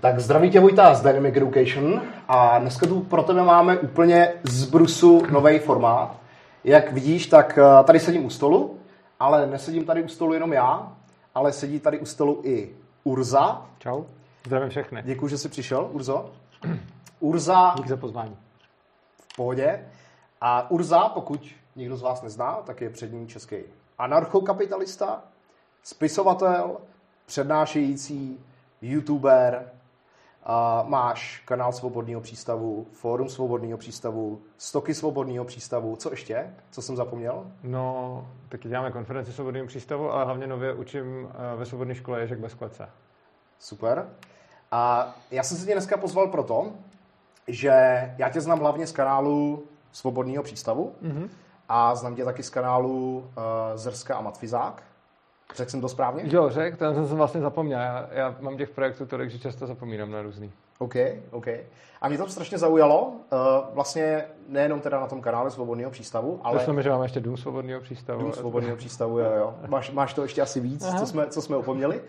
Tak zdraví tě Vojta z Dynamic Education a dneska tu pro tebe máme úplně z brusu nový formát. Jak vidíš, tak eh, tady sedím u stolu, ale nesedím tady u stolu jenom já, ale sedí tady u stolu i Urza. Čau, zdravím všechny. Děkuji, že jsi přišel, Urzo. Urza Dík za pozvání. v pohodě. A Urza, pokud někdo z vás nezná, tak je přední český anarchokapitalista, spisovatel, přednášející, youtuber, a máš kanál Svobodného přístavu, Fórum Svobodného přístavu, Stoky Svobodného přístavu. Co ještě? Co jsem zapomněl? No, taky děláme konferenci v Svobodném přístavu, ale hlavně nově učím eh, ve Svobodné škole Ježek bez klece. Super. A já jsem se tě dneska pozval proto, že já tě znám hlavně z kanálu Svobodného přístavu Mhm. a znám tě taky z kanálu uh, Zrska a Matvizák. Řekl jsem to správně? Jo, řek, ten jsem vlastně zapomněl. Já, já mám těch projektů tolik, že často zapomínám na různý. OK, OK. A mě to strašně zaujalo, uh, vlastně nejenom teda na tom kanále Svobodného přístavu, Ale... ale To že máme ještě Dům Svobodného přístavu. Dům Svobodného přístavu, jo, jo. Máš, máš to ještě asi víc, Aha. co jsme, co jsme opomněli.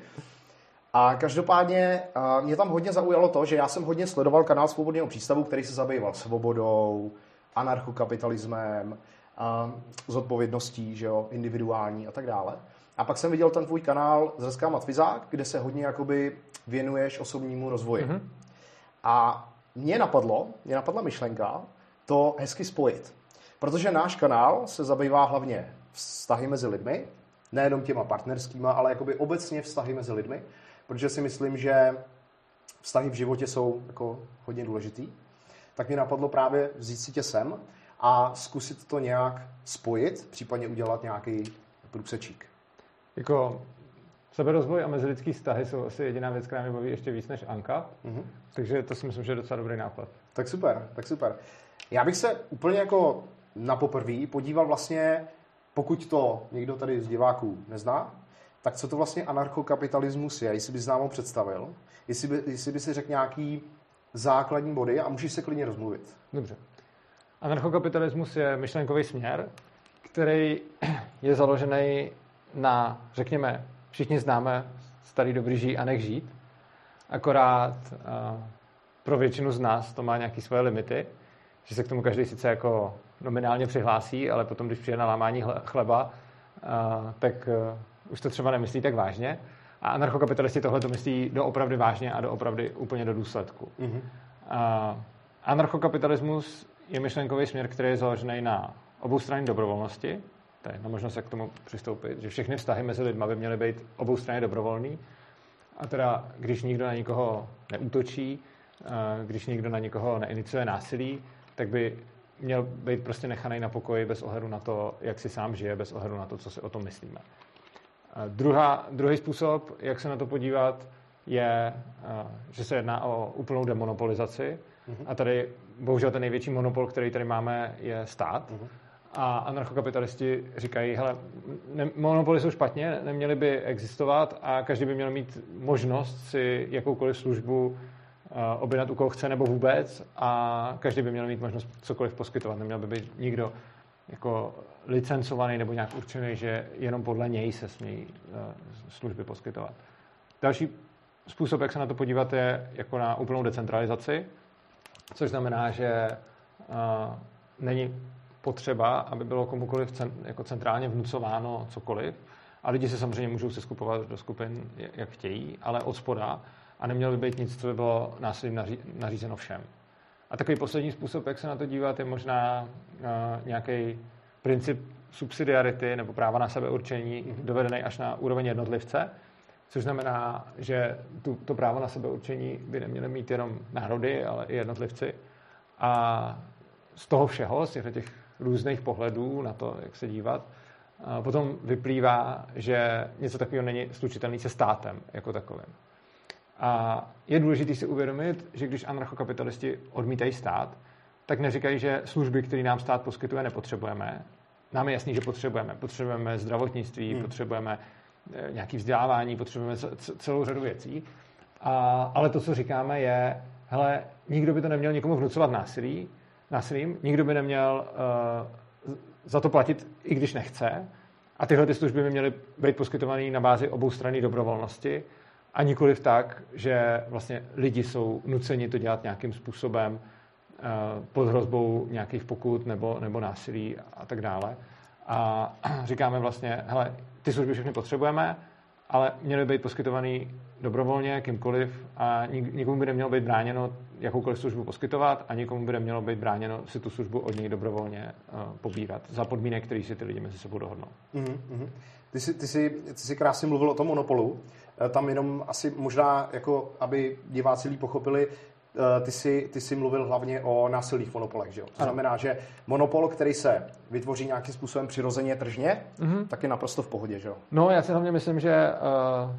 A každopádně a mě tam hodně zaujalo to, že já jsem hodně sledoval kanál Svobodného přístavu, který se zabýval svobodou, anarchokapitalismem, a zodpovědností, že jo, individuální a tak dále. A pak jsem viděl ten tvůj kanál Zrská Matvizák, kde se hodně jakoby věnuješ osobnímu rozvoji. Mhm. Mm-hmm. A mě napadlo, mě napadla myšlenka to hezky spojit. Protože náš kanál se zabývá hlavně vztahy mezi lidmi, nejenom těma partnerskýma, ale jakoby obecně vztahy mezi lidmi, protože si myslím, že vztahy v životě jsou jako hodně důležitý. Tak mě napadlo právě vzít si tě sem a zkusit to nějak spojit, případně udělat nějaký průsečík. Jako seberozvoj a mezilidský vztahy jsou asi jediná věc, která mě baví ještě víc než Anka. Mhm. Takže to si myslím, že je docela dobrý nápad. Tak super, tak super. Já bych se úplně jako na poprví podíval vlastně, pokud to někdo tady z diváků nezná, tak co to vlastně anarchokapitalismus je, jestli bys nám ho představil, jestli by, jestli by si řekl nějaký základní body a můžeš se klidně rozmluvit. Dobře. Anarchokapitalismus je myšlenkový směr, který je založený na, řekněme, všichni známe starý dobrý žij a nech žít, akorát uh, pro většinu z nás to má nějaké svoje limity, že se k tomu každý sice jako nominálně přihlásí, ale potom, když přijde na lámání hle- chleba, uh, tak uh, už to třeba nemyslí tak vážně. A anarchokapitalisti tohle to myslí doopravdy vážně a doopravdy úplně do důsledku. Mhm. Uh, anarchokapitalismus je myšlenkový směr, který je založený na oboustranné dobrovolnosti. To je jedna možnost, jak k tomu přistoupit, že všechny vztahy mezi lidmi by měly být oboustranně dobrovolný. A teda, když nikdo na nikoho neútočí, uh, když nikdo na nikoho neiniciuje násilí, tak by měl být prostě nechaný na pokoji bez ohledu na to, jak si sám žije, bez ohledu na to, co si o tom myslíme. A Druhá, druhý způsob, jak se na to podívat, je, a, že se jedná o úplnou demonopolizaci. A tady bohužel ten největší monopol, který tady máme, je stát. A anarchokapitalisti říkají, hele, ne, monopoly jsou špatně, neměly by existovat a každý by měl mít možnost si jakoukoliv službu a, objednat u koho chce nebo vůbec a každý by měl mít možnost cokoliv poskytovat. Neměl by být nikdo jako licencovaný nebo nějak určený, že jenom podle něj se smějí eh, služby poskytovat. Další způsob, jak se na to podívat, je jako na úplnou decentralizaci, což znamená, že eh, není potřeba, aby bylo komukoliv cen, jako centrálně vnucováno cokoliv. A lidi se samozřejmě můžou se skupovat do skupin, jak chtějí, ale od spoda. A nemělo by být nic, co by bylo násilím naří, nařízeno všem. A takový poslední způsob, jak se na to dívat, je možná uh, nějaký princip subsidiarity nebo práva na sebeurčení dovedený až na úroveň jednotlivce, což znamená, že tu, to právo na sebeurčení by neměly mít jenom národy, ale i jednotlivci. A z toho všeho, z těch různých pohledů na to, jak se dívat, potom vyplývá, že něco takového není slučitelný se státem jako takovým. A je důležité si uvědomit, že když anarchokapitalisti odmítají stát, tak neříkají, že služby, které nám stát poskytuje, nepotřebujeme. Nám je jasný, že potřebujeme. Potřebujeme zdravotnictví, hmm. potřebujeme eh, nějaké vzdělávání, potřebujeme celou řadu věcí. A, ale to, co říkáme, je, hele, nikdo by to neměl nikomu vnucovat násilí, násilím, nikdo by neměl uh, za to platit, i když nechce. A tyhle ty služby by měly být poskytované na bázi oboustranné dobrovolnosti A nikoliv tak, že vlastně lidi jsou nuceni to dělat nějakým způsobem eh, pod hrozbou nějakých pokut nebo, nebo násilí a tak dále. A říkáme vlastně, hele, ty služby všechny potřebujeme, ale měly být poskytovaný dobrovolně kýmkoliv a nikomu by nemělo být bráněno jakoukoliv službu poskytovat a nikomu by nemělo být bráněno si tu službu od něj dobrovolně uh, pobírat za podmínek, které si ty lidi mezi sebou dohodnou. Mm-hmm. Ty jsi, ty, jsi, ty jsi krásně mluvil o tom monopolu. Eh, tam jenom asi možná, jako aby diváci líp pochopili, eh, ty jsi, ty jsi mluvil hlavně o násilných monopolech, že jo? To znamená, že monopol, který se vytvoří nějakým způsobem přirozeně tržně, mm-hmm. tak je naprosto v pohodě, že jo? No, já si hlavně myslím, že uh,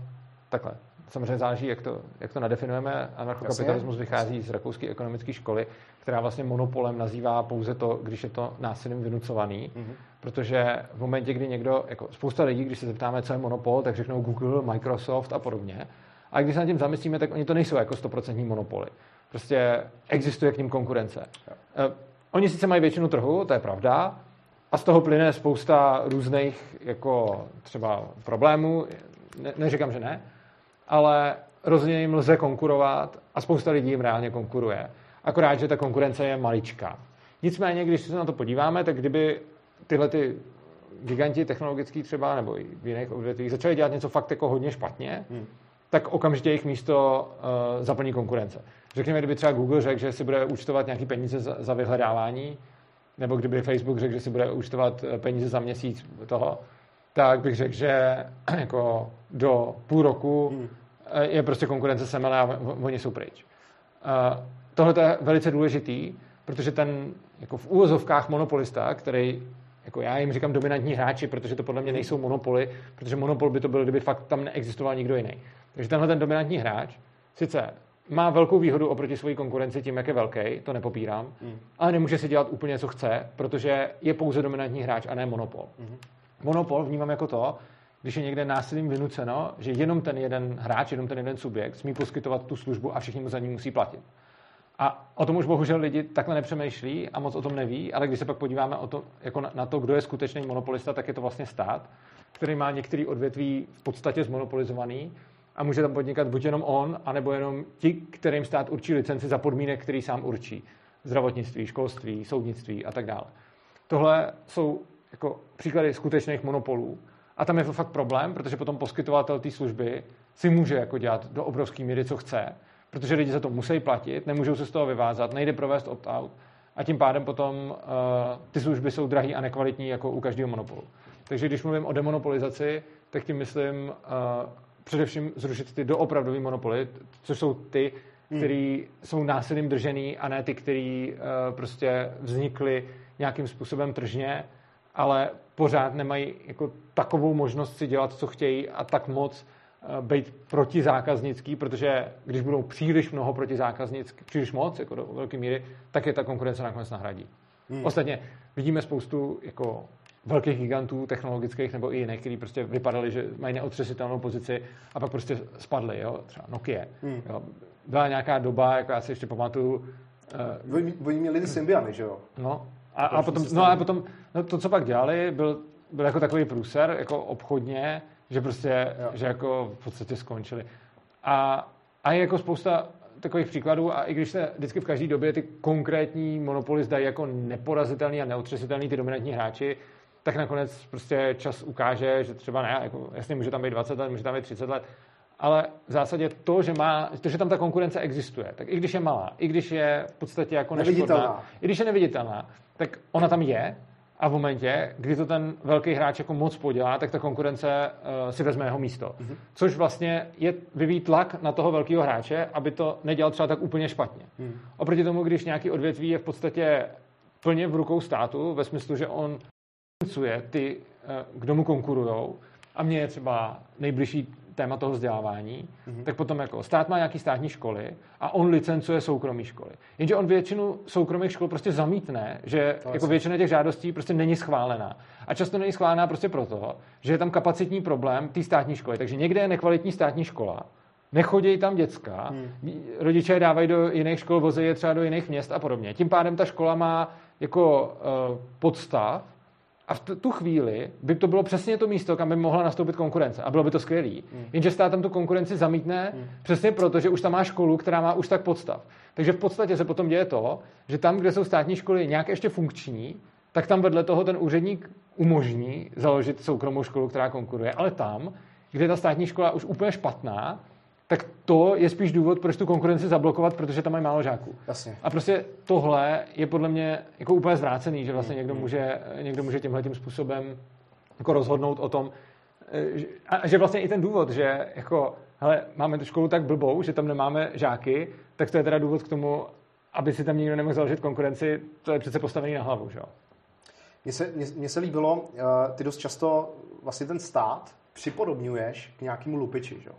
takhle samozřejmě záleží, jak to, jak to nadefinujeme. Anarchokapitalismus vychází z rakouské ekonomické školy, která vlastně monopolem nazývá pouze to, když je to násilím vynucovaný, mm-hmm. protože v momentě, kdy někdo, jako spousta lidí, když se zeptáme, co je monopol, tak řeknou Google, Microsoft a podobně. A když se nad tím zamyslíme, tak oni to nejsou jako 100% monopoly. Prostě existuje k ním konkurence. Uh, oni sice mají většinu trhu, to je pravda, a z toho plyne spousta různých jako třeba problémů, ne, neříkám, že ne, ale rozhodně jim lze konkurovat a spousta lidí jim reálně konkuruje. Akorát, že ta konkurence je maličká. Nicméně, když se na to podíváme, tak kdyby tyhle ty giganti technologický třeba, nebo i v jiných odvětvích, začali dělat něco fakt jako hodně špatně, hmm. tak okamžitě jejich místo uh, zaplní konkurence. Řekněme, kdyby třeba Google řekl, že si bude účtovat nějaký peníze za, za vyhledávání, nebo kdyby Facebook řekl, že si bude účtovat eh, peníze za měsíc toho, tak bych řekl, že jako do půl roku hmm. Je prostě konkurence semele a oni jsou pryč. Tohle je velice důležitý, protože ten jako v úvozovkách monopolista, který jako já jim říkám dominantní hráči, protože to podle mě nejsou monopoly, protože monopol by to byl, kdyby fakt tam neexistoval nikdo jiný. Takže tenhle ten dominantní hráč sice má velkou výhodu oproti své konkurenci tím, jak je velký, to nepopírám, mm. ale nemůže si dělat úplně, co chce, protože je pouze dominantní hráč a ne monopol. Mm. Monopol vnímám jako to, když je někde násilím vynuceno, že jenom ten jeden hráč, jenom ten jeden subjekt smí poskytovat tu službu a všichni mu za ní musí platit. A o tom už bohužel lidi takhle nepřemýšlí a moc o tom neví, ale když se pak podíváme o to, jako na, to, kdo je skutečný monopolista, tak je to vlastně stát, který má některý odvětví v podstatě zmonopolizovaný a může tam podnikat buď jenom on, anebo jenom ti, kterým stát určí licenci za podmínek, který sám určí. Zdravotnictví, školství, soudnictví a tak dále. Tohle jsou jako příklady skutečných monopolů. A tam je to fakt problém, protože potom poskytovatel té služby si může jako dělat do obrovské míry, co chce, protože lidi za to musí platit, nemůžou se z toho vyvázat, nejde provést opt-out a tím pádem potom uh, ty služby jsou drahé a nekvalitní jako u každého monopolu. Takže když mluvím o demonopolizaci, tak tím myslím uh, především zrušit ty doopravdové monopoly, což jsou ty, který hmm. jsou násilím držený a ne ty, který uh, prostě vznikly nějakým způsobem tržně ale pořád nemají jako takovou možnost si dělat, co chtějí a tak moc uh, být protizákaznický, protože když budou příliš mnoho protizákaznický, příliš moc, jako do velké míry, tak je ta konkurence nakonec nahradí. Hmm. Ostatně vidíme spoustu jako velkých gigantů technologických nebo i jiných, kteří prostě vypadali, že mají neotřesitelnou pozici a pak prostě spadli, jo? třeba Nokia. Hmm. Jo? Byla nějaká doba, jako já si ještě pamatuju, uh, Oni měli Symbiany, že jo? No, a, a potom, no a potom, no to, co pak dělali, byl, byl jako takový průser, jako obchodně, že prostě, jo. že jako v podstatě skončili. A, a je jako spousta takových příkladů a i když se vždycky v každé době ty konkrétní monopoly zdají jako neporazitelný a neotřesitelný ty dominantní hráči, tak nakonec prostě čas ukáže, že třeba ne, jako jasně může tam být 20 let, může tam být 30 let, ale v zásadě to, že, má, to, že tam ta konkurence existuje, tak i když je malá, i když je v podstatě jako neškodná, i když je neviditelná, tak ona tam je a v momentě, kdy to ten velký hráč jako moc podělá, tak ta konkurence uh, si vezme jeho místo. Mm-hmm. Což vlastně je vyvíjí tlak na toho velkého hráče, aby to nedělal třeba tak úplně špatně. Mm. Oproti tomu, když nějaký odvětví je v podstatě plně v rukou státu, ve smyslu, že on ty, uh, kdo mu konkurujou, a mě je třeba nejbližší téma toho vzdělávání, mm-hmm. tak potom jako stát má nějaký státní školy a on licencuje soukromé školy. Jenže on většinu soukromých škol prostě zamítne, že to jako většina těch žádostí prostě není schválená. A často není schválená prostě proto, že je tam kapacitní problém té státní školy. Takže někde je nekvalitní státní škola, nechodí tam děcka, hmm. rodiče je dávají do jiných škol, vozejí je třeba do jiných měst a podobně. Tím pádem ta škola má jako uh, podstav A v tu chvíli by to bylo přesně to místo, kam by mohla nastoupit konkurence. A bylo by to skvělé. Hmm. Jenže stát tam tu konkurenci zamítne hmm. přesně proto, že už tam má školu, která má už tak podstav. Takže v podstatě se potom děje to, že tam, kde jsou státní školy nějak ještě funkční, tak tam vedle toho ten úředník umožní založit soukromou školu, která konkuruje. Ale tam, kde je ta státní škola už úplně špatná, tak to je spíš důvod, proč tu konkurenci zablokovat, protože tam mají málo žáků. Jasně. A prostě tohle je podle mě jako úplně zvrácený, že vlastně někdo může, někdo může tímhle tím způsobem jako rozhodnout o tom, eh, a že vlastně i ten důvod, že jako, hele, máme tu školu tak blbou, že tam nemáme žáky, tak to je teda důvod k tomu, aby si tam nikdo nemohl založit konkurenci, to je přece postavený na hlavu, že jo? Mně se, mně, mně se líbilo, uh, ty dost často vlastně ten stát připodobňuješ k nějakému lupiči, že? Uh,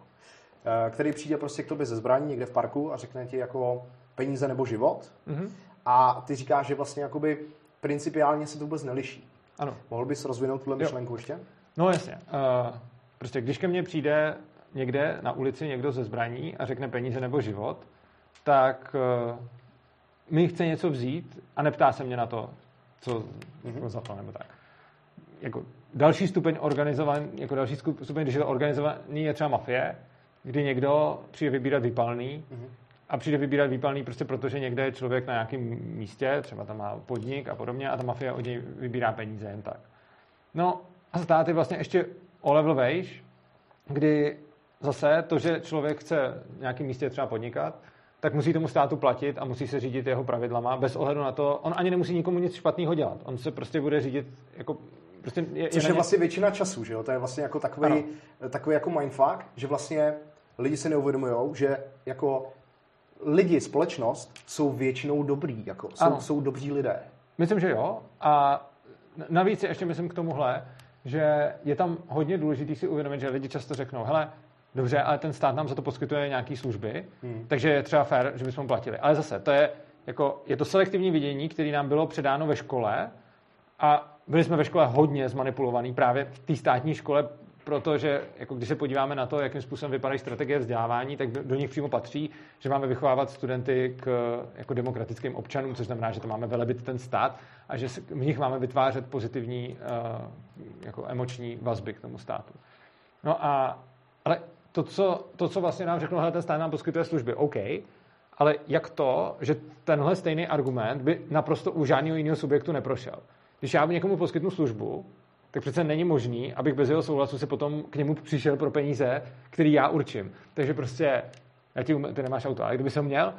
který přijde prostě k tobě ze zbraní někde v parku a řekne ti jako peníze nebo život. Mm-hmm. A ty říkáš, že vlastně jakoby principiálně se to vůbec neliší. Ano. Mohl bys rozvinout tuhle myšlenku ještě? No jasně. Uh, prostě když ke mně přijde někde na ulici někdo ze zbraní a řekne peníze nebo život, tak uh, mi chce něco vzít a neptá se mě na to, co mm-hmm. za to nebo tak. Jako další stupeň organizovaný, jako další stupeň, když je to organizovaný, je třeba mafie, kdy někdo přijde vybírat výpalný mm-hmm. a přijde vybírat výpalný prostě proto, že někde je člověk na nějakém místě, třeba tam má podnik a podobně a ta mafie od něj vybírá peníze jen tak. No a stát je vlastně ještě o level vejš, kdy zase to, že člověk chce v nějakém místě třeba podnikat, tak musí tomu státu platit a musí se řídit jeho pravidlama bez ohledu na to, on ani nemusí nikomu nic špatného dělat. On se prostě bude řídit jako Prostě je, Což je, je vlastně většina času, že jo? To je vlastně jako takový, takový jako mindfuck, že vlastně lidi si neuvědomují, že jako lidi, společnost jsou většinou dobrý, jako jsou, jsou dobří lidé. Myslím, že jo. A navíc ještě myslím k tomuhle, že je tam hodně důležité si uvědomit, že lidi často řeknou, hele, dobře, ale ten stát nám za to poskytuje nějaké služby, hmm. takže je třeba fér, že bychom platili. Ale zase, to je, jako, je to selektivní vidění, které nám bylo předáno ve škole a byli jsme ve škole hodně zmanipulovaný právě v té státní škole, protože jako když se podíváme na to, jakým způsobem vypadají strategie vzdělávání, tak do, do nich přímo patří, že máme vychovávat studenty k jako demokratickým občanům, což znamená, že to máme velebit ten stát a že v nich máme vytvářet pozitivní uh, jako emoční vazby k tomu státu. No a, ale to, co, to, co vlastně nám řeknou, ten stát nám poskytuje služby, OK, ale jak to, že tenhle stejný argument by naprosto u žádného jiného subjektu neprošel? Když já někomu poskytnu službu, tak přece není možný, abych bez jeho souhlasu se potom k němu přišel pro peníze, který já určím. Takže prostě, já ti ty nemáš auto, ale kdyby jsem měl,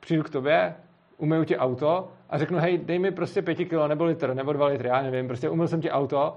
přijdu k tobě, umyju ti auto a řeknu, hej, dej mi prostě pěti kilo nebo litr, nebo dva litry, já nevím, prostě umyl jsem ti auto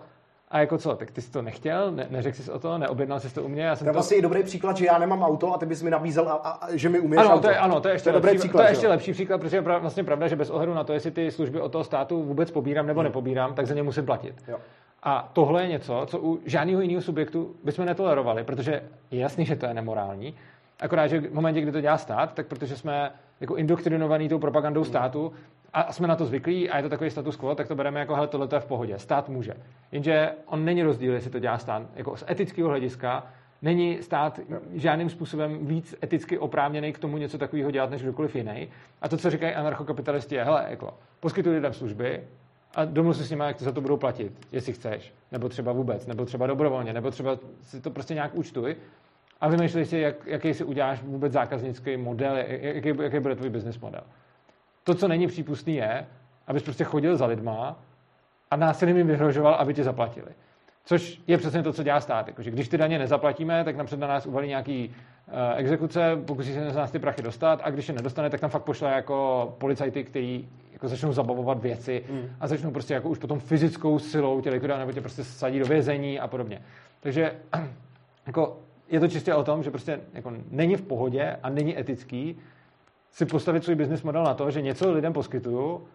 a jako co, tak ty jsi to nechtěl, ne, neřekl jsi o to, neobjednal jsi to u mě. Já jsem to je vlastně to... dobrý příklad, že já nemám auto a ty bys mi nabízel, a, a, že mi umíš ano, auto. To je, ano, to je ještě, to je lepší, dobrý příklad, to je ještě lepší příklad, protože je vlastně pravda, že bez ohledu na to, jestli ty služby od toho státu vůbec pobírám nebo hmm. nepobírám, tak za ně musím platit. Jo. A tohle je něco, co u žádného jiného subjektu bychom netolerovali, protože je jasný, že to je nemorální. Akorát, že v momentě, kdy to dělá stát, tak protože jsme jako indoktrinovaný tou propagandou hmm. státu, a jsme na to zvyklí a je to takový status quo, tak to bereme jako, hele, tohle je v pohodě. Stát může. Jenže on není rozdíl, jestli to dělá stát. Jako z etického hlediska není stát žádným způsobem víc eticky oprávněný k tomu něco takového dělat, než kdokoliv jiný. A to, co říkají anarchokapitalisti, je, hele, jako, poskytuj lidem služby a domluv si s nimi, jak za to budou platit, jestli chceš, nebo třeba vůbec, nebo třeba dobrovolně, nebo třeba si to prostě nějak účtuj a vymýšlej si, jak, jaký si uděláš vůbec zákaznický model, jaký, jaký bude tvůj business model. To, co není přípustný, je, abys prostě chodil za lidma a násilím jim vyhrožoval, aby ti zaplatili. Což je přesně to, co dělá stát. Jako, že když ty daně nezaplatíme, tak napřed na nás uvalí nějaký exekuce, pokusí se z nás ty prachy dostat a když je nedostane, tak tam fakt pošle jako policajty, kteří jako začnou zabavovat věci mm. a začnou prostě jako už potom fyzickou silou tě likvidovat nebo tě prostě sadí do vězení a podobně. Takže jako je to čistě o tom, že prostě jako není v pohodě a není etický si postavit svůj business model na to, že něco lidem poskytuju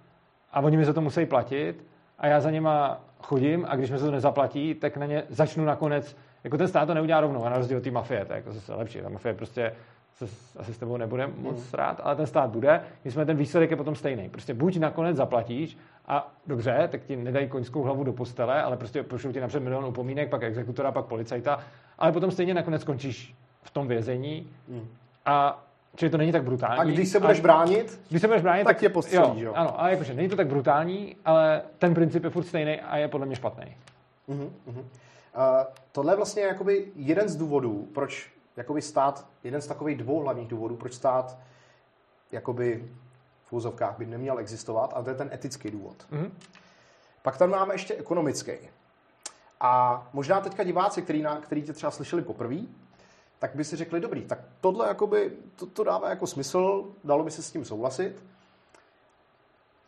a oni mi za to musí platit a já za něma chodím a když mi se to nezaplatí, tak na ně začnu nakonec, jako ten stát to neudělá rovnou, a na rozdíl od té mafie, to je jako zase lepší, ta mafie prostě se, asi s tebou nebude moc mm. rád, ale ten stát bude, nicméně ten výsledek je potom stejný. Prostě buď nakonec zaplatíš a dobře, tak ti nedají koňskou hlavu do postele, ale prostě pošlou ti napřed milion upomínek, pak exekutora, pak policajta, ale potom stejně nakonec skončíš v tom vězení mm. a Čili to není tak brutální. A když se budeš a, bránit, když se budeš bránit, tak tě postřelí, jo, jo. Ano, ale jakože není to tak brutální, ale ten princip je furt stejný a je podle mě špatný. Uh-huh, uh-huh. Tohle je vlastně jakoby jeden z důvodů, proč jakoby stát, jeden z takových dvou hlavních důvodů, proč stát jakoby v úzovkách by neměl existovat, a to je ten etický důvod. Uh-huh. Pak tam máme ještě ekonomický. A možná teďka diváci, který, na, který tě třeba slyšeli poprvé, tak by si řekli, dobrý, tak tohle jakoby, to, to dává jako smysl, dalo by se s tím souhlasit,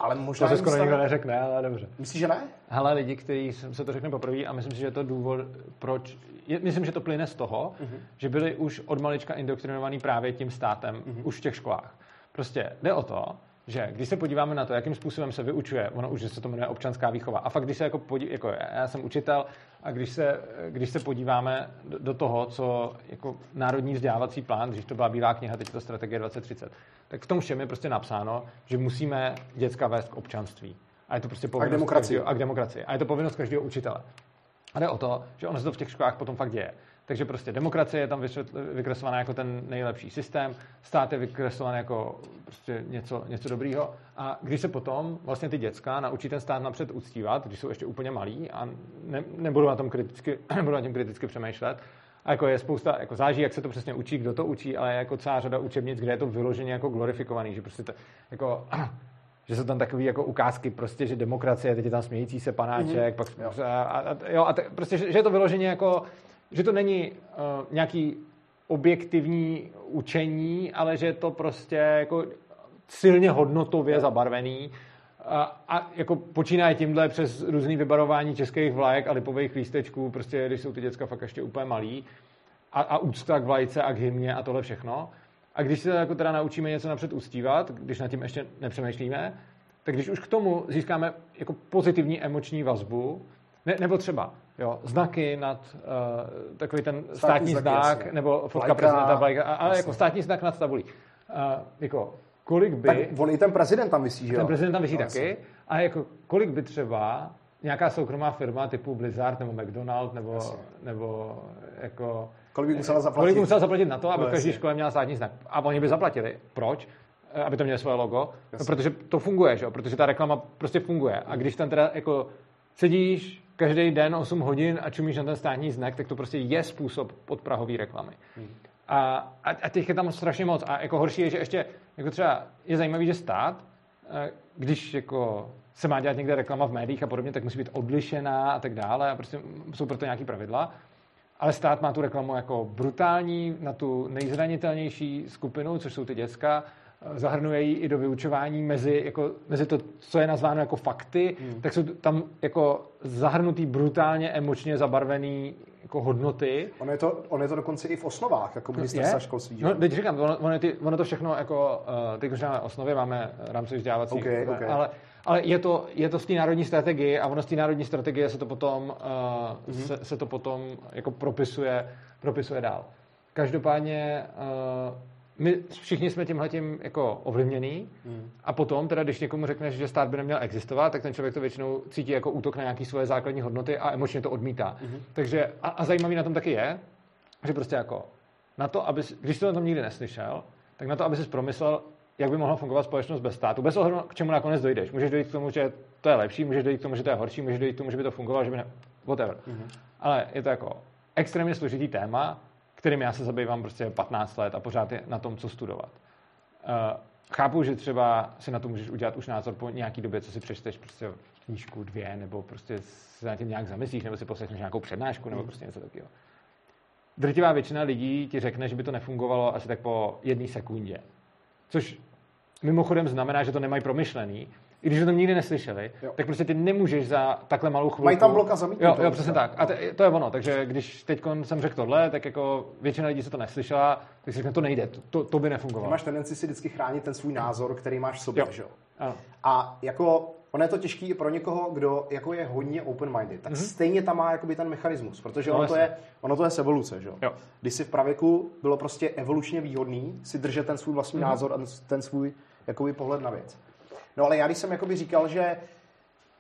ale možná... To se skoro nikdo neřekne, ale dobře. Myslíš, že ne? Hele, lidi, kteří se to řekne poprvé a myslím si, že je to důvod, proč... Je, myslím, že to plyne z toho, uh-huh. že byli už od malička indoktrinovaný právě tím státem uh-huh. už v těch školách. Prostě jde o to, že když se podíváme na to, jakým způsobem se vyučuje, ono už se to jmenuje občanská výchova, a fakt když se jako, podí, jako já jsem učitel, a když se, když se podíváme do, do toho, co jako národní vzdělávací plán, když to byla bílá kniha, teď je to strategie 2030, tak v tom všem je prostě napsáno, že musíme děcka vést k občanství. A je to prostě povinnost a k demokracii. Každého, a k demokracii. A je to povinnost každého učitele. A jde o to, že ono se to v těch školách potom fakt děje. Takže prostě demokracie je tam vykreslovaná jako ten nejlepší systém, stát je vykreslovaný jako prostě něco, něco dobrýho. A když se potom vlastně ty děcka naučí ten stát napřed uctívat, když jsou ještě úplně malí a ne, nebudou na tom kriticky, nebudou na tím kriticky přemýšlet, a jako je spousta, jako záží, jak se to přesně učí, kdo to učí, ale je jako celá řada učebnic, kde je to vyloženě jako glorifikovaný, že prostě to, jako, že jsou tam takové jako ukázky, prostě, že demokracie, teď je tam smějící se panáček, mm-hmm. pak jo. A, a, jo, a te, prostě, že, že, je to vyloženě jako že to není uh, nějaký objektivní učení, ale že je to prostě jako silně hodnotově zabarvený. A, a jako počínaje tímhle přes různý vybarování českých vlajek a lipových lístečků, prostě když jsou ty děcka fakt ještě úplně malí. A, a úcta k vlajce a k hymně a tohle všechno. A když se jako teda naučíme něco napřed uctívat, když nad tím ještě nepřemýšlíme, tak když už k tomu získáme jako pozitivní emoční vazbu, ne, nebo třeba jo, znaky nad uh, takový ten státní, státní znak, jasně. nebo fotka Vlajka, prezidenta, vlajka, ale jasně. jako státní znak nad tabulí. Uh, jako, kolik by... Tak on i ten prezident tam vysí, že jo? Ten prezident tam vysí no, taky. A jako, kolik by třeba nějaká soukromá firma typu Blizzard nebo McDonald nebo, nebo jako... Kolik by musela zaplatit? Kolik by musela zaplatit na to, aby no, každý škole měla státní znak. A oni by zaplatili. Proč? Eh, aby to mělo svoje logo. No, protože to funguje, že jo? Protože ta reklama prostě funguje. A když tam teda jako sedíš každý den 8 hodin a čumíš na ten státní znak, tak to prostě je způsob podprahové reklamy. Hmm. A, a, a těch je tam strašně moc. A jako horší je, že ještě jako třeba je zajímavý, že stát, eh, když jako se má dělat někde reklama v médiích a podobně, tak musí být odlišená a tak dále a prostě jsou proto nějaký pravidla. Ale stát má tu reklamu jako brutální na tu nejzranitelnější skupinu, což jsou ty děcka, zahrnuje ji i do vyučování mezi, jako, mezi to, co je nazváno jako fakty, hmm. tak jsou tam jako zahrnutý brutálně emočně zabarvený jako hodnoty. Ono je, to, ono je to dokonce i v osnovách, jako ministerstva školství. No, teď říkám, ono, ono, ty, ono to všechno, jako, uh, teď už máme osnovy, máme rámcový vzdělávací, okay, okay. ale, ale je to, je to v té národní strategii a ono z té národní strategie se to potom, uh, mm-hmm. se, se to potom jako propisuje, propisuje dál. Každopádně uh, my všichni jsme tímhletím jako ovlivněný hmm. a potom, teda když někomu řekneš, že stát by neměl existovat, tak ten člověk to většinou cítí jako útok na nějaké svoje základní hodnoty a emočně to odmítá. Hmm. Takže a, a zajímavý na tom taky je, že prostě jako na to, aby, když jsi to na tom nikdy neslyšel, tak na to, aby si promyslel, jak by mohla fungovat společnost bez státu, bez ohledu, k čemu nakonec dojdeš. Můžeš dojít k tomu, že to je lepší, můžeš dojít k tomu, že to je horší, můžeš dojít k tomu, že by to fungovalo, že by ne... Whatever. Mm-hmm. Ale je to jako extrémně složitý téma, kterým já se zabývám prostě 15 let a pořád je na tom, co studovat. Uh, chápu, že třeba si na to můžeš udělat už názor po nějaký době, co si přečteš prostě knížku, dvě, nebo prostě se na tím nějak zamyslíš, nebo si poslechneš nějakou přednášku, nebo hmm. prostě něco takového. Drtivá většina lidí ti řekne, že by to nefungovalo asi tak po jedné sekundě. Což mimochodem znamená, že to nemají promyšlený i když o tom nikdy neslyšeli, jo. tak prostě ty nemůžeš za takhle malou chvilku... Mají tam bloka zamítnout. Jo, jo, přesně tak. A te, to je ono. Takže když teď jsem řekl tohle, tak jako většina lidí se to neslyšela, tak si řekne, to nejde, to, to by nefungovalo. Ty máš tendenci si vždycky chránit ten svůj názor, který máš v sobě, jo. že jo? Ano. A jako ono je to těžké i pro někoho, kdo jako je hodně open-minded, tak mm-hmm. stejně tam má jakoby ten mechanismus, protože no, ono, to je, ono to je z evoluce. Že? Jo. Když si v pravěku bylo prostě evolučně výhodný si držet ten svůj vlastní mm-hmm. názor a ten svůj jakoby pohled na věc. No ale já když jsem jakoby říkal, že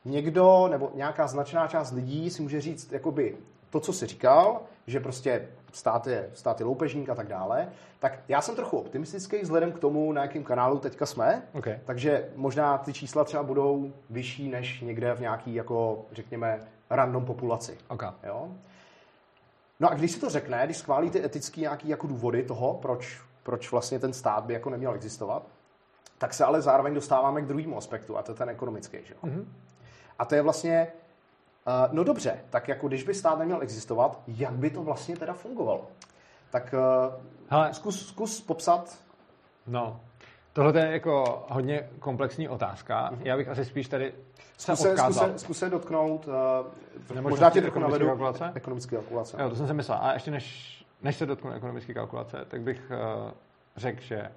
někdo nebo nějaká značná část lidí si může říct jakoby to, co jsi říkal, že prostě stát je, stát je loupežník a tak dále, tak já jsem trochu optimistický vzhledem k tomu, na jakém kanálu teďka jsme, Okay. takže možná ty čísla třeba budou vyšší než někde v nějaký, jako řekněme, random populaci. Okay. Jo? No a když si to řekne, když schválí ty etické nějaký jako důvody toho, proč, proč vlastně ten stát by jako neměl existovat, tak se ale zároveň dostáváme k druhému aspektu, a to je ten ekonomický. Že? Mm-hmm. A to je vlastně, uh, no dobře, tak jako když by stát neměl existovat, jak by to vlastně teda fungovalo? Tak uh, Hele. zkus, zkus popsat. No, tohle je jako hodně komplexní otázka. Mm-hmm. Já bych asi spíš tady se Zkus se, zkus odkázal. se, zkus se dotknout, uh, možná tě trochu ekonomické navedu kalkulace? ekonomické kalkulace. Jo, to jsem si myslel. A ještě než, než se dotknu ekonomické kalkulace, tak bych uh, řekl, že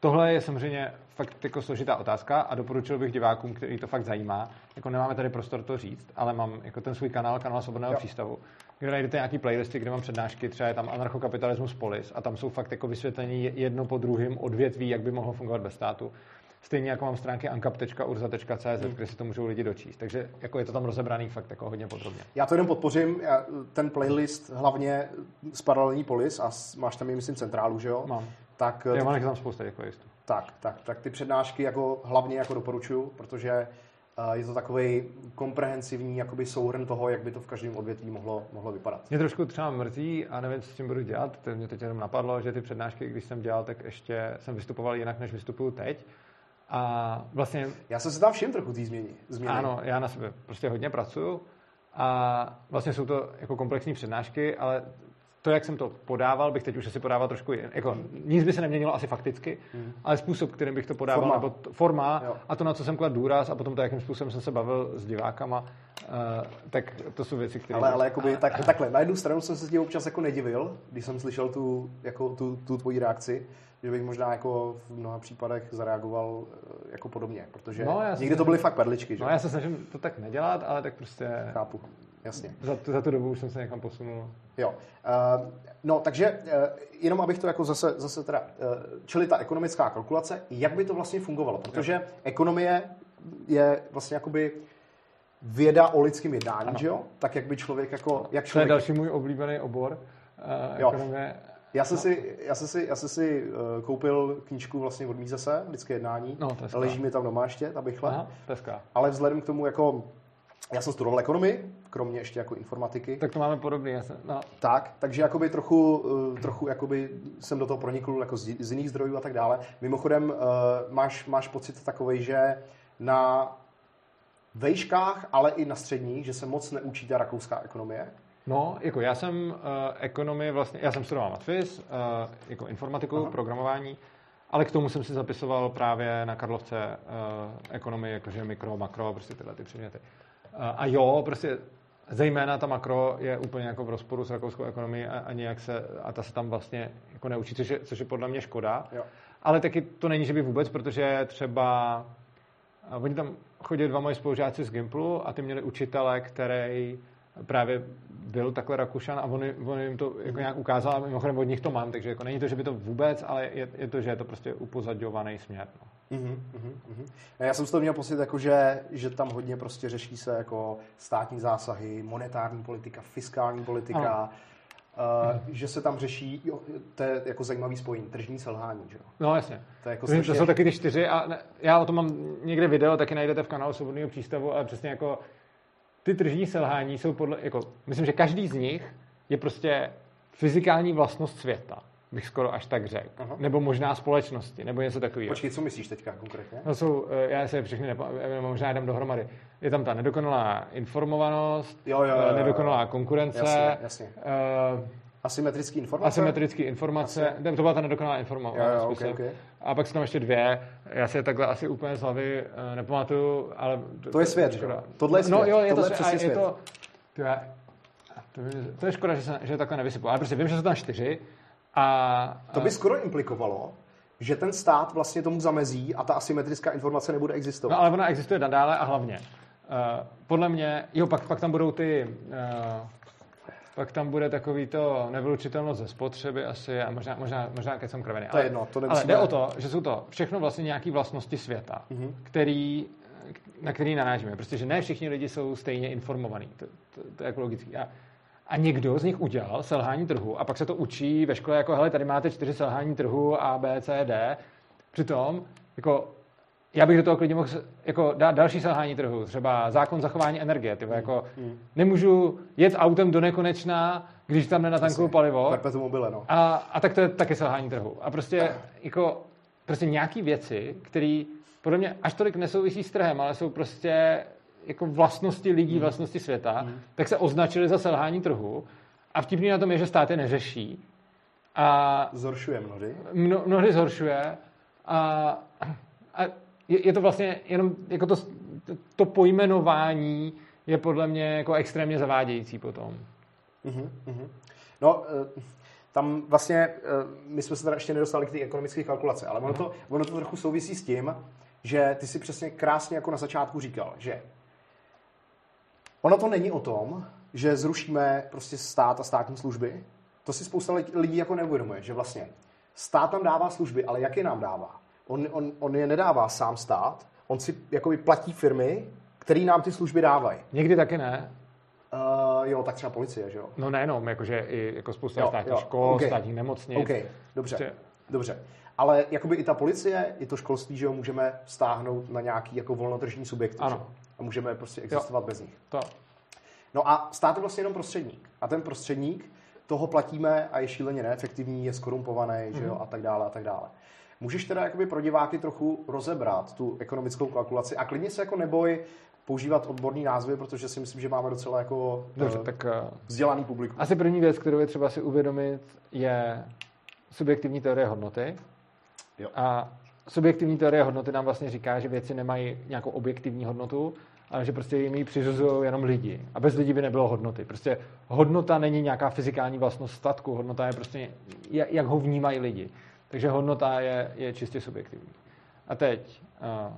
tohle je samozřejmě fakt jako složitá otázka a doporučil bych divákům, který to fakt zajímá. Jako nemáme tady prostor to říct, ale mám jako ten svůj kanál, kanál Svobodného Jo. přístavu, kde najdete nějaký playlisty, kde mám přednášky, třeba je tam anarchokapitalismus polis a tam jsou fakt jako vysvětlení jedno po druhém odvětví, jak by mohlo fungovat bez státu. Stejně jako mám stránky ankap.urza.cz, hmm. kde si to můžou lidi dočíst. Takže jako je to tam rozebraný fakt jako hodně podrobně. Já to jenom podpořím, ten playlist hlavně z paralelní polis a máš tam i, myslím, centrálu, že jo? Mám. Tak, Já ty, mám tam spousta jako listů. tak, tak, tak ty přednášky jako hlavně jako doporučuju, protože eh, je to takový komprehensivní jakoby souhrn toho, jak by to v každém odvětví mohlo, mohlo vypadat. Mě trošku třeba mrzí a nevím, co s tím budu dělat. To mě teď jenom napadlo, že ty přednášky, když jsem dělal, tak ještě jsem vystupoval jinak, než vystupuju teď. A vlastně, Já jsem se tam všiml trochu té změny. změny. ano, já na sebe prostě hodně pracuju a vlastně jsou to jako komplexní přednášky, ale to, jak jsem to podával, bych teď už asi podával trošku, jako nic by se neměnilo asi fakticky, ale způsob, kterým bych to podával, Forma. nebo t- forma Jo. a to, na co jsem kladl důraz a potom to, jakým způsobem jsem se bavil s divákama, uh, tak to jsou věci, které... Ale, ale jakoby, tak, takhle, na jednu stranu jsem se ti občas jako nedivil, když jsem slyšel tu, jako, tu, tu tvoji reakci, že bych možná jako v mnoha případech zareagoval eh, jako podobně, protože No, někdy to byly fakt perličky, že? No já se snažím to tak nedělat, ale tak prostě Chápu, jasně. za tu, za tu dobu už jsem se někam posunul. Jo. Uh, no, takže uh, jenom abych to jako zase, zase teda, uh, čili ta ekonomická kalkulace, jak by to vlastně fungovalo, protože ekonomie je vlastně jakoby věda o lidském jednání, Ano. že jo? Tak jak by člověk jako, jak To je člověk další můj oblíbený obor. Uh, Jo. ekonomie. Já jsem, si, já jsem si, já jsem si uh, koupil knížku vlastně od Mízese, lidské jednání. No, to je skvělé. Leží mi tam doma ještě, ta bychle. Aha. Ale vzhledem k tomu, jako já jsem studoval ekonomii, kromě ještě jako informatiky. Tak to máme podobný. Já jsem, no, Tak, takže jakoby trochu, eh, trochu jakoby jsem do toho pronikl jako z, z jiných zdrojů a tak dále. Mimochodem, eh, máš, máš pocit takový, že na vejškách, ale i na středních, že se moc neučí ta rakouská ekonomie? no, jako já jsem uh, ekonomii vlastně, já jsem studoval matfiz, uh, jako informatiku, Aha. Aha. programování, ale k tomu jsem si zapisoval právě na Karlovce uh, ekonomii, jakože mikro, makro, prostě tyhle ty předměty. A jo, prostě zejména ta makro je úplně jako v rozporu s rakouskou ekonomií a, a nějak se, a ta se tam vlastně jako neučí, což je, což je podle mě škoda. Jo. Ale taky to není, že by vůbec, protože třeba oni tam chodili dva moji spolužáci z Gimplu a ty měli učitele, který právě byl takhle Rakušan a on, on jim to jako nějak ukázal a mimochodem od nich to mám, takže jako není to, že by to vůbec, ale je, je to, že je to prostě upozadňovaný směr. No. Mhm, mhm, mhm. Já jsem z toho měl pocit, jako že, že tam hodně prostě řeší se jako státní zásahy, monetární politika, fiskální politika, uh, že se tam řeší, jo, to je jako zajímavý spojení, tržní selhání, že jo? no jasně. To je jako To, to jsou taky ty čtyři a ne, já o tom mám někde video, taky najdete v kanálu Svobodného přístavu, ale přesně jako ty tržní selhání jsou podle, jako, myslím, že každý z nich je prostě fyzikální vlastnost světa, bych skoro až tak řekl. Aha. Nebo možná společnosti, nebo něco takového. Počkej, co myslíš teďka konkrétně? No jsou, eh, já se všechny nepa- eh, možná jdem dohromady. Je tam ta nedokonalá informovanost, Jo, jo, jo, eh, jo. nedokonalá konkurence, Jasně, jasně. eh, Asymetrický informace? asymetrické informace, Asi. to byla ta nedokonalá Jo, informovanost. jo, ok, myslím. ok. A pak jsou tam ještě dvě, já si je takhle asi úplně z hlavy eh, nepamatuju, ale... To je svět, škoda. jo? Tohle je No svět, jo, je tohle to, je svět, je svět. to, to, to, je, to je škoda, že, se, že takhle nevysypu, ale prostě vím, že jsou tam čtyři a... To by skoro implikovalo, že ten stát vlastně tomu zamezí a ta asymetrická informace nebude existovat. No ale ona existuje nadále a hlavně. Uh, podle mě, jo, pak, pak tam budou ty, uh, pak tam bude takový to nevylučitelnost ze spotřeby asi a možná, možná, možná keď jsem kravený. To je jedno, to ale nemusíme- jde o to, že jsou to všechno vlastně nějaké vlastnosti světa, mm-hmm. který, na který narážíme. Prostě, že ne všichni lidi jsou stejně informovaní. To, to, to je jako logický. A, A někdo z nich udělal selhání trhu a pak se to učí ve škole jako, hele, tady máte čtyři selhání trhu A, B, C, D. Přitom, jako, já bych do toho klidně mohl jako dát další selhání trhu, třeba zákon zachování energie. Tyvo, jako, mm. Nemůžu jet autem do nekonečna, když tam nenatankuju palivo. mobile, no. A, a tak to je taky selhání trhu. A prostě, jako, prostě nějaký věci, které podle mě až tolik nesouvisí s trhem, ale jsou prostě jako vlastnosti lidí, mm. vlastnosti světa, mm. tak se označili za selhání trhu. A vtipný na tom je, že stát je neřeší. A zhoršuje mnohdy. Mno, mnohdy zhoršuje. A, a je, je to vlastně jenom jako to, to pojmenování je podle mě jako extrémně zavádějící potom. Mm-hmm. No, eh, tam vlastně, eh, my jsme se teda ještě nedostali k té ekonomické kalkulace, ale ono to, ono to trochu souvisí s tím, že ty si přesně krásně jako na začátku říkal, že ono to není o tom, že zrušíme prostě stát a státní služby. To si spousta lidí jako neuvědomuje, že vlastně stát nám dává služby, ale jak je nám dává? On, on, on je nedává sám stát, on si jakoby platí firmy, které nám ty služby dávají. Někdy taky ne. Uh, jo, tak třeba policie, že jo? No nejenom, jakože i jako spousta jo, státních jo, škol, okay. státních nemocnic. OK, dobře, prostě... dobře. Ale jakoby i ta policie, i to školství, že jo, můžeme stáhnout na nějaký jako volnotržní subjekty. Ano. Že? A můžeme prostě existovat jo. bez nich. To. No a stát je vlastně jenom prostředník. A ten prostředník, toho platíme a je šíleně neefektivní, je skorumpovaný, mm-hmm. že jo, mhm. a tak dále, a tak dále. Můžeš teda jakoby pro diváky trochu rozebrat tu ekonomickou kalkulaci a klidně se jako neboj používat odborný názvy, protože si myslím, že máme docela jako Dobře, uh, tak, uh, vzdělaný publikum. Asi první věc, kterou je třeba si uvědomit, je subjektivní teorie hodnoty. Jo. A subjektivní teorie hodnoty nám vlastně říká, že věci nemají nějakou objektivní hodnotu, ale že prostě jim ji přiřizují jenom lidi. A bez lidí by nebylo hodnoty. Prostě hodnota není nějaká fyzikální vlastnost statku, hodnota je prostě, jak ho vnímají lidi. Takže hodnota je, je čistě subjektivní. A teď, uh,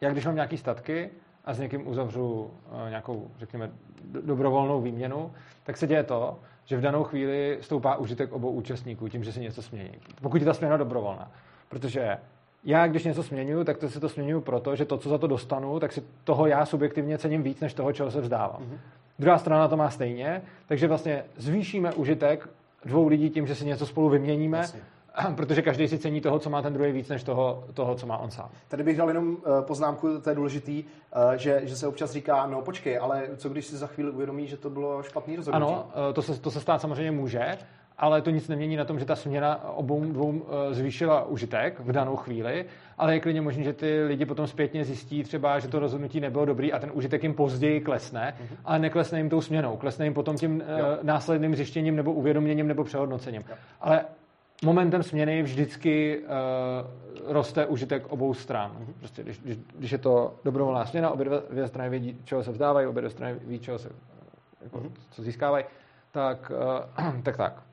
jak když mám nějaký statky a s někým uzavřu uh, nějakou, řekněme, dobrovolnou výměnu, tak se děje to, že v danou chvíli stoupá užitek obou účastníků tím, že se něco smění. Pokud je ta směna dobrovolná. Protože já, když něco směňuju, tak to si to směňuju proto, že to, co za to dostanu, tak si toho já subjektivně cením víc, než toho, čeho se vzdávám. Mm-hmm. Druhá strana to má stejně, takže vlastně zvýšíme užitek dvou lidí tím, že si něco spolu vyměníme, Jasně. protože každý si cení toho, co má ten druhý víc, než toho, toho, co má on sám. Tady bych dal jenom eh, poznámku, to je důležitý, eh, že, že se občas říká, no počkej, ale co když si za chvíli uvědomí, že to bylo špatný rozhodnutí? Ano, eh, to se, to se stát samozřejmě může, ale to nic nemění na tom, že ta směna obou dvou zvýšila užitek v danou chvíli, ale je klidně možné, že ty lidi potom zpětně zjistí třeba, že to rozhodnutí nebylo dobrý a ten užitek jim později klesne, mm-hmm. ale neklesne jim tou směnou, klesne jim potom tím jo. následným zjištěním nebo uvědoměním nebo přehodnocením. Jo. Ale momentem směny vždycky uh, roste užitek obou stran. Mhm. Prostě když, když, když je to dobrovolná směna, obě dvě strany vědí, čeho se vzdávají, obě dvě strany ví, čeho se, jako, mm-hmm. co získávají, tak, uh, tak tak.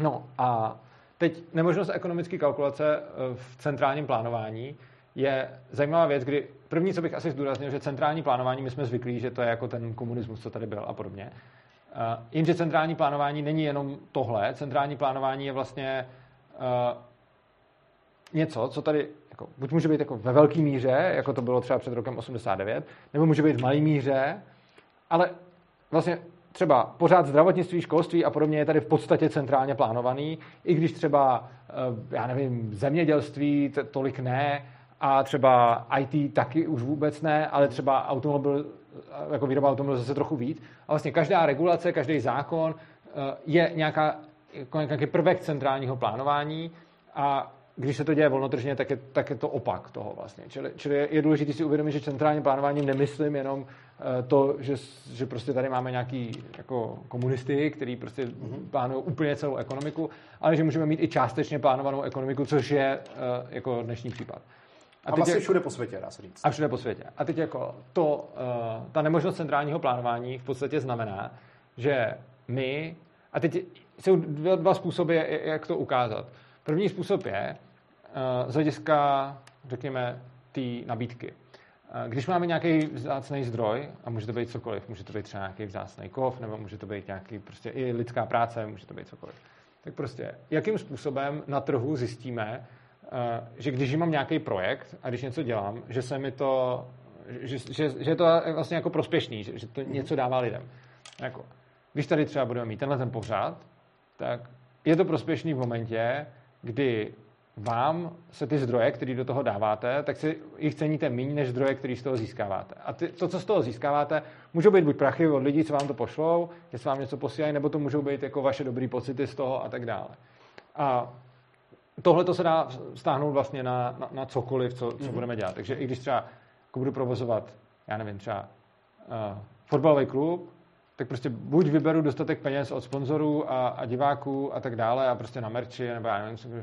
No a teď nemožnost ekonomické kalkulace eh, v centrálním plánování je zajímavá věc, kdy první, co bych asi zdůraznil, že centrální plánování, my jsme zvyklí, že to je jako ten komunismus, co tady byl a podobně. Uh, jenže centrální plánování není jenom tohle. Centrální plánování je vlastně uh, něco, co tady jako, buď může být jako ve velké míře, jako to bylo třeba před rokem 89, nebo může být v malé míře, ale vlastně třeba pořád zdravotnictví, školství a podobně je tady v podstatě centrálně plánovaný, i když třeba, eh, já nevím, zemědělství tolik ne, a třeba IT taky už vůbec ne, ale třeba automobil, eh, jako výroba automobilu zase trochu víc. A vlastně každá regulace, každý zákon je nějaká jako nějaký prvek centrálního plánování a když se to děje volnotržně, tak je, tak je to opak toho vlastně. Čili, čili je důležité si uvědomit, že centrálním plánováním nemyslím jenom eh, to, že, že prostě tady máme nějaký jako komunisty, který prostě mm-hmm. plánují úplně celou ekonomiku, ale že můžeme mít i částečně plánovanou ekonomiku, což je uh, jako dnešní případ. A, a vlastně je, všude po světě, dá se říct. A všude po světě. A teď jako to, uh, ta nemožnost centrálního plánování v podstatě znamená, že my, a teď jsou dva, dva způsoby, jak to ukázat. První způsob je uh, z hlediska, řekněme, té nabídky. Když máme nějaký vzácný zdroj, a může to být cokoliv, může to být třeba nějaký vzácný kov, nebo může to být nějaký prostě i lidská práce, může to být cokoliv. Tak prostě, jakým způsobem na trhu zjistíme, uh, že když mám nějaký projekt a když něco dělám, že se mi to, že, že, že je to vlastně jako prospěšný, že, že to něco dává lidem. Jako, když tady třeba budeme mít tenhle ten pořád, tak je to prospěšný v momentě, kdy vám se ty zdroje, které do toho dáváte, tak si jich ceníte méně než zdroje, které z toho získáváte. A ty, to, co z toho získáváte, můžou být buď prachy od lidí, co vám to pošlou, jestli vám něco posílají, nebo to můžou být jako vaše dobré pocity z toho a tak dále. A tohle to se dá stáhnout vlastně na, na, na cokoliv, co, co mm-hmm. budeme dělat. Takže i když třeba jako budu provozovat, já nevím, třeba uh, fotbalový klub, tak prostě buď vyberu dostatek peněz od sponzorů a, a diváků a tak dále a prostě na merči, nebo já nevím, co bude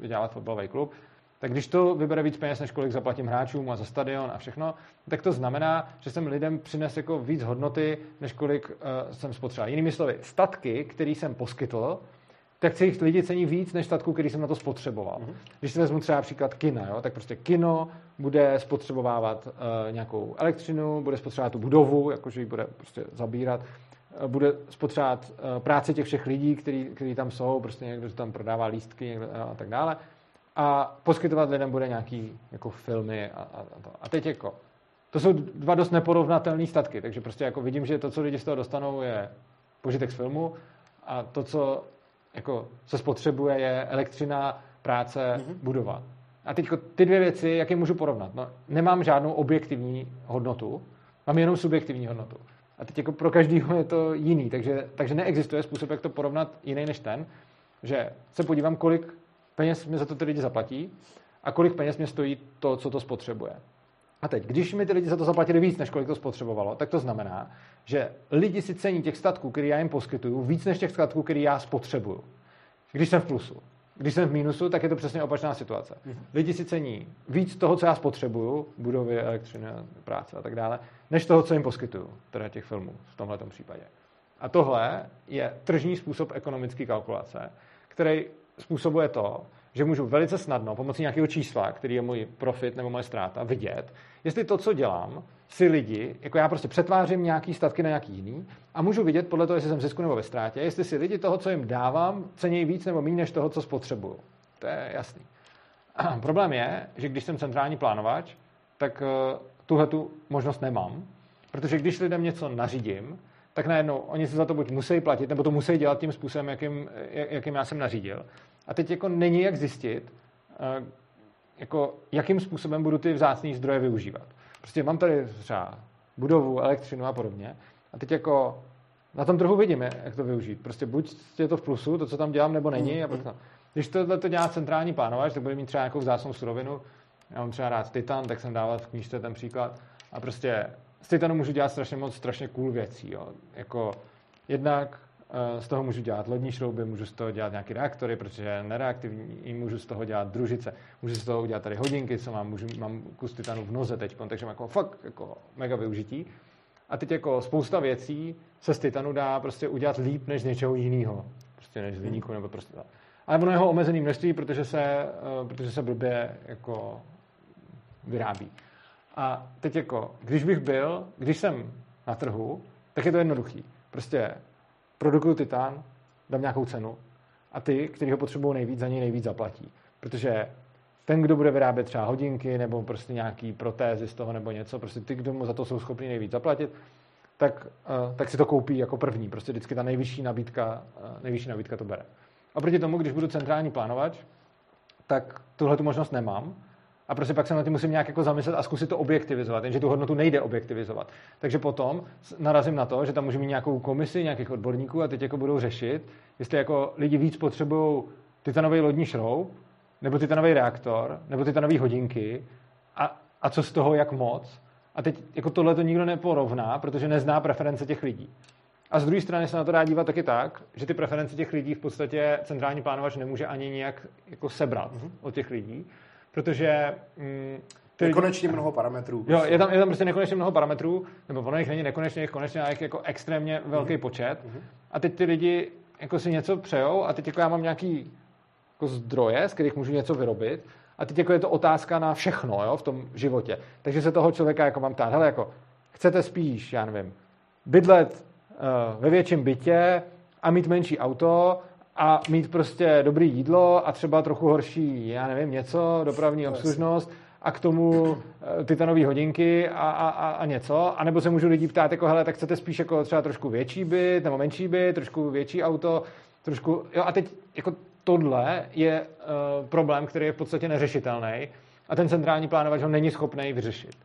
vydělat fotbalový klub, tak když to vybere víc peněz, než kolik zaplatím hráčům a za stadion a všechno, tak to znamená, že jsem lidem přines jako víc hodnoty, než kolik uh, jsem spotřeboval. Jinými slovy, statky, který jsem poskytl, tak se jich lidi cení víc než statku, který jsem na to spotřeboval. Mm-hmm. Když si vezmu třeba příklad kina, jo, tak prostě kino bude spotřebovávat uh, nějakou elektřinu, bude spotřebovat tu budovu, jakože ji bude prostě zabírat, uh, bude spotřebovat uh, práci těch všech lidí, kteří tam jsou, prostě někdo tam prodává lístky někdo, a tak dále. A poskytovat lidem bude nějaký jako filmy a, a, a to. A teď jako, to jsou dva dost neporovnatelné statky, takže prostě jako vidím, že to, co lidi z toho dostanou, je požitek z filmu a to, co jako se spotřebuje, je elektřina, práce, mm-hmm. budova. A teď ty dvě věci, jak je můžu porovnat? No, nemám žádnou objektivní hodnotu, mám jenom subjektivní hodnotu. A teď jako pro každého je to jiný, takže, takže neexistuje způsob, jak to porovnat jiný než ten, že se podívám, kolik peněz mi za to ty lidi zaplatí a kolik peněz mě stojí to, co to spotřebuje. A teď, když mi ty lidi za to zaplatili víc, než kolik to spotřebovalo, tak to znamená, že lidi si cení těch statků, které já jim poskytuju, víc než těch statků, které já spotřebuju. Když jsem v plusu. Když jsem v mínusu, tak je to přesně opačná situace. Mhm. Lidi si cení víc toho, co já spotřebuju, budovy, elektřiny, práce a tak dále, než toho, co jim poskytuju, teda těch filmů v tomhle případě. A tohle je tržní způsob ekonomické kalkulace, který způsobuje to, že můžu velice snadno pomocí nějakého čísla, který je můj profit nebo moje ztráta, vidět, jestli to, co dělám, si lidi, jako já prostě přetvářím nějaký statky na nějaký jiný a můžu vidět podle toho, jestli jsem v zisku nebo ve ztrátě, jestli si lidi toho, co jim dávám, cení víc nebo méně než toho, co spotřebuju. To je jasný. Problém je, že když jsem centrální plánovač, tak uh, tuhle tu možnost nemám, protože když lidem něco nařídím, tak najednou oni si za to buď musí platit, nebo to musí dělat tím způsobem, jakým, jakým já jsem nařídil. A teď jako není jak zjistit, uh, jako jakým způsobem budu ty vzácné zdroje využívat. Prostě mám tady třeba budovu, elektřinu a podobně. A teď jako na tom trhu vidím, jak to využít. Prostě buď je to v plusu, to, co tam dělám, nebo není. A pak to. Když tohle to dělá centrální plánovač, tak bude mít třeba nějakou vzácnou surovinu. Já mám třeba rád titan, tak jsem dával v knížce ten příklad. A prostě z titanu můžu dělat strašně moc, strašně cool věcí. Jo. Jako jednak Eh, z toho můžu dělat lodní šrouby, můžu z toho dělat nějaké reaktory, protože je nereaktivní, můžu z toho dělat družice, můžu z toho udělat tady hodinky, co mám, můžu, mám kus titanu v noze teď, takže mám jako fakt jako mega využití. A teď jako spousta věcí se z titanu dá prostě udělat líp než z něčeho jiného, prostě než z hliníku nebo prostě tak. Ale ono jeho omezený množství, protože se, eh, protože se blbě jako vyrábí. A teď jako, když bych byl, když jsem na trhu, tak je to jednoduchý. Prostě produkuju titán, dám nějakou cenu a ty, kteří ho potřebují nejvíc, za něj nejvíc zaplatí. Protože ten, kdo bude vyrábět třeba hodinky nebo prostě nějaký protézy z toho nebo něco, prostě ty, kdo mu za to jsou schopni nejvíc zaplatit, tak, uh, tak si to koupí jako první. Prostě vždycky ta nejvyšší nabídka, uh, nejvyšší nabídka to bere. A proti tomu, když budu centrální plánovač, tak tuhle tu možnost nemám a prostě pak se na tím musím nějak jako zamyslet a zkusit to objektivizovat, jenže tu hodnotu nejde objektivizovat. Takže potom narazím na to, že tam můžu mít nějakou komisi nějakých odborníků a teď jako budou řešit, jestli jako lidi víc potřebují titanový lodní šroub, nebo titanový reaktor, nebo titanový hodinky a, a co z toho, jak moc. A teď jako tohle to nikdo neporovná, protože nezná preference těch lidí. A z druhé strany se na to dá dívat taky tak, že ty preference těch lidí v podstatě centrální plánovač nemůže ani nějak jako sebrat mm-hmm. od těch lidí, protože mm, ty nekonečně mnoho parametrů. Jo, je tam, je tam prostě nekonečně mnoho parametrů, nebo ono jich není nekonečně, jich konečně, ale jich jako extrémně velký mm-hmm. počet. Mm-hmm. A teď ty lidi jako si něco přejou a teď jako já mám nějaký jako zdroje, z kterých můžu něco vyrobit a teď jako je to otázka na všechno jo, v tom životě. Takže se toho člověka jako mám ptát, hele, jako chcete spíš, já nevím, bydlet uh, ve větším bytě a mít menší auto, a mít prostě dobrý jídlo a třeba trochu horší, já nevím, něco, dopravní obslužnost a k tomu eh, titanové hodinky a, a, a, a něco, anebo se můžu lidí ptát, jako hele, tak chcete spíš jako třeba trošku větší byt, nebo menší byt, trošku větší auto, trošku, jo a teď jako tohle je uh, problém, který je v podstatě neřešitelný a ten centrální plánovač ho není schopný vyřešit.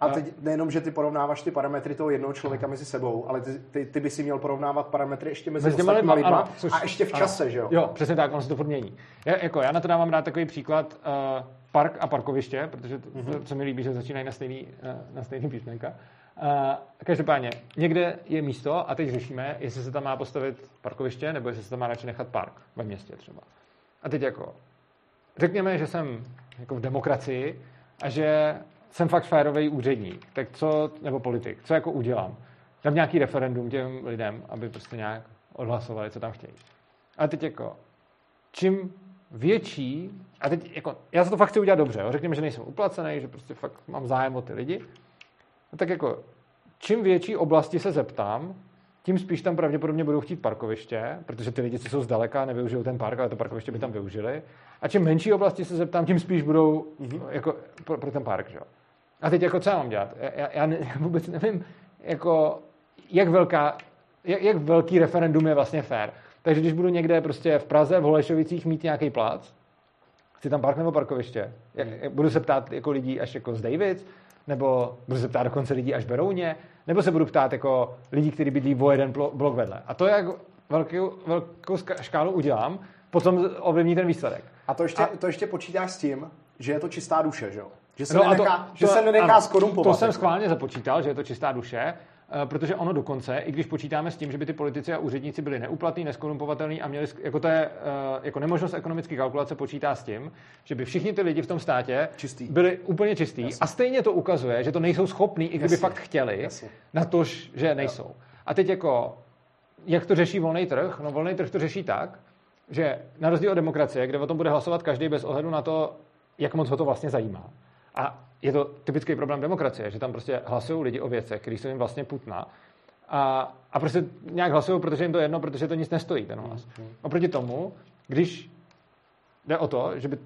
A teď nejenom, že ty porovnáváš ty parametry toho jednoho člověka mezi sebou, ale ty, ty, ty by si měl porovnávat parametry ještě mezi, mezi ostatníma lidma, ano, což, a ještě v čase, ano. že jo? Jo, přesně tak, on se to furt mění. Já, jako, já na to dávám rád takový příklad uh, park a parkoviště, protože to, mm-hmm. co mi líbí, že začínají na stejný, uh, na stejný písmenka. Uh, každopádně, někde je místo a teď řešíme, jestli se tam má postavit parkoviště, nebo jestli se tam má radši nechat park ve městě třeba. A teď jako, řekněme, že jsem jako v demokracii a že jsem fakt férový úředník, tak co, nebo politik, co jako udělám? Dám nějaký referendum těm lidem, aby prostě nějak odhlasovali, co tam chtějí. A teď jako, čím větší, a teď jako, já se to fakt chci udělat dobře, jo? řekněme, že nejsem uplacený, že prostě fakt mám zájem o ty lidi, no tak jako, čím větší oblasti se zeptám, tím spíš tam pravděpodobně budou chtít parkoviště, protože ty lidi, co jsou zdaleka, nevyužijou ten park, ale to parkoviště by tam využili. A čím menší oblasti se zeptám, tím spíš budou mm-hmm. jako pro, pro ten park. Že? A teď jako co mám dělat? Já, já, ne, já vůbec nevím, jako, jak, velká, jak, jak velký referendum je vlastně fair. Takže když budu někde prostě v Praze, v Holešovicích mít nějaký plac, chci tam park nebo parkoviště, jak, jak, budu se ptát jako lidí až jako z Davids, nebo budu se ptát dokonce lidí až Berouně, nebo se budu ptát jako lidí, kteří bydlí o jeden blok vedle. A to, jak velkou, velkou škálu udělám, potom ovlivní ten výsledek. A to ještě, a to ještě počítáš s tím, že je to čistá duše, že jo? Že se no nenechá, to, že to, se nenechá ano, skorumpovat. To jsem schválně započítal, že je to čistá duše, eh, protože ono dokonce, i když počítáme s tím, že by ty politici a úředníci byli neuplatní, neskorumpovatelní a měli, jako to je, eh, jako nemožnost ekonomické kalkulace počítá s tím, že by všichni ty lidi v tom státě čistý. byli úplně Jasně. a stejně to ukazuje, že to nejsou schopní, i kdyby Jasně. fakt chtěli, Jasně. na to, že nejsou. A teď jako, jak to řeší volný trh? No volný trh to řeší tak, že na rozdíl od demokracie, kde o tom bude hlasovat každý bez ohledu na to, jak moc ho to vlastně zajímá. A je to typický problém demokracie, že tam prostě hlasují lidi o věcech, které jsou jim vlastně putná. A, a prostě nějak hlasují, protože jim to je jedno, protože to nic nestojí, ten hlas. Mm. Oproti tomu, když jde o to, že by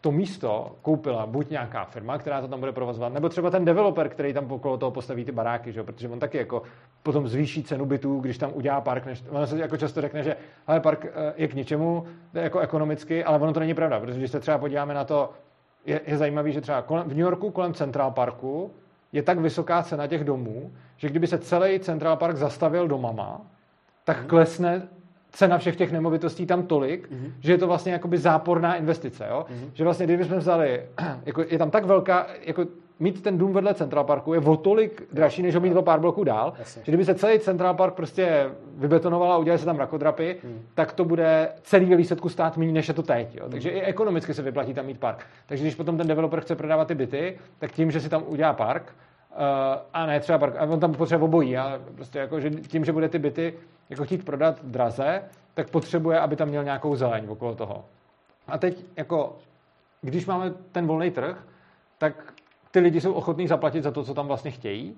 to místo koupila buď nějaká firma, která to tam bude provozovat, nebo třeba ten developer, který tam okolo toho postaví ty baráky, že? protože on taky jako potom zvýší cenu bytů, když tam udělá park. Než, ono se jako často řekne, že ale park eh, je k ničemu, jako ekonomicky, ale ono to není pravda, protože když se třeba podíváme na to, je, je zajímavý, že třeba kolem, v New Yorku kolem Central Parku je tak vysoká cena těch domů, že kdyby se celý Central Park zastavil domama, tak mhm. klesne cena všech těch nemovitostí tam tolik, mm-hmm. že je to vlastně jakoby záporná investice, jo? Mm-hmm. Že vlastně, kdybychom vzali, jako je tam tak velká, jako mít ten dům vedle Central Parku je o tolik dražší, než ho mít o pár bloků dál, Jasně. že kdyby se celý Central Park prostě vybetonoval a udělali se tam rakodrapy, hmm. tak to bude celý výsledku stát méně, než je to teď. Jo? Hmm. Takže i ekonomicky se vyplatí tam mít park. Takže když potom ten developer chce prodávat ty byty, tak tím, že si tam udělá park, uh, a ne třeba park, a on tam potřebuje obojí, ale prostě jako, že tím, že bude ty byty jako chtít prodat draze, tak potřebuje, aby tam měl nějakou zeleň okolo toho. A teď jako, když máme ten volný trh, tak ty lidi jsou ochotní zaplatit za to, co tam vlastně chtějí,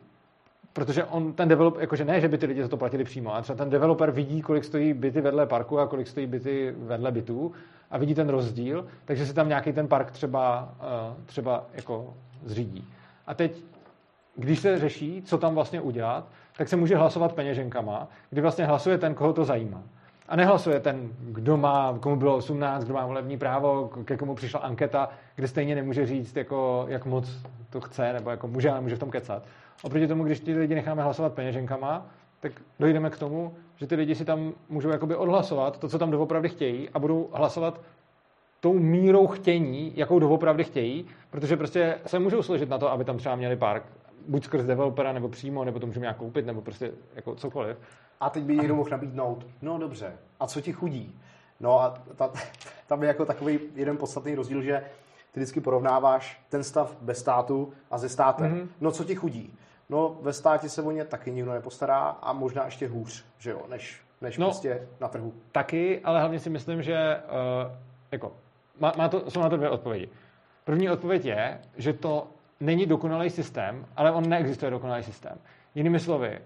protože on, ten developer, jakože ne, že by ty lidi za to platili přímo, ale třeba ten developer vidí, kolik stojí byty vedle parku a kolik stojí byty vedle bytů a vidí ten rozdíl, takže si tam nějaký ten park třeba, eh, třeba jako zřídí. A teď, když se řeší, co tam vlastně udělat, tak se může hlasovat peněženkama, kdy vlastně hlasuje ten, koho to zajímá. A nehlasuje ten, kdo má, komu bylo 18, kdo má volební právo, ke komu přišla anketa, kde stejně nemůže říct, jako, jak moc to chce, nebo jako může, ale může v tom kecat. Oproti tomu, když ty lidi necháme hlasovat peněženkama, tak dojdeme k tomu, že ty lidi si tam můžou jakoby odhlasovat to, co tam doopravdy chtějí a budou hlasovat tou mírou chtění, jakou doopravdy chtějí, protože prostě se můžou složit na to, aby tam třeba měli park, buď skrz developera, nebo přímo, nebo to můžeme nějak koupit, nebo prostě jako cokoliv. A teď by někdo mohl nabídnout, no dobře, a co ti chudí? No a ta, tam je jako takový jeden podstatný rozdíl, že ty vždycky porovnáváš ten stav bez státu a ze státem. Mm-hmm. No co ti chudí? No ve státě se o ně taky nikdo nepostará a možná ještě hůř, že jo, než, než no, prostě na trhu. Taky, ale hlavně si myslím, že uh, jako, má, má to, jsou na to dvě odpovědi. První odpověď je, že to není dokonalý systém, ale on neexistuje dokonalý systém. Jinými slovy,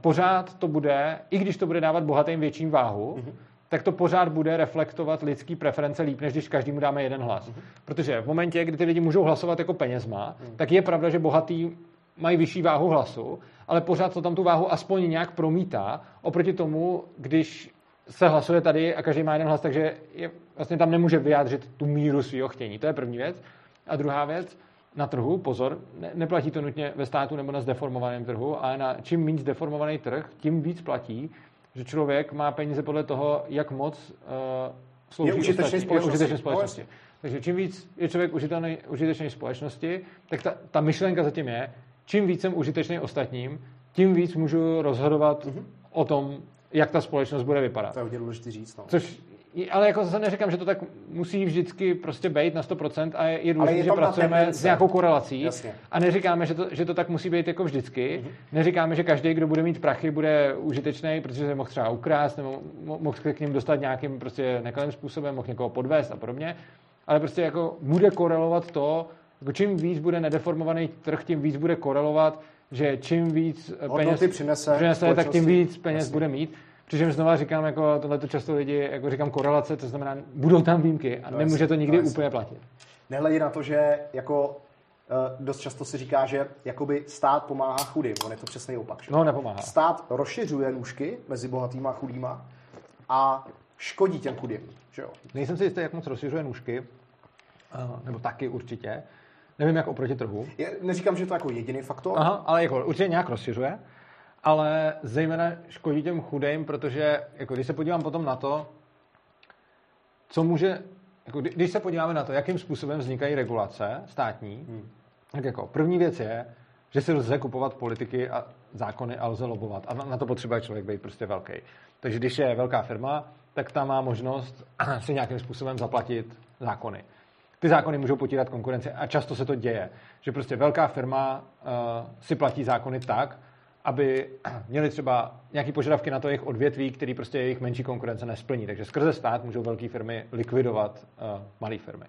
pořád to bude, i když to bude dávat bohatým větším váhu, mm-hmm. tak to pořád bude reflektovat lidský preference líp, než když každému dáme jeden hlas. Mm-hmm. Protože v momentě, kdy ty lidi můžou hlasovat jako penězma, mm. tak je pravda, že bohatý mají vyšší váhu hlasu, ale pořád to tam tu váhu aspoň nějak promítá, oproti tomu, když se hlasuje tady a každý má jeden hlas, takže je, vlastně tam nemůže vyjádřit tu míru svého chtění. To je první věc. A druhá věc, na trhu, pozor, ne, neplatí to nutně ve státu nebo na zdeformovaném trhu, ale na čím méně zdeformovaný trh, tím víc platí, že člověk má peníze podle toho, jak moc uh, slouží je užitečný společnosti. Je společnosti. No, Takže čím víc je člověk užitečný, užitečný společnosti, tak ta, ta myšlenka zatím je, čím víc jsem užitečný ostatním, tím víc můžu rozhodovat mm-hmm. o tom, jak ta společnost bude vypadat. To je hodně důležité říct. No. Což ale jako zase neříkám, že to tak musí vždycky prostě být na 100% a je důležité, že pracujeme s nějakou korelací. Jasně. A neříkáme, že to, že to tak musí být jako vždycky. Mm-hmm. Neříkáme, že každý, kdo bude mít prachy, bude užitečný, protože se mohl třeba ukrást, nebo mohl se k ním dostat nějakým prostě nekalým způsobem, mohl někoho podvést a podobně. Ale prostě jako bude korelovat to, jako čím víc bude nedeformovaný trh, tím víc bude korelovat, že čím víc peněz přinese, přinese tak tím víc peněz Jasně. bude mít. Přičemž znova říkám, jako tohle to často lidi, jako říkám korelace, to znamená, budou tam výjimky a no nemůže to nikdy no úplně platit. Nehledě na to, že jako uh, dost často se říká, že jakoby stát pomáhá chudým, on je to přesný opak. Že? No, nepomáhá. Stát rozšiřuje nůžky mezi bohatýma a chudýma a škodí těm chudým. Že jo? Nejsem si jistý, jak moc rozšiřuje nůžky, uh, nebo taky určitě. Nevím, jak oproti trhu. Je, neříkám, že to jako jediný faktor. Aha, ale jako určitě nějak rozšiřuje ale zejména škodí těm chudým, protože jako když se podívám potom na to, co může, jako když se podíváme na to, jakým způsobem vznikají regulace státní, hmm. tak jako první věc je, že si lze kupovat politiky a zákony a lze lobovat. A na to potřebuje člověk být prostě velký. Takže když je velká firma, tak ta má možnost si nějakým způsobem zaplatit zákony. Ty zákony můžou potírat konkurenci a často se to děje, že prostě velká firma uh, si platí zákony tak, aby měli třeba nějaké požadavky na to jejich odvětví, který prostě jejich menší konkurence nesplní. Takže skrze stát můžou velké firmy likvidovat uh, malé firmy.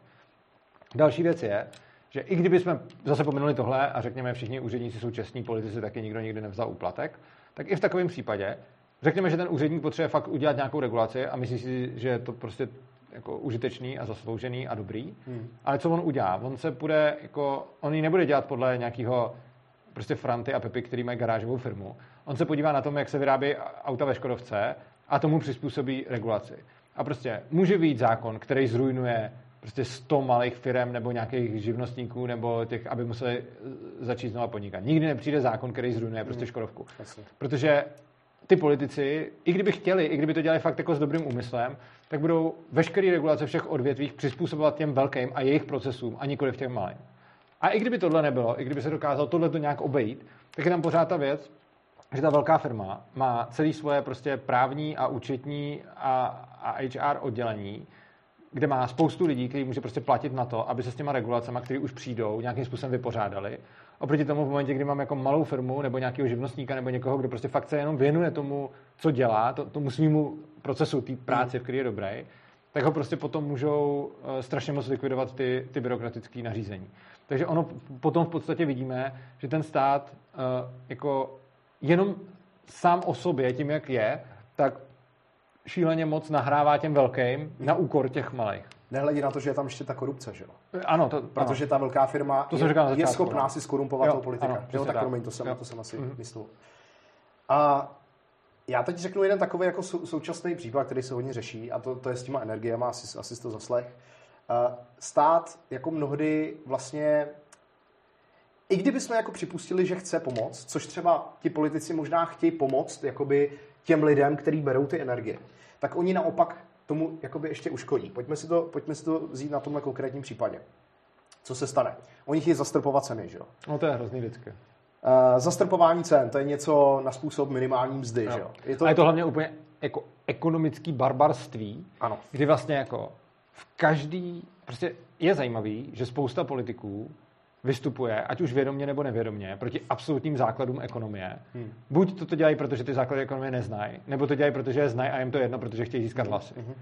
Další věc je, že i kdyby jsme zase pomenuli tohle a řekněme, všichni úředníci jsou čestní, politici taky nikdo nikdy nevzal úplatek, tak i v takovém případě řekněme, že ten úředník potřebuje fakt udělat nějakou regulaci a myslí si, že je to prostě jako užitečný a zasloužený a dobrý. Hmm. Ale co on udělá? On se bude, jako, on ji nebude dělat podle nějakého prostě Franty a Pepy, který mají garážovou firmu. On se podívá na tom, jak se vyrábí auta ve Škodovce a tomu přizpůsobí regulaci. A prostě může být zákon, který zrujnuje prostě 100 malých firm nebo nějakých živnostníků nebo těch, aby museli začít znovu podnikat. Nikdy nepřijde zákon, který zrujnuje prostě hmm. Škodovku. Protože ty politici, i kdyby chtěli, i kdyby to dělali fakt jako s dobrým úmyslem, tak budou veškeré regulace všech odvětvích přizpůsobovat těm velkým a jejich procesům a nikoli v těm malým. A i kdyby tohle nebylo, i kdyby se dokázal tohle to nějak obejít, tak je tam pořád ta věc, že ta velká firma má celý svoje prostě právní a účetní a, a HR oddělení, kde má spoustu lidí, kteří může prostě platit na to, aby se s těma regulacemi, které už přijdou, nějakým způsobem vypořádali. Oproti tomu v momentě, kdy mám jako malou firmu nebo nějakého živnostníka nebo někoho, kdo prostě fakt se jenom věnuje tomu, co dělá, to, tomu svýmu procesu, té práce, v který je dobrý, tak ho prostě potom můžou uh, strašně moc likvidovat ty, ty byrokratické nařízení. Takže ono potom v podstatě vidíme, že ten stát uh, jako jenom sám o sobě, tím, jak je, tak šíleně moc nahrává těm velkým na úkor těch malých. Nehledí na to, že je tam ještě ta korupce, že jo? Ano, to, Protože ano. ta velká firma to je, začátku, je schopná no. si skorumpovat toho politika. Ano, jo, tak, tak. Promiň, to jsem, jo. to jsem asi mm-hmm. myslel. A já teď řeknu jeden takový jako sou, současný případ, který se hodně řeší, a to, to je s těma energiema, asi, asi to zaslech. Stát jako mnohdy vlastně i kdyby jsme jako připustili, že chce pomoct, což třeba ti politici možná chtějí pomoct jakoby těm lidem, kteří berou ty energie, tak oni naopak tomu jakoby ještě uškodí. Pojďme si to, pojďme si to vzít na tomhle konkrétním případě. Co se stane? Oni chtějí zastrpovat ceny, že jo? No to je hrozný vždycky. Uh, zastrpování cen, to je něco na způsob minimální mzdy, no. že jo? Je to... A je to hlavně úplně jako ekonomický barbarství, ano. kdy vlastně jako v každý, prostě je zajímavý, že spousta politiků vystupuje, ať už vědomě nebo nevědomě, proti absolutním základům ekonomie. Hmm. Buď to, to dělají, protože ty základy ekonomie neznají, nebo to dělají, protože je znají a jim to jedno, protože chtějí získat hmm. hlasy. Hmm.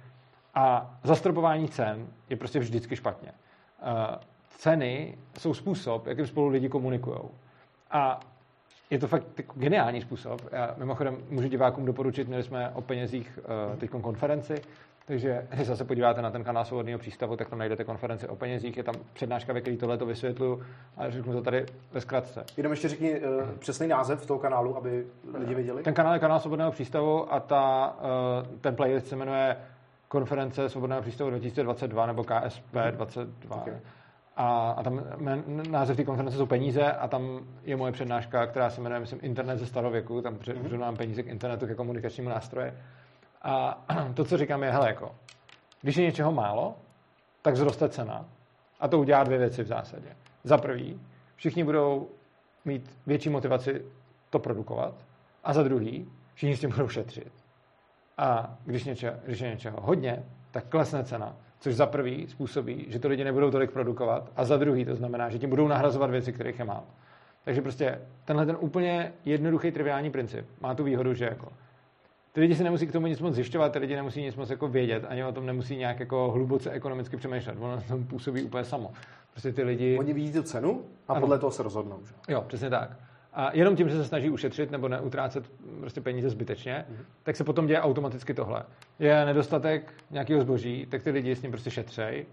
A zastropování cen je prostě vždycky špatně. Uh, ceny jsou způsob, jakým spolu lidi komunikují. A je to fakt jako geniální způsob. Já mimochodem můžu divákům doporučit, měli jsme o penězích uh, teď konferenci, takže když se podíváte na ten kanál Svobodného přístavu, tak tam najdete konferenci o penězích, je tam přednáška, ve které tohle to vysvětluju a řeknu to tady ve zkratce. Jenom ještě řekni uh, přesný název toho kanálu, aby lidi věděli. Ten kanál je kanál Svobodného přístavu a ta, uh, ten playlist se jmenuje konference Svobodného přístavu 2022 nebo KSP 22. Okay. A, a tam název té konference jsou peníze a tam je moje přednáška, která se jmenuje, myslím, Internet ze starověku, tam mm-hmm. peníze k internetu, ke komunikačnímu nástroje. A to, co říkám, je, hele, jako, když je něčeho málo, tak zroste cena. A to udělá dvě věci v zásadě. Za prvý, všichni budou mít větší motivaci to produkovat. A za druhý, všichni s tím budou šetřit. A když, něče, když je něčeho hodně, tak klesne cena. Což za prvý způsobí, že to lidi nebudou tolik produkovat. A za druhý to znamená, že tím budou nahrazovat věci, kterých je málo. Takže prostě tenhle ten úplně jednoduchý triviální princip má tu výhodu, že jako ty lidi si nemusí k tomu nic moc zjišťovat, ty lidi nemusí nic moc jako vědět, ani o tom nemusí nějak jako hluboce ekonomicky přemýšlet. Ono to působí úplně samo. Prostě ty lidi... Oni vidí tu cenu a ano. podle toho se rozhodnou. Že? Jo, přesně tak. A jenom tím, že se snaží ušetřit nebo neutrácet prostě peníze zbytečně, mm-hmm. tak se potom děje automaticky tohle. Je nedostatek nějakého zboží, tak ty lidi s ním prostě šetřej.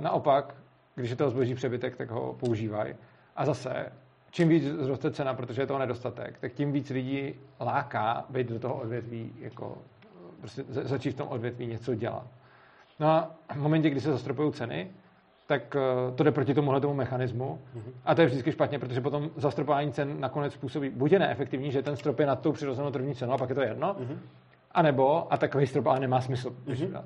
Naopak, když je toho zboží přebytek, tak ho používají. A zase, čím víc zroste cena, protože je toho nedostatek, tak tím víc lidí láká být do toho odvětví, jako prostě začít v tom odvětví něco dělat. No a v momentě, kdy se zastropují ceny, tak eh, to jde proti tomuhle tomu mechanismu. Mm-hmm. A to je vždycky špatně, protože potom zastropování cen nakonec způsobí, buď je neefektivní, že ten strop je nad tou přirozenou tržní cenou a pak je to jedno, mm-hmm. anebo, a takový strop ale nemá smysl, mm-hmm.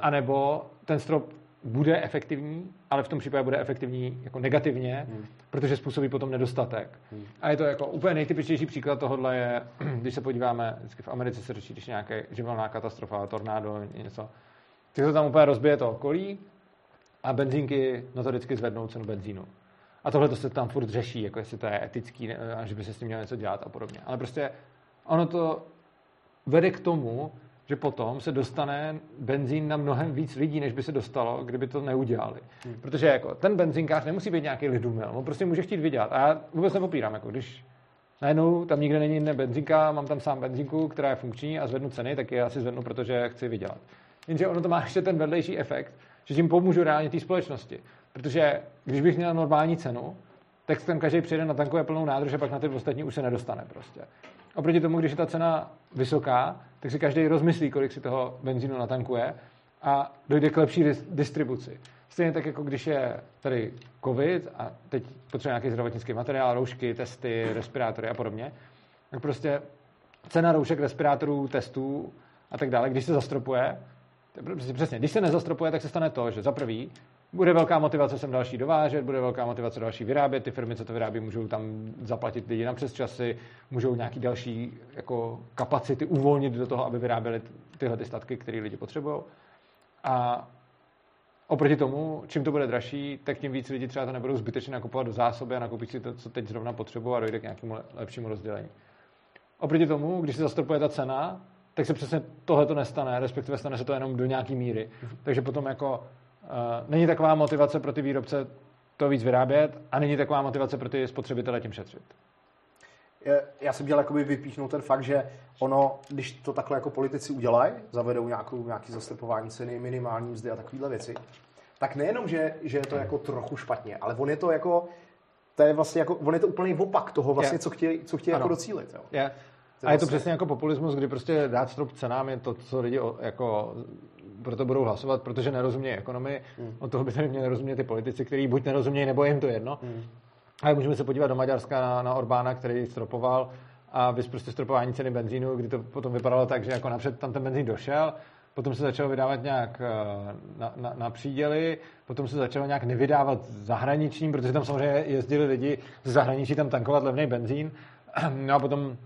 anebo ten strop bude efektivní, ale v tom případě bude efektivní jako negativně, hmm. protože způsobí potom nedostatek. Hmm. A je to jako úplně nejtypičtější příklad tohohle je, když se podíváme, vždycky v Americe se řeší, když nějaká živelná katastrofa, tornádo, něco, tak to tam úplně rozbije to okolí a benzínky notoricky zvednou cenu benzínu. A tohle to se tam furt řeší, jako jestli to je etický a že by se s tím mělo něco dělat a podobně. Ale prostě ono to vede k tomu, že potom se dostane benzín na mnohem víc lidí, než by se dostalo, kdyby to neudělali. Hmm. Protože jako, ten benzínkář nemusí být nějaký lidumil, on prostě může chtít vydělat. A já vůbec nepopírám, jako když najednou tam nikde není jiné benzínka, mám tam sám benzínku, která je funkční a zvednu ceny, tak je asi zvednu, protože chci vydělat. Jenže ono to má ještě ten vedlejší efekt, že tím pomůžu reálně té společnosti. Protože když bych měl normální cenu, tak tam každý přijede na tankové plnou nádrž a pak na ty ostatní už se nedostane prostě. Oproti tomu, když je ta cena vysoká, tak si každý rozmyslí, kolik si toho benzínu natankuje a dojde k lepší distribuci. Stejně tak, jako když je tady covid a teď potřebuje nějaký zdravotnický materiál, roušky, testy, respirátory a podobně, tak prostě cena roušek, respirátorů, testů a tak dále, když se zastropuje, Prostě přesně, když se nezastropuje, tak se stane to, že za prvý bude velká motivace sem další dovážet, bude velká motivace další vyrábět, ty firmy, co to vyrábí, můžou tam zaplatit lidi na přes časy, můžou nějaký další jako kapacity uvolnit do toho, aby vyráběli tyhle ty statky, které lidi potřebují. A oproti tomu, čím to bude dražší, tak tím víc lidi třeba to nebudou zbytečně nakupovat do zásoby a nakoupit si to, co teď zrovna potřebují a dojde k nějakému lepšímu rozdělení. Oproti tomu, když se zastropuje ta cena, tak se přesně tohle to nestane, respektive stane se to jenom do nějaký míry. Takže potom jako není taková motivace pro ty výrobce to víc vyrábět a není taková motivace pro ty spotřebitele tím šetřit. Já jsem chtěl jakoby vypíchnout ten fakt, že ono, když to takhle jako politici udělají, zavedou nějakou, nějaký zastrpování ceny, minimální mzdy a takovéhle věci, tak nejenom, že, že je to jako trochu špatně, ale on je to jako, to je vlastně jako, on je to úplný opak toho vlastně, yeah. co chtějí, co chtějí jako docílit. Jo. Yeah. A je to přesně jako populismus, kdy prostě dát strop cenám je to, co lidi jako proto budou hlasovat, protože nerozumějí ekonomii. Hmm. Od toho by tady měli rozumět ty politici, kteří buď nerozumějí, nebo jim to jedno. Hmm. Ale můžeme se podívat do Maďarska na, na Orbána, který stropoval a vys prostě stropování ceny benzínu, kdy to potom vypadalo tak, že jako napřed tam ten benzín došel, potom se začalo vydávat nějak eh, na, na, na příděly, potom se začalo nějak nevydávat zahraničním, protože tam samozřejmě jezdili lidi z zahraničí tam tankovat levný benzín. No a potom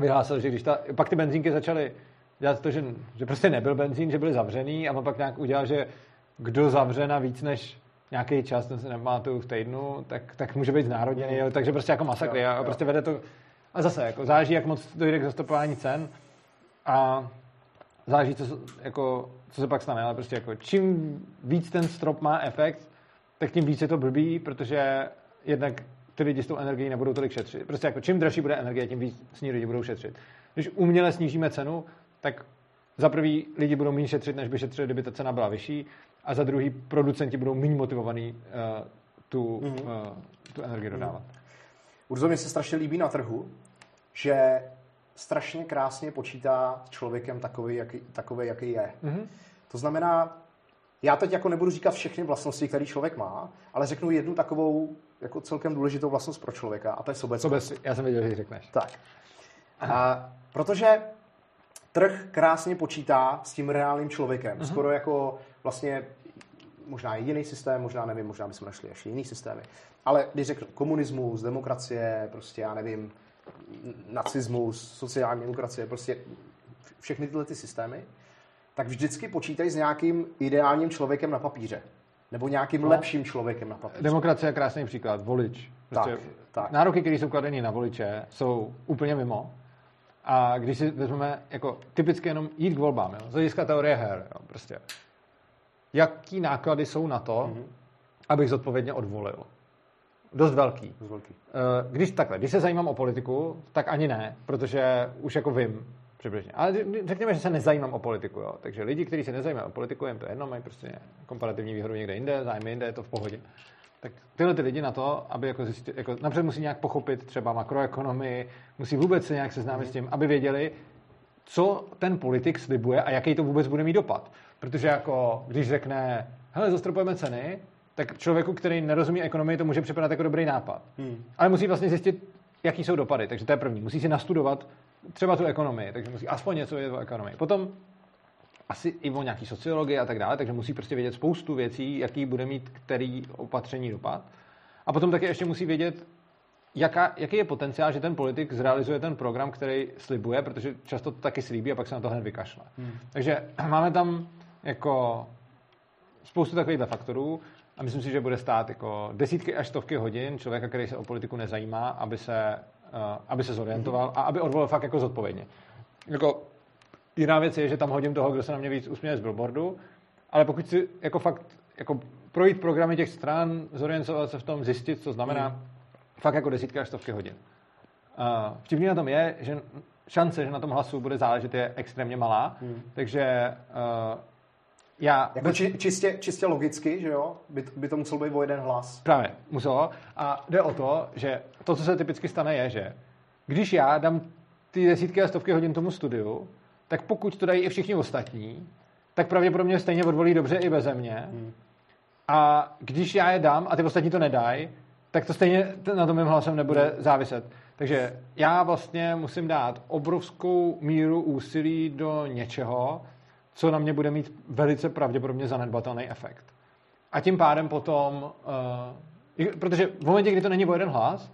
vyhlásil, že když ta, pak ty benzínky začaly dělat to, že, že prostě nebyl benzín, že byly zavřený a pak nějak udělal, že kdo zavře na víc než nějaký čas, ten se tu v týdnu, tak, tak může být znárodněný, mm. takže prostě jako masakry a prostě vede to a zase jako záží, jak moc dojde k zastupování cen a záží, co, jako, co se pak stane, ale prostě jako čím víc ten strop má efekt, tak tím víc je to blbý, protože jednak ty lidi s tou energií nebudou tolik šetřit. Prostě jako čím dražší bude energie, tím víc s ní lidi budou šetřit. Když uměle snížíme cenu, tak za prvý lidi budou méně šetřit, než by šetřili, kdyby ta cena byla vyšší, a za druhý producenti budou méně motivovaní uh, tu, mm-hmm. uh, tu energii dodávat. Mm-hmm. Urzo, mi se strašně líbí na trhu, že strašně krásně počítá s člověkem takový, jaký, takový, jaký je. Mm-hmm. To znamená, já teď jako nebudu říkat všechny vlastnosti, které člověk má, ale řeknu jednu takovou jako celkem důležitou vlastnost pro člověka a to je sobeckost. Sobec, já jsem věděl, že řekneš. Tak. A, protože trh krásně počítá s tím reálným člověkem. Uh-huh. Skoro jako vlastně možná jediný systém, možná nevím, možná bychom našli ještě jiný systémy. Ale když řeknu komunismus, demokracie, prostě já nevím, nacismus, sociální demokracie, prostě všechny tyhle ty systémy, tak vždycky počítají s nějakým ideálním člověkem na papíře. Nebo nějakým no. lepším člověkem na papíře. Demokracie je krásný příklad. Volič. Prostě tak, tak. Nároky, které jsou kladeny na voliče, jsou úplně mimo. A když si vezmeme jako typicky jenom jít k volbám, jo, z hlediska teorie her, jo, prostě, jaký náklady jsou na to, mm-hmm. abych zodpovědně odvolil? Dost velký. Dost velký. Eh, když takhle, když se zajímám o politiku, tak ani ne, protože už jako vím přibližně. Ale řekněme, že se nezajímám o politiku, jo. Takže lidi, kteří se nezajímají o politiku, jim to jedno, mají prostě komparativní výhodu někde jinde, zájmy jinde, je to v pohodě. Tak tyhle ty lidi na to, aby jako zjistil, jako napřed musí nějak pochopit třeba makroekonomii, musí vůbec se nějak seznámit s tím, aby věděli, co ten politik slibuje a jaký to vůbec bude mít dopad. Protože jako, když řekne, hele, zastropujeme ceny, tak člověku, který nerozumí ekonomii, to může připadat jako dobrý nápad. Hmm. Ale musí vlastně zjistit, jaký jsou dopady. Takže to je první. Musí si nastudovat třeba tu ekonomii, takže musí aspoň něco vědět o ekonomii. Potom asi i o nějaký sociologii a tak dále, takže musí prostě vědět spoustu věcí, jaký bude mít který opatření dopad. A potom taky ještě musí vědět, jaká, jaký je potenciál, že ten politik zrealizuje ten program, který slibuje, protože často to taky slíbí a pak se na to hned vykašle. Hmm. Takže máme tam jako spoustu takovýchhle faktorů a myslím si, že bude stát jako desítky až stovky hodin člověka, který se o politiku nezajímá, aby se, uh, aby se zorientoval a aby odvolil fakt jako zodpovědně. Jako, jiná věc je, že tam hodím toho, kdo se na mě víc usměje z billboardu, ale pokud si jako fakt jako projít programy těch stran, zorientovat se v tom, zjistit, co znamená, hmm. fakt jako desítky až stovky hodin. Uh, vtipný na tom je, že šance, že na tom hlasu bude záležet, je extrémně malá, hmm. takže uh, já... Jako či, čistě, čistě logicky, že jo, by, by to muselo být o jeden hlas. Právě, muselo. A jde o to, že to, co se typicky stane, je, že když já dám ty desítky a stovky hodin tomu studiu, tak pokud to dají i všichni ostatní, tak pravděpodobně stejně odvolí dobře i beze mě. Hmm. A když já je dám a ty ostatní to nedají, tak to stejně na tom mým hlasem nebude hmm. záviset. Takže já vlastně musím dát obrovskou míru úsilí do něčeho, co na mě bude mít velice pravděpodobně zanedbatelný efekt. A tím pádem potom, uh, protože v momentě, kdy to není o jeden hlas,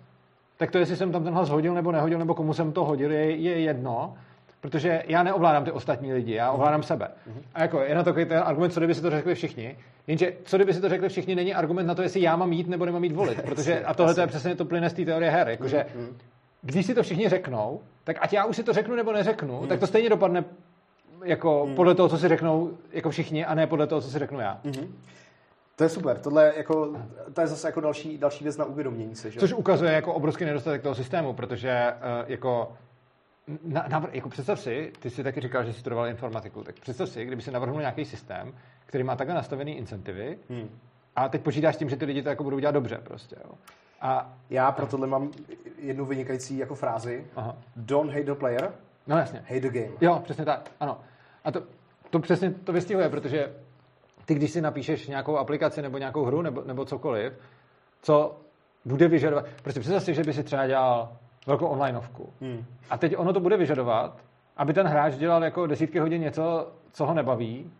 tak to, jestli jsem tam ten hlas hodil nebo nehodil, nebo komu jsem to hodil, je, je jedno, protože já neovládám ty ostatní lidi, já ovládám uh-huh. sebe. A jako je na to ten argument, co kdyby si to řekli všichni, jenže co kdyby si to řekli všichni, není argument na to, jestli já mám jít nebo nemám jít volit, protože a tohle je přesně to plyne z té teorie her, jakože uh-huh. když si to všichni řeknou, tak ať já už si to řeknu nebo neřeknu, uh-huh. tak to stejně dopadne jako hmm. podle toho, co si řeknou jako všichni a ne podle toho, co si řeknu já. Mm-hmm. To je super. Tohle jako, to je zase jako další, další věc na uvědomění se. Že? Což ukazuje jako obrovský nedostatek toho systému, protože uh, jako na, na, jako představ si, ty jsi taky říkal, že jsi studoval informatiku, tak představ si, kdyby si navrhnul nějaký systém, který má takhle nastavený incentivy hmm. a teď počítáš s tím, že ty lidi to jako budou dělat dobře prostě. Jo. A já pro tohle mám jednu vynikající jako frázi. Aha. Don't hate the player, no, jasně. hate the game. Jo, přesně tak, ano. A to, to přesně to vystihuje, protože ty, když si napíšeš nějakou aplikaci nebo nějakou hru nebo, nebo cokoliv, co bude vyžadovat, prostě představ si, že by si třeba dělal velkou onlineovku. Hmm. A teď ono to bude vyžadovat, aby ten hráč dělal jako desítky hodin něco, co ho nebaví,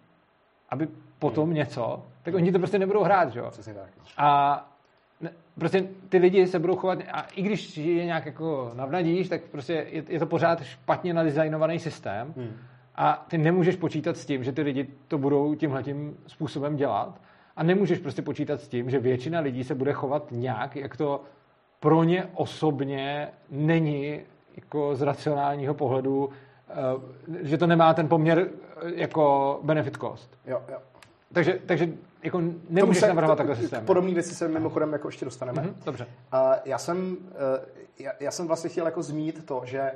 aby potom hmm. něco, tak oni to prostě nebudou hrát, že jo? Přesně tak. A ne, prostě ty lidi se budou chovat, a i když je nějak jako navnadíš, tak prostě je, je to pořád špatně nadizajnovaný systém, hmm. A ty nemůžeš počítat s tím, že ty lidi to budou tímhletím způsobem dělat. A nemůžeš prostě počítat s tím, že většina lidí se bude chovat nějak, jak to pro ně osobně není jako z racionálního pohledu, eh, že to nemá ten poměr eh, jako benefit cost. Jo, jo. takže, takže jako nemůžeš se, navrhovat takhle systém. Podobné věci se mimochodem jako ještě dostaneme. Mm-hmm, dobře. Uh, já, jsem, uh, já, já jsem vlastně chtěl jako zmínit to, že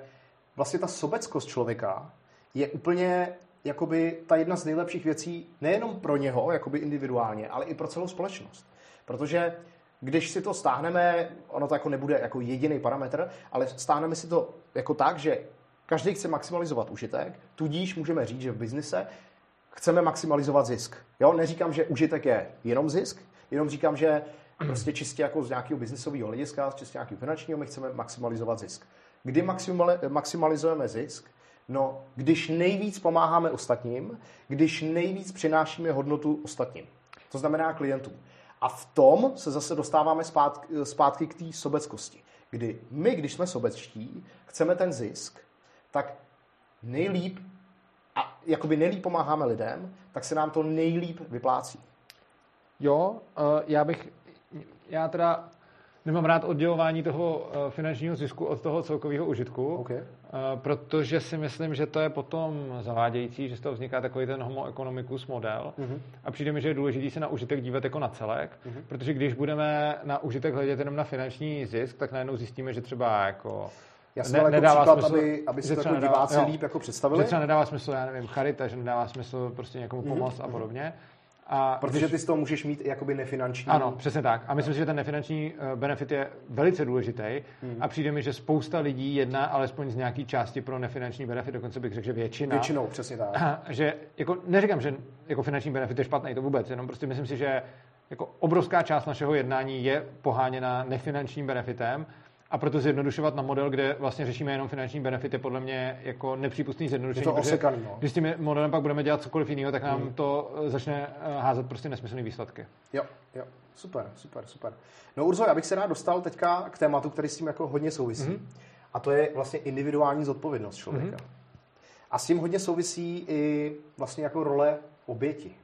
vlastně ta sobeckost člověka je úplně jakoby ta jedna z nejlepších věcí nejenom pro něho, jakoby individuálně, ale i pro celou společnost. Protože když si to stáhneme, ono to jako nebude jako jediný parametr, ale stáhneme si to jako tak, že každý chce maximalizovat užitek, tudíž můžeme říct, že v biznise chceme maximalizovat zisk. Jo? Neříkám, že užitek je jenom zisk, jenom říkám, že prostě čistě jako z nějakého biznisového hlediska, z čistě nějakého finančního, my chceme maximalizovat zisk. Kdy maximalizujeme zisk? No, když nejvíc pomáháme ostatním, když nejvíc přinášíme hodnotu ostatním. To znamená klientům. A v tom se zase dostáváme zpátky, zpátky k té sobeckosti. Kdy my, když jsme sobečtí, chceme ten zisk, tak nejlíp a jakoby nejlíp pomáháme lidem, tak se nám to nejlíp vyplácí. Jo, uh, já bych, já teda nemám rád oddělování toho uh, finančního zisku od toho celkového užitku, okay. uh, protože si myslím, že to je potom zavádějící, že z toho vzniká takový ten homo economicus model uh-huh. a přijde mi, že je důležité se na užitek dívat jako na celek, uh-huh. protože když budeme na užitek hledět jenom na finanční zisk, tak najednou zjistíme, že třeba jako já jsem ne, jako nedává příklad, smysl, aby, aby si to jako nedává, diváci jo, líp jako představili. Že třeba nedává smysl, já nevím, charita, že nedává smysl prostě někomu mhm, pomoct mm-hmm. a podobně. A Protože když... ty z toho můžeš mít jakoby nefinanční. Ano, přesně tak. A myslím si, že ten nefinanční eh, benefit je velice důležitý. Hmm. A přijde mi, že spousta lidí jedná alespoň z nějaké části pro nefinanční benefit, dokonce bych řekl, že většina. Většinou, přesně tak. A, že jako, neříkám, že jako finanční benefit je špatný, to vůbec, jenom prostě myslím si, že jako obrovská část našeho jednání je poháněna nefinančním benefitem a proto zjednodušovat na model, kde vlastně řešíme jenom finanční benefity, podle mě jako nepřípustný zjednodušení. Je to osekaný, no. Když s tím modelem pak budeme dělat cokoliv jiného, tak nám hmm. to eh, začne eh, házet prostě nesmyslné výsledky. Jo, jo. Super, super, super. No Urzo, já bych se rád dostal teďka k tématu, který s tím jako hodně souvisí. Mm-hmm. A to je vlastně individuální zodpovědnost člověka. Mm-hmm. A s tím hodně souvisí i vlastně jako role oběti.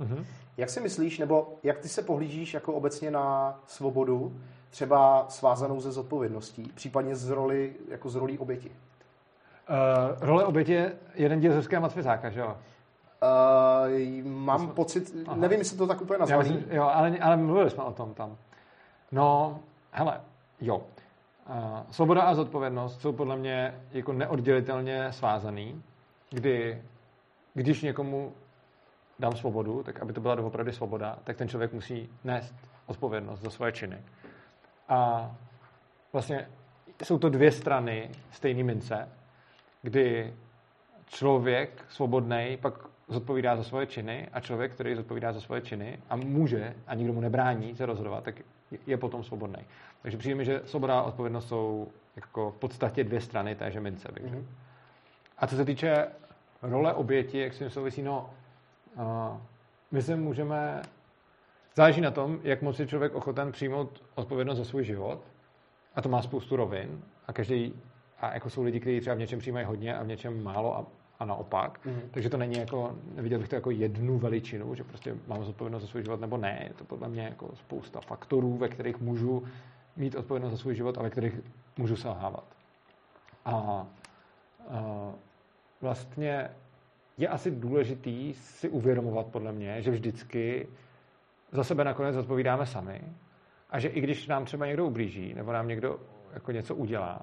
Mm-hmm. Jak si myslíš, nebo jak ty se pohlížíš jako obecně na svobodu třeba svázanou ze zodpovědností, případně z roli, jako z rolí oběti? Uh, role oběti je jeden díl Zrského Matfizáka, že jo? Uh, mám Myslím, pocit, aha. nevím, jestli to tak úplně nazvaný. Myslím, jo, ale, ale mluvili jsme o tom tam. No, hele, jo. Uh, svoboda a zodpovědnost jsou podle mě jako neoddělitelně svázaný, kdy když někomu dám svobodu, tak aby to byla doopravdy svoboda, tak ten člověk musí nést odpovědnost za svoje činy. A vlastně jsou to dvě strany stejné mince, kdy člověk svobodný pak zodpovídá za svoje činy a člověk, který zodpovídá za svoje činy a může a nikdo mu nebrání se rozhodovat, tak je potom svobodný. Takže přijde mi, že svoboda a odpovědnost jsou jako v podstatě dvě strany téže mince. Mm-hmm. A co se týče role oběti, jak s tím souvisí, no, uh, my se můžeme Záleží na tom, jak moc je člověk ochoten přijmout odpovědnost za svůj život. A to má spoustu rovin. A každý, a jako jsou lidi, kteří třeba v něčem přijímají hodně a v něčem málo a, a naopak. Mm-hmm. Takže to není jako, neviděl bych to jako jednu veličinu, že prostě mám zodpovědnost za svůj život nebo ne. Je to podle mě jako spousta faktorů, ve kterých můžu mít odpovědnost za svůj život a ve kterých můžu selhávat. A, a vlastně je asi důležitý si uvědomovat podle mě, že vždycky za sebe nakonec odpovídáme sami a že i když nám třeba někdo ublíží nebo nám někdo jako něco udělá,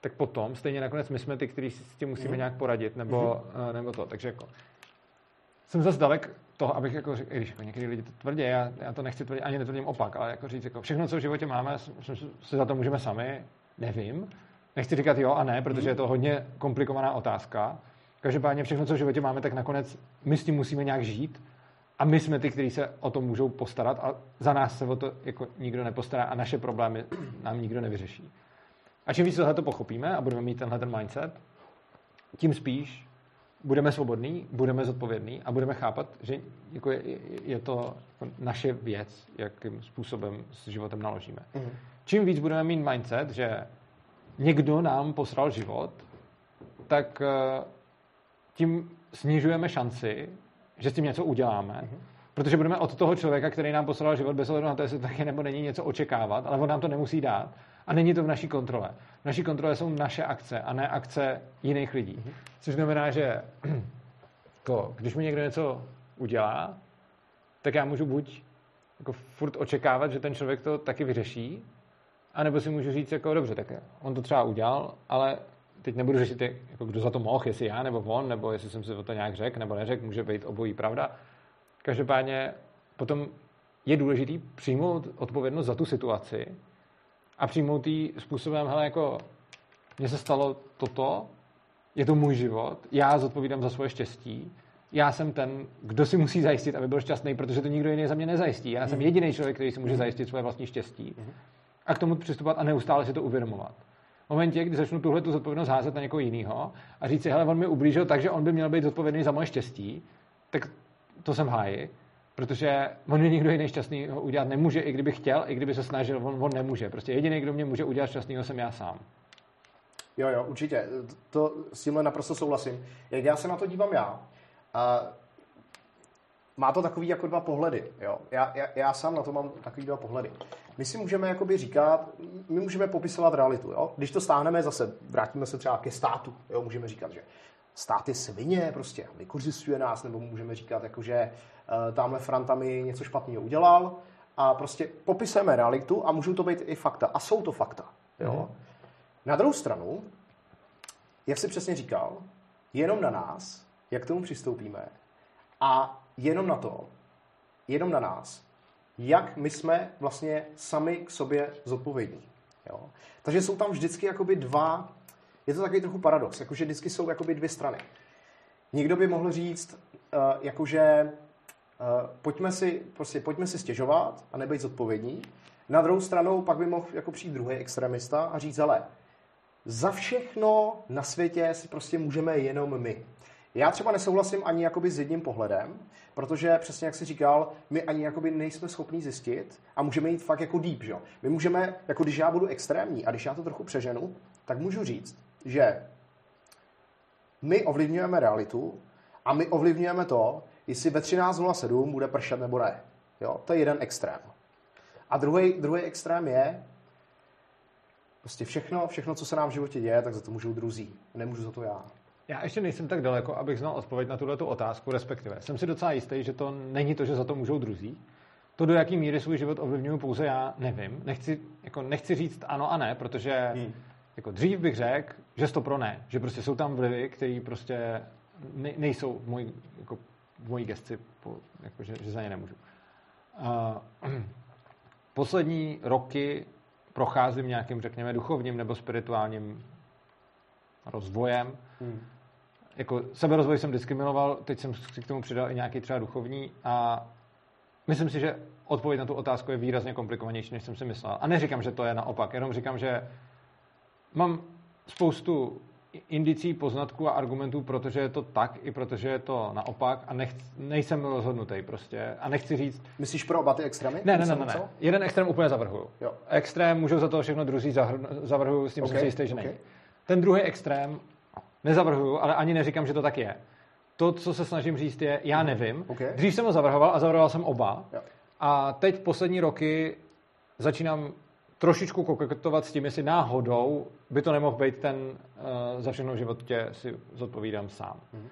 tak potom stejně nakonec my jsme ty, kteří s tím musíme mm. nějak poradit nebo, mm. nebo to. Takže jako jsem zase dalek toho, abych jako řekl, když jako někdy lidi to tvrdí, já, já, to nechci tvrdit, ani netvrdím opak, ale jako říct, jako všechno, co v životě máme, si za to můžeme sami, nevím. Nechci říkat jo a ne, protože je to hodně komplikovaná otázka. Každopádně všechno, co v životě máme, tak nakonec my s tím musíme nějak žít a my jsme ty, kteří se o to můžou postarat a za nás se o to jako nikdo nepostará a naše problémy nám nikdo nevyřeší. A čím víc tohle to pochopíme a budeme mít tenhle ten mindset, tím spíš budeme svobodní, budeme zodpovědní a budeme chápat, že jako je, je to jako naše věc, jakým způsobem s životem naložíme. Mm. Čím víc budeme mít mindset, že někdo nám posral život, tak eh, tím snižujeme šanci, že s tím něco uděláme, mm-hmm. protože budeme od toho člověka, který nám poslal život, bez ohledu na to, jestli to taky nebo není něco očekávat, ale on nám to nemusí dát. A není to v naší kontrole. V naší kontrole jsou naše akce a ne akce jiných lidí. Mm-hmm. Což znamená, že to, když mi někdo něco udělá, tak já můžu buď jako furt očekávat, že ten člověk to taky vyřeší, anebo si můžu říct, jako dobře, tak on to třeba udělal, ale teď nebudu řešit, jako kdo za to mohl, jestli já nebo on, nebo jestli jsem si o to nějak řekl nebo neřekl, může být obojí pravda. Každopádně potom je důležitý přijmout odpovědnost za tu situaci a přijmout ji způsobem, hele, jako mně se stalo toto, je to můj život, já zodpovídám za svoje štěstí, já jsem ten, kdo si musí zajistit, aby byl šťastný, protože to nikdo jiný za mě nezajistí. Já jsem mhm. jediný člověk, který si může mhm. zajistit svoje vlastní štěstí. Mhm. A k tomu přistupovat a neustále si to uvědomovat. Momentě, kdy začnu tuhle tu zodpovědnost házet na někoho jiného a říct si, hele, on mi ublížil, takže on by měl být zodpovědný za moje štěstí, tak to jsem háji, protože on mě nikdo jiný šťastný udělat nemůže, i kdyby chtěl, i kdyby se snažil, on, on nemůže. Prostě jediný, kdo mě může udělat šťastného, jsem já sám. Jo, jo, určitě. To s tímhle naprosto souhlasím. Jak já se na to dívám já, a má to takový jako dva pohledy. Jo? Já, já, já sám na to mám takový dva pohledy. My si můžeme jakoby říkat, my můžeme popisovat realitu. Jo? Když to stáhneme zase, vrátíme se třeba ke státu. Jo? Můžeme říkat, že stát je svině, prostě vykořistuje nás, nebo můžeme říkat, jako, že uh, tamhle Franta mi něco špatného udělal a prostě popisujeme realitu a můžou to být i fakta. A jsou to fakta. Jo? Mm. Na druhou stranu, jak jsi přesně říkal, jenom na nás, jak k tomu přistoupíme a jenom na to, jenom na nás, jak my jsme vlastně sami k sobě zodpovědní. Jo? Takže jsou tam vždycky jakoby dva, je to takový trochu paradox, jakože vždycky jsou jakoby dvě strany. Někdo by mohl říct, uh, jakože uh, pojďme, si, prostě, pojďme si stěžovat a nebejt zodpovědní. Na druhou stranu pak by mohl jako přijít druhý extremista a říct, ale za všechno na světě si prostě můžeme jenom my. Já třeba nesouhlasím ani jakoby s jedním pohledem, protože přesně jak jsi říkal, my ani jakoby nejsme schopni zjistit a můžeme jít fakt jako deep, že? My můžeme, jako když já budu extrémní a když já to trochu přeženu, tak můžu říct, že my ovlivňujeme realitu a my ovlivňujeme to, jestli ve 13.07 bude pršet nebo ne. Jo? To je jeden extrém. A druhý, druhý extrém je, prostě všechno, všechno, co se nám v životě děje, tak za to můžou druzí. Nemůžu za to já. Já ještě nejsem tak daleko, abych znal odpověď na tuto otázku, respektive jsem si docela jistý, že to není to, že za to můžou druzí. To, do jaký míry svůj život ovlivňuju pouze já, nevím. Nechci, jako nechci říct ano a ne, protože hmm. jako dřív bych řekl, že to pro ne. Že prostě jsou tam vlivy, které prostě ne, nejsou v mojí, jako, v mojí gesci, jako, že, že za ně nemůžu. Uh, poslední roky procházím nějakým, řekněme, duchovním nebo spirituálním rozvojem. Hmm. Jako seberozvoj jsem vždycky miloval, teď jsem si k tomu přidal i nějaký třeba duchovní a myslím si, že odpověď na tu otázku je výrazně komplikovanější, než jsem si myslel. A neříkám, že to je naopak, jenom říkám, že mám spoustu indicí, poznatků a argumentů, protože je to tak, i protože je to naopak a nechci, nejsem rozhodnutý prostě a nechci říct... Myslíš pro oba ty extrémy? Ne, ne, ne, ne, ne. Jeden extrém úplně zavrhuju. Jo. Extrém můžou za to všechno druzí zavrhuju, s tím okay. jsem si jistý, že okay. není. Ten druhý extrém nezavrhuju, ale ani neříkám, že to tak je. To, co se snažím říct, je, já nevím. Okay. Dřív jsem ho zavrhoval a zavrhoval jsem oba. Jo. A teď poslední roky začínám trošičku koketovat s tím, jestli náhodou by to nemohl být ten uh, za všechno v životě si zodpovídám sám. Mm. Uh,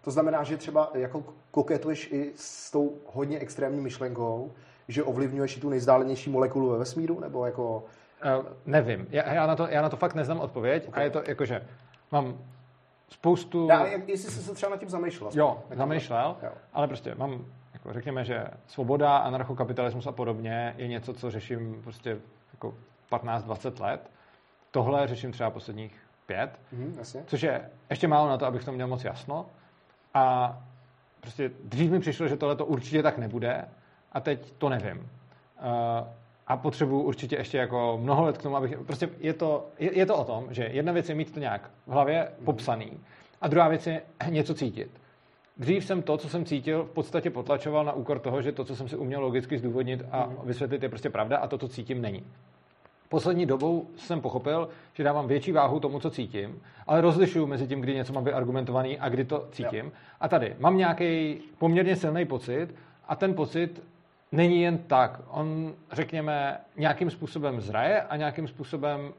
to znamená, že třeba jako koketuješ i s tou hodně extrémní myšlenkou, že ovlivňuješ i tu nejzdálenější molekulu ve vesmíru, nebo jako... Uh, nevím. Já, já, na to, já na to fakt neznám odpověď okay. a je to jakože mám spoustu... Já, jestli jsi se třeba nad tím zamýšlel. Jo, zamýšlel, jo. ale prostě mám jako řekněme, že svoboda, anarchokapitalismus a podobně je něco, co řeším prostě jako 15-20 let. Tohle řeším třeba posledních pět, mm, což je ještě málo na to, abych to měl moc jasno. A prostě dřív mi přišlo, že tohle to určitě tak nebude a teď to nevím. Uh, a potřebuji určitě ještě jako mnoho let k tomu, abych... Prostě je to, je, je to o tom, že jedna věc je mít to nějak v hlavě mhm. popsaný a druhá věc je něco cítit. Dřív jsem to, co jsem cítil, v podstatě potlačoval na úkor toho, že to, co jsem si uměl logicky zdůvodnit a mhm. vysvětlit, je prostě pravda a to, co cítím, není. Poslední dobou jsem pochopil, že dávám větší váhu tomu, co cítím, ale rozlišuju mezi tím, kdy něco mám být argumentovaný a kdy to cítím. Jo. A tady mám nějaký poměrně silný pocit a ten pocit není jen tak. On, řekněme, nějakým způsobem zraje a nějakým způsobem,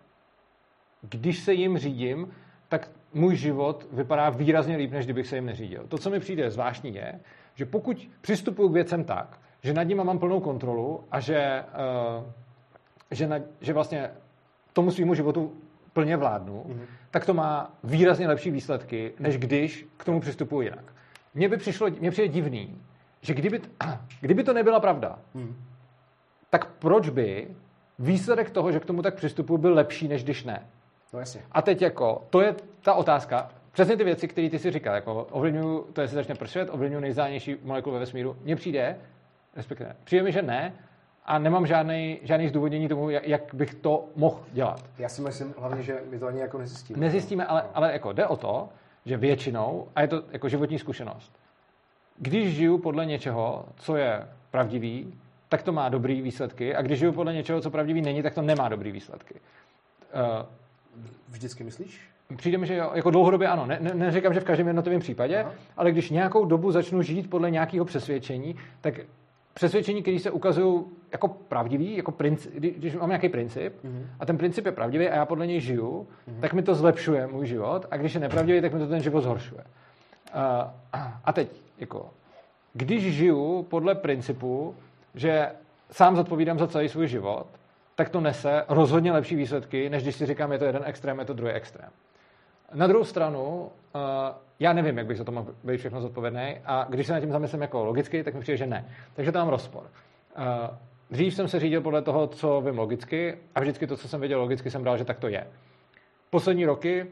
když se jim řídím, tak můj život vypadá výrazně líp, než kdybych se jim neřídil. To, co mi přijde zvláštní, je, že pokud přistupuji k věcem tak, že nad nimi mám plnou kontrolu a že, uh, že, na, že vlastně tomu svýmu životu plně vládnu, mm-hmm. tak to má výrazně lepší výsledky, než když k tomu přistupuji jinak. Mně by přišlo, mně přijde divný, že kdyby, kdyby to nebyla pravda, mm. tak proč by výsledek toho, že k tomu tak přistupuji, byl lepší, než když ne? No jasně. A teď jako, to je ta otázka, přesně ty věci, které ty si říkal, jako ovlivňuju to, jestli začne pršet, ovlivňuju nejzálnější molekulu ve vesmíru. Mně přijde, respektive přijde mi, že ne, a nemám žádný, žádný zdůvodnění tomu, jak bych to mohl dělat. Já si myslím hlavně, že my to ani jako nezjistíme. Nezjistíme, ale, ale jako jde o to, že většinou, a je to jako životní zkušenost, když žiju podle něčeho, co je pravdivý, tak to má dobrý výsledky, a když žiju podle něčeho, co pravdivý není, tak to nemá dobrý výsledky. Uh, Vždycky myslíš? Přijde mi, že jo, jako dlouhodobě ano. Ne, ne, neříkám, že v každém jednotlivém případě, Aha. ale když nějakou dobu začnu žít podle nějakého přesvědčení, tak přesvědčení, které se ukazují jako pravdivý, jako princip, když mám nějaký princip mm-hmm. a ten princip je pravdivý a já podle něj žiju, mm-hmm. tak mi to zlepšuje můj život a když je nepravdivý, tak mi to ten život zhoršuje. Uh, a teď, jako, když žiju podle principu, že sám zodpovídám za celý svůj život, tak to nese rozhodně lepší výsledky, než když si říkám, je to jeden extrém, je to druhý extrém. Na druhou stranu, uh, já nevím, jak bych za to mohl být všechno zodpovědný a když se na tím zamyslím jako logicky, tak mi přijde, že ne. Takže tam rozpor. Uh, dřív jsem se řídil podle toho, co vím logicky a vždycky to, co jsem věděl logicky, jsem bral, že tak to je. Poslední roky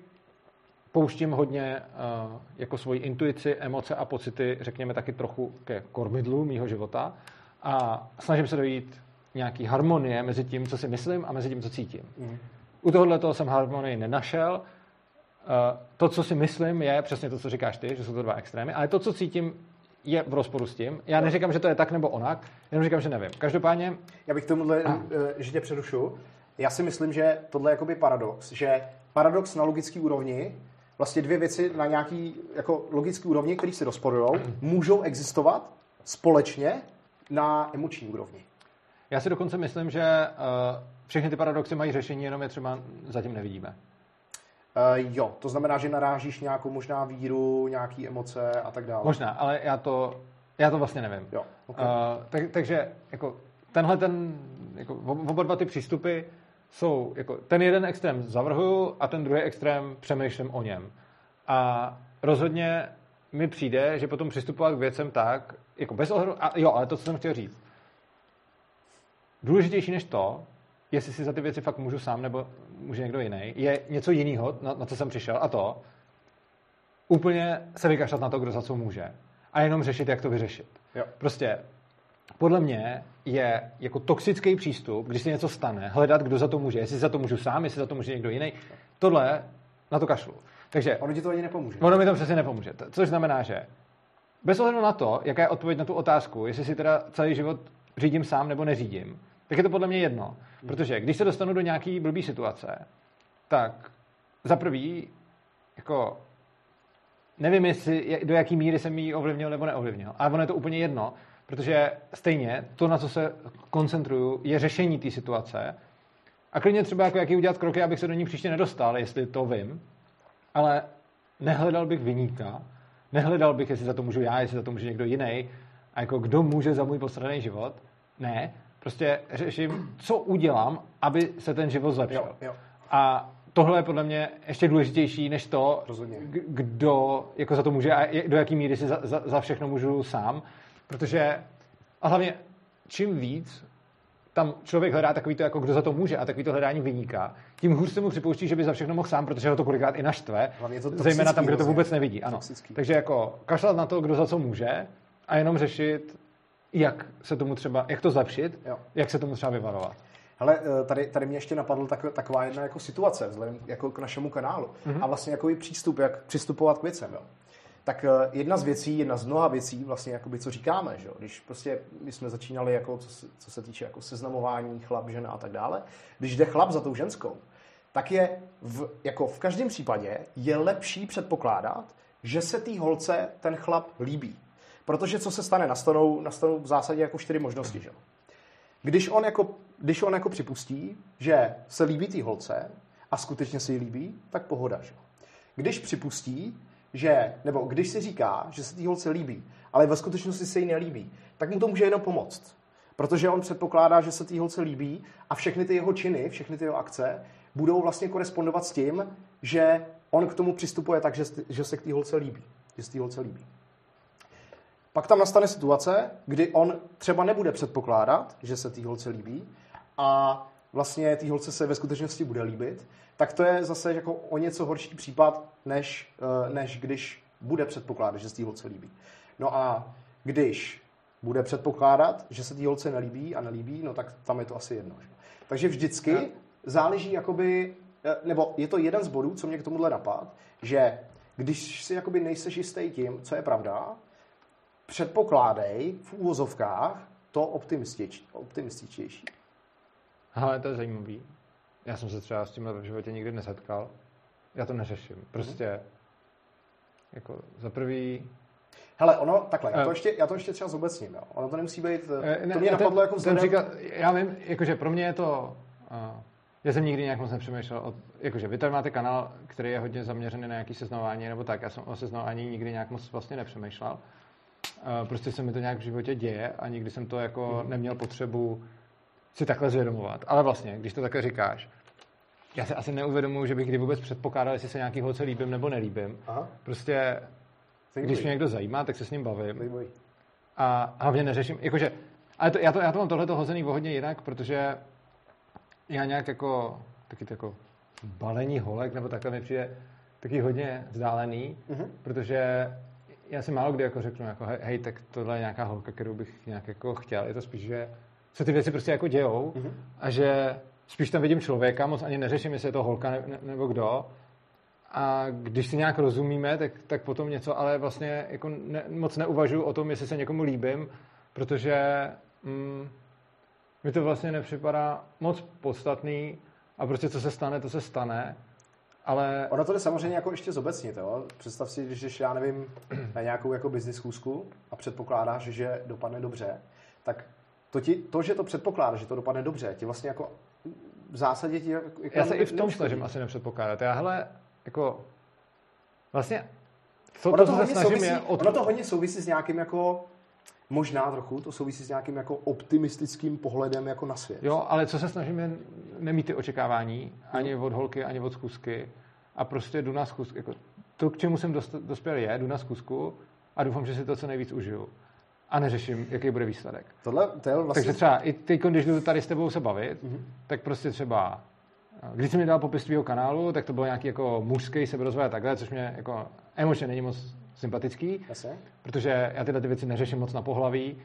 pouštím hodně uh, jako svoji intuici, emoce a pocity, řekněme taky trochu ke kormidlu mýho života a snažím se dojít nějaký harmonie mezi tím, co si myslím a mezi tím, co cítím. Mm. U tohohle toho jsem harmonii nenašel. Uh, to, co si myslím, je přesně to, co říkáš ty, že jsou to dva extrémy, ale to, co cítím, je v rozporu s tím. Já neříkám, že to je tak nebo onak, jenom říkám, že nevím. Každopádně... Já bych tomuhle, uh, že tě přerušu, já si myslím, že tohle je jakoby paradox, že paradox na logický úrovni, vlastně dvě věci na nějaký jako logický úrovni, které se rozporují, můžou existovat společně na emoční úrovni. Já si dokonce myslím, že uh, všechny ty paradoxy mají řešení, jenom je třeba zatím nevidíme. Uh, jo, to znamená, že narážíš nějakou možná víru, nějaký emoce a tak dále. Možná, ale já to, já to vlastně nevím. Jo, okay. uh, tak, takže jako tenhle ten, jako oba dva ty přístupy jsou, jako ten jeden extrém zavrhuju a ten druhý extrém přemýšlím o něm. A rozhodně mi přijde, že potom přistupovat k věcem tak, jako bez ohledu, a jo, ale to, co jsem chtěl říct, důležitější než to, jestli si za ty věci fakt můžu sám nebo může někdo jiný, je něco jiného, na, na co jsem přišel, a to úplně se vykašlat na to, kdo za co může. A jenom řešit, jak to vyřešit. Jo. Prostě podle mě je jako toxický přístup, když se něco stane, hledat, kdo za to může. Jestli za to můžu sám, jestli za to může někdo jiný. Tohle na to kašlu. Takže, ono ti to ani nepomůže. Ono mi to přesně nepomůže. Což znamená, že bez ohledu na to, jaká je odpověď na tu otázku, jestli si teda celý život řídím sám nebo neřídím, tak je to podle mě jedno. Protože když se dostanu do nějaký blbý situace, tak za prvý, jako nevím, jestli, do jaký míry jsem ji ovlivnil nebo neovlivnil. Ale ono je to úplně jedno, protože stejně to, na co se koncentruju, je řešení té situace. A klidně třeba jako jaký udělat kroky, abych se do ní příště nedostal, jestli to vím. Ale nehledal bych vyníka, nehledal bych, jestli za to můžu já, jestli za to může někdo jiný, a jako kdo může za můj postradný život. Ne, prostě řeším, co udělám, aby se ten život zlepšil. Jo, jo. A tohle je podle mě ještě důležitější než to, Rozhodně. kdo jako za to může a do jaký míry si za, za, za všechno můžu sám. Protože a hlavně čím víc tam člověk hledá takový to, jako kdo za to může a takový to hledání vyniká, tím hůř se mu připouští, že by za všechno mohl sám, protože ho to kolikrát i naštve, to zejména tam, kde to vůbec nevidí. Ano. Toxický. Takže jako kašlat na to, kdo za co může a jenom řešit, jak se tomu třeba, jak to zlepšit, Jo. jak se tomu třeba vyvarovat. Hele, eh, tady, tady mě ještě napadla tak, taková jedna jako situace vzhledem jako k našemu kanálu mm-hmm. a vlastně jako přístup, jak přistupovat k věcem. Jo. Tak eh, jedna z věcí, jedna z mnoha věcí, vlastně jakoby, co říkáme, že jo? když prostě my jsme začínali, jako, co, se, co se týče jako seznamování chlap, žena a tak dále, když jde chlap za tou ženskou, tak je v, jako v každém případě je lepší předpokládat, že se té holce ten chlap líbí. Protože co se stane? Nastanou, nastanou v zásadě jako čtyři možnosti. Že? Když on, jako, když on jako připustí, že se líbí té holce a skutečně se jí líbí, tak pohoda. Že? když připustí, že, nebo když si říká, že se té holce líbí, ale ve skutečnosti se jí nelíbí, tak mu to může jenom pomoct. Protože on předpokládá, že se té holce líbí a všechny ty jeho činy, všechny ty jeho akce budou vlastně korespondovat s tím, že on k tomu přistupuje tak, že, že se k té holce líbí. Že se té holce líbí. Pak tam nastane situace, kdy on třeba nebude předpokládat, že se té holce líbí a vlastně té holce se ve skutečnosti bude líbit, tak to je zase jako o něco horší případ, než, eh, než když bude předpokládat, že se té holce líbí. No a když bude předpokládat, že se té holce nelíbí a nelíbí, no tak tam je to asi jedno. Že? Takže vždycky záleží jakoby, eh, nebo je to jeden z bodů, co mě k tomuhle napad, že když si jakoby nejseš jistý tím, co je pravda, předpokládej v úvozovkách to optimističtější. Ale to je zajímavý. Já jsem se třeba s tím v životě nikdy nesetkal. Já to neřeším. Prostě mm-hmm. jako za prvý Hele, ono, takhle, já to eh. ještě, já to ještě třeba zobecním, jo. Ono to nemusí být, eh, ne, to mě napadlo jako vzhledem... Příklad, já vím, jakože pro mě je to, uh, já jsem nikdy nějak moc nepřemýšlel, o, jakože vy tady máte kanál, který je hodně zaměřený na nějaký seznamování nebo tak, já jsem o seznamování nikdy nějak moc vlastně nepřemýšlel. Uh, prostě se mi to nějak v životě děje a nikdy jsem to jako mm. neměl potřebu si takhle zvědomovat. Ale vlastně, když to také říkáš, já se asi neuvědomuji, že bych kdy vůbec předpokládal, jestli se nějaký holce líbím nebo nelíbím. Aha. Prostě, Zajímavý. když mě někdo zajímá, tak se s ním bavím. Zajímavý. A hlavně neřeším, jakože, ale to, já, to, já to mám tohle hozený o hodně jinak, protože já nějak jako, taky to jako balení holek, nebo takhle mi přijde taky hodně vzdálený, uh-huh. protože já si málo kdy jako řeknu, jako, hej, hej, tak tohle je nějaká holka, kterou bych nějak jako chtěl. Je to spíš, že se ty věci prostě jako dějou mm-hmm. a že spíš tam vidím člověka, moc ani neřeším, jestli je to holka ne, ne, nebo kdo. A když si nějak rozumíme, tak, tak potom něco, ale vlastně jako ne, moc neuvažuji o tom, jestli se někomu líbím, protože mm, mi to vlastně nepřipadá moc podstatný a prostě co se stane, to se stane. Ale... Ono to jde samozřejmě jako ještě zobecnit. Jo? Představ si, když já nevím, na nějakou jako business schůzku a předpokládáš, že dopadne dobře, tak to, ti, to, že to předpokládá, že to dopadne dobře, ti vlastně jako v zásadě ti... Jako já se i v tom snažím asi nepředpokládat. Já hele, jako vlastně to, ono to, to, co se snažím souvisí, je... Od... Ono to hodně souvisí s nějakým jako Možná trochu, to souvisí s nějakým jako optimistickým pohledem jako na svět. Jo, ale co se snažím je nemít ty očekávání, ani od holky, ani od zkusky. A prostě jdu na zkusku. Jako, to, k čemu jsem dospěl, je, jdu na zkusku a doufám, že si to co nejvíc užiju a neřeším, jaký bude výsledek. Tohle, to je vlastně... Takže třeba i teď, když jdu tady s tebou se bavit, mm-hmm. tak prostě třeba, když jsi mi dal popis tvýho kanálu, tak to bylo nějaký jako mužský seberozvoj a takhle, což mě jako emočně není moc sympatický, Asi. protože já tyhle ty věci neřeším moc na pohlaví,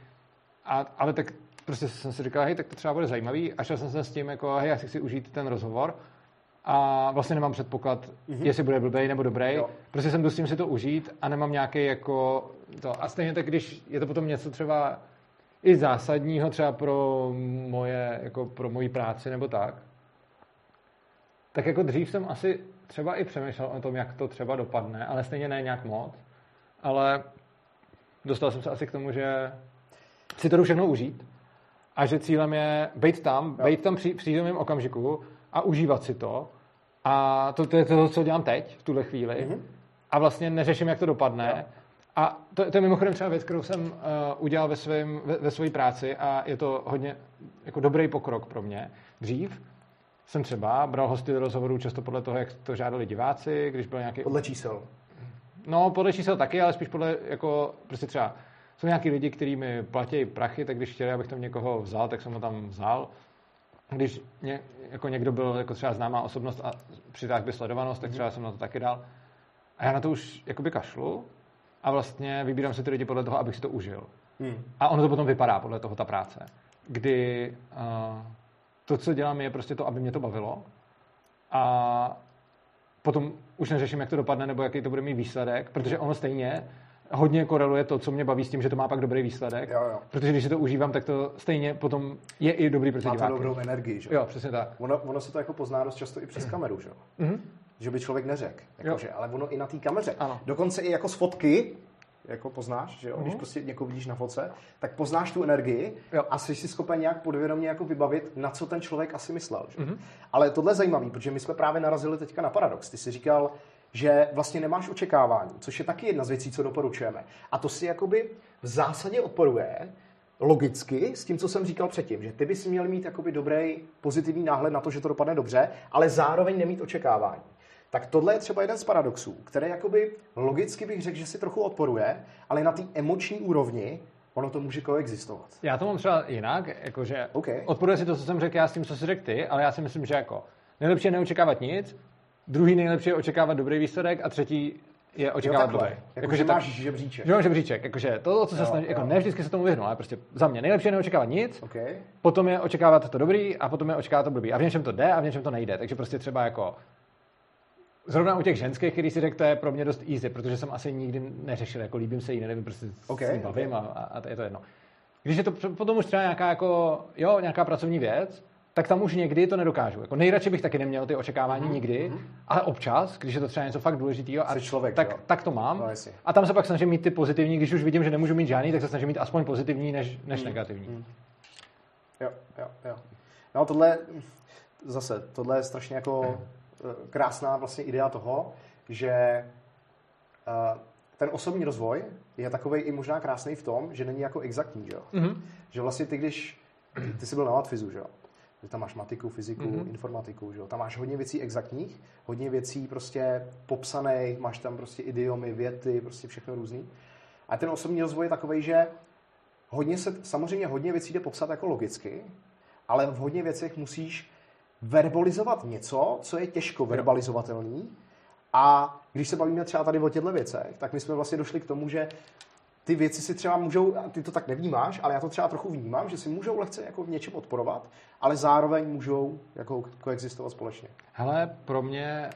a, ale tak prostě jsem si říkal, hej, tak to třeba bude zajímavý a šel jsem se s tím jako, hej, já si chci užít ten rozhovor a vlastně nemám předpoklad, mm-hmm. jestli bude blbej nebo dobrý. Jo. Prostě jsem dostím si to užít a nemám nějaký jako to. A stejně tak, když je to potom něco třeba i zásadního třeba pro moje, jako pro moji práci nebo tak, tak jako dřív jsem asi třeba i přemýšlel o tom, jak to třeba dopadne, ale stejně ne nějak moc. Ale dostal jsem se asi k tomu, že si to jdu všechno užít a že cílem je být tam, jo. být tam při přítomném okamžiku a užívat si to. A to, to je to, co dělám teď, v tuhle chvíli. Mm-hmm. A vlastně neřeším, jak to dopadne. Jo. A to, to je mimochodem třeba věc, kterou jsem uh, udělal ve, svém, ve, ve své práci a je to hodně jako dobrý pokrok pro mě. Dřív jsem třeba bral hosty do rozhovorů často podle toho, jak to žádali diváci, když byl nějaký... Podle čísel. No, podle čísel taky, ale spíš podle, jako, prostě třeba jsou nějaký lidi, kteří mi platí prachy, tak když chtěli, abych tam někoho vzal, tak jsem ho tam vzal když ně, jako někdo byl jako třeba známá osobnost a přitáhl by sledovanost, tak mhm. třeba jsem na to taky dal. A já na to už jakoby kašlu a vlastně vybírám si ty lidi podle toho, abych si to užil. Hmm. A ono to potom vypadá podle toho ta práce. Kdy uh, to, co dělám, je prostě to, aby mě to bavilo. A potom už neřeším, jak to dopadne, nebo jaký to bude mít výsledek, protože ono stejně hodně koreluje to, co mě baví s tím, že to má pak dobrý výsledek. Jo, jo. Protože když si to užívám, tak to stejně potom je i dobrý pro ty Má to dobrou energii, že? Jo, přesně tak. Ono, ono se to jako pozná dost často i přes kameru, že? Mm-hmm. Že by člověk neřekl, jakože, ale ono i na té kameře. Ano. Dokonce i jako z fotky, jako poznáš, že jo? Mm-hmm. když prostě někoho vidíš na foce, tak poznáš tu energii jo. a jsi si schopen nějak podvědomě jako vybavit, na co ten člověk asi myslel. Že? Mm-hmm. Ale tohle je zajímavé, protože my jsme právě narazili teďka na paradox. Ty jsi říkal, že vlastně nemáš očekávání, což je taky jedna z věcí, co doporučujeme. A to si jakoby v zásadě odporuje logicky s tím, co jsem říkal předtím, že ty bys měl mít jakoby dobrý pozitivní náhled na to, že to dopadne dobře, ale zároveň nemít očekávání. Tak tohle je třeba jeden z paradoxů, který jakoby logicky bych řekl, že si trochu odporuje, ale na té emoční úrovni ono to může koexistovat. Já to mám třeba jinak, jakože okay. odporuje si to, co jsem řekl já s tím, co jsi řekl ty, ale já si myslím, že jako nejlepší je neočekávat nic, druhý nejlepší je očekávat dobrý výsledek a třetí je očekávat jo, dobrý. Jako, že máš žebříček. Že máš žebříček, jakože to, co se snaží, jako ne vždycky se tomu vyhnu, ale prostě za mě nejlepší je neočekávat nic, okay. potom je očekávat to dobrý a potom je očekávat to blbý. A v něčem to jde a v něčem to nejde. Takže prostě třeba jako Zrovna u těch ženských, který si řekl, to je pro mě dost easy, protože jsem asi nikdy neřešil, jako líbím se jí, nevím, prostě okay, s bavím okay. a, a, je to jedno. Když je to potom už třeba nějaká, jako, jo, nějaká pracovní věc, tak tam už někdy to nedokážu. Jako nejradši bych taky neměl ty očekávání mm-hmm. nikdy, mm-hmm. ale občas, když je to třeba něco fakt důležitého, a člověk, tak, tak to mám. No, a tam se pak snažím mít ty pozitivní, když už vidím, že nemůžu mít žádný, tak se snažím mít aspoň pozitivní než, než mm. negativní. Mm. Jo, jo, jo. No tohle, zase, tohle je strašně jako mm. Krásná vlastně idea toho, že uh, ten osobní rozvoj je takový i možná krásný v tom, že není jako exaktní, že jo? Mm-hmm. Že vlastně ty, když ty jsi byl na matfizu, že jo? že tam máš matiku, fyziku, mm-hmm. informatiku, že jo? tam máš hodně věcí exaktních, hodně věcí prostě popsaných, máš tam prostě idiomy, věty, prostě všechno různý. A ten osobní rozvoj je takový, že hodně se, samozřejmě hodně věcí jde popsat jako logicky, ale v hodně věcech musíš verbalizovat něco, co je těžko verbalizovatelný. A když se bavíme třeba tady o těchto věcech, tak my jsme vlastně došli k tomu, že ty věci si třeba můžou, ty to tak nevnímáš, ale já to třeba trochu vnímám, že si můžou lehce jako v něčem odporovat, ale zároveň můžou jako koexistovat společně. Hele, pro mě,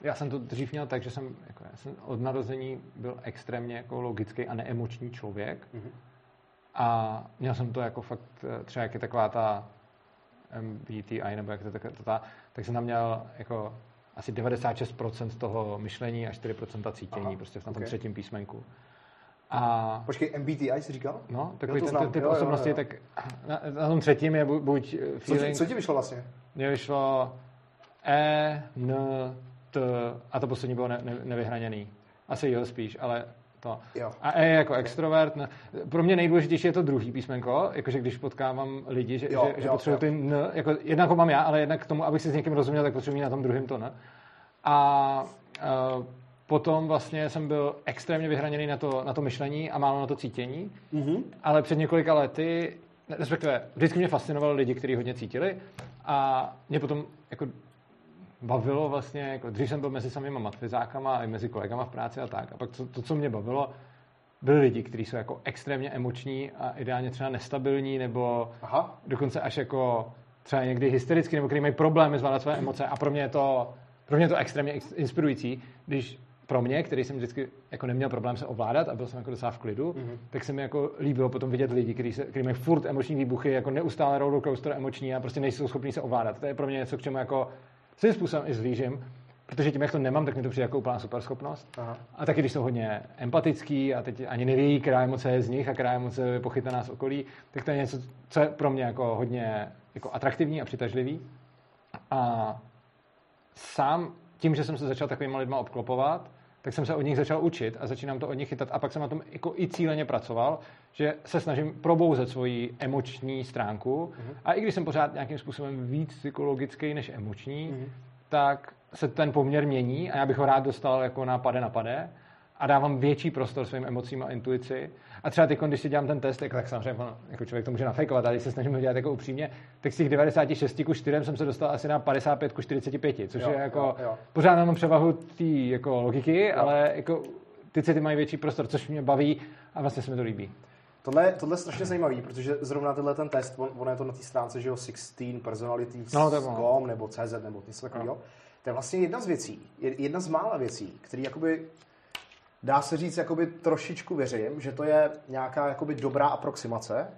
já jsem to dřív měl tak, že jsem, jako, já jsem od narození byl extrémně jako logický a neemoční člověk. Mm-hmm. A měl jsem to jako fakt, eh, třeba jak je taková ta MBTI, nebo jak to, tak, to ta, tak jsem tam měl jako asi 96% toho myšlení a 4% cítění, Aha, prostě v tom okay. třetím písmenku. A... Počkej, MBTI jsi říkal? No, takový ten, typ jo, osobnosti, jo, jo. tak na, na tom třetím je buď feeling... Co, co ti vyšlo vlastně? Mně vyšlo E, N, T a to poslední bylo ne, ne, nevyhraněný. Asi jo spíš, ale to. Jo. A E jako extrovert. Ne. Pro mě nejdůležitější je to druhý písmenko, jakože když potkávám lidi, že, jo, že, že potřebuji ty N, jako jednak ho mám já, ale jednak k tomu, abych si s někým rozuměl, tak potřebuji na tom druhém to N. A uh, Potom vlastně jsem byl extrémně vyhraněný na to, na to myšlení a málo na to cítění, mm-hmm. ale před několika lety, respektive vždycky mě fascinovali lidi, kteří hodně cítili a mě potom jako bavilo vlastně, jako dřív jsem byl mezi samýma matfizákama a i mezi kolegama v práci a tak. A pak to, to co mě bavilo, byli lidi, kteří jsou jako extrémně emoční a ideálně třeba nestabilní, nebo Aha. dokonce až jako třeba někdy hystericky, nebo kteří mají problémy zvládat své emoce. A pro mě je to, pro mě je to extrémně inspirující, když pro mě, který jsem vždycky jako neměl problém se ovládat a byl jsem jako docela v klidu, mm-hmm. tak se mi jako líbilo potom vidět lidi, kteří, se, kteří mají furt emoční výbuchy, jako neustále rollercoaster emoční a prostě nejsou schopní se ovládat. To je pro mě něco, k čemu jako svým způsobem i zlížím, protože tím, jak to nemám, tak mi to přijde jako úplná super schopnost. Aha. A taky, když jsou hodně empatický a teď ani nevědí, která emoce je z nich a která emoce je pochytaná z okolí, tak to je něco, co je pro mě jako hodně jako atraktivní a přitažlivý. A sám tím, že jsem se začal takovými lidmi obklopovat, tak jsem se od nich začal učit a začínám to od nich chytat a pak jsem na tom jako i cíleně pracoval, že se snažím probouzet svoji emoční stránku mm-hmm. a i když jsem pořád nějakým způsobem víc psychologický než emoční, mm-hmm. tak se ten poměr mění a já bych ho rád dostal jako na pade na pade a dávám větší prostor svým emocím a intuici. A třeba teď, když si dělám ten test, tak, tak samozřejmě jako člověk to může nafejkovat, ale když se snažím dělat jako upřímně, tak z těch 96 ku 4 jsem se dostal asi na 55 ku 45, což jo, je jako jo, jo. pořád mám převahu té jako logiky, jo. ale jako ty city mají větší prostor, což mě baví a vlastně se mi to líbí. Tohle, tohle je strašně zajímavý, protože zrovna tenhle ten test, on, on je to na té stránce, že jo, 16 personalities.com no, nebo CZ nebo něco takového. No. To je vlastně jedna z věcí, jedna z mála věcí, které jakoby dá se říct, jakoby trošičku věřím, že to je nějaká jakoby dobrá aproximace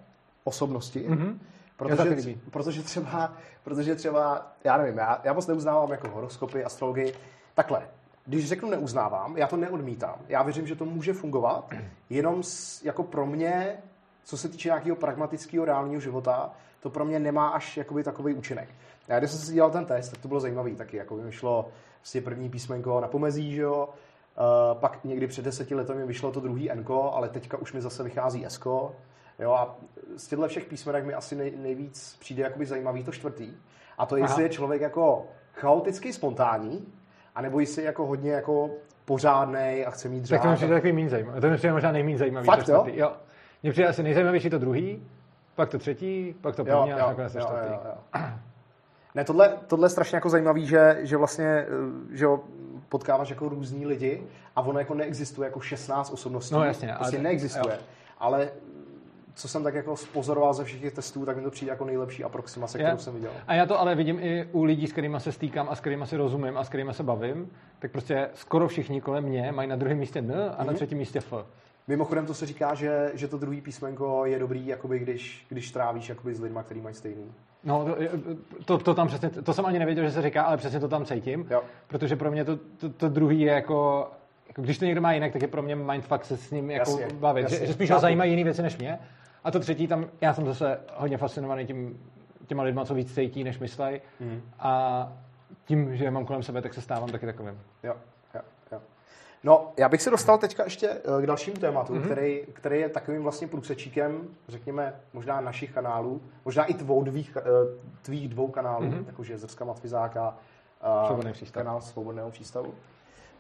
osobnosti, mm-hmm. protože, protože, třeba, protože třeba, já nevím, já, já moc neuznávám jako horoskopy, astrologii, takhle, když řeknu neuznávám, já to neodmítám. Já věřím, že to může fungovat, jenom s, jako pro mě co se týče nějakého pragmatického reálného života, to pro mě nemá až jakoby takový účinek. Já když jsem si dělal ten test, tak to bylo zajímavé taky, jako mi vyšlo vlastně první písmenko na pomezí, že jo, Uh, pak někdy před deseti lety mi vyšlo to druhý N, ale teďka už mi zase vychází S. Jo, a z těchto všech písmenek mi asi nej, nejvíc přijde jakoby zajímavý to čtvrtý. A to, jestli Aha. je člověk jako chaoticky spontánní, anebo jestli je jako hodně jako pořádný a chce mít řád. Tak to mi přijde takový méně zajímavý. To mi přijde možná nejméně zajímavý. Fakt, jo? jo? Mně přijde asi nejzajímavější to druhý, pak to třetí, pak to první a nakonec to čtvrtý. Jo, jo. Ne, tohle, tohle je strašně jako zajímavý, že, že vlastně eh, že jo, potkáváš jako různí lidi a ono jako neexistuje jako 16 osobností. No jasně. Prostě ale... neexistuje. Jo. Ale co jsem tak jako spozoroval ze všech těch testů, tak mi to přijde jako nejlepší aproximace, kterou jsem viděl. A já to ale vidím i u lidí, s kterými se stýkám a s kterými se rozumím a s kterými se bavím, tak prostě skoro všichni kolem mě mají na druhém místě N a mm-hmm. na mhm. třetím místě F. Mimochodem to se říká, že, že to druhý písmenko je dobrý, jakoby, když, když trávíš jakoby, s lidmi, kteří mají stejný. No, to, to, to, tam přesně, to jsem ani nevěděl, že se říká, ale přesně to tam cítím, jo. protože pro mě to, to, to druhý je jako, jako, když to někdo má jinak, tak je pro mě mindfuck se s ním jako jasně, bavit, jasně. Že, že spíš ho zajímají jiné věci než mě. A to třetí, tam já jsem zase hodně fascinovaný tím, těma lidma, co víc cítí, než myslej. Mm. A tím, že mám kolem sebe, tak se stávám taky takovým. Jo. No, já bych se dostal teďka ještě eh, k dalšímu tématu, mm-hmm. který, který je takovým vlastně průsečíkem, řekněme, možná našich kanálů, možná i tvou dvých, eh, tvých dvou kanálů, mm-hmm. jakože Zrska Matvizáka a kanál Svobodného přístavu.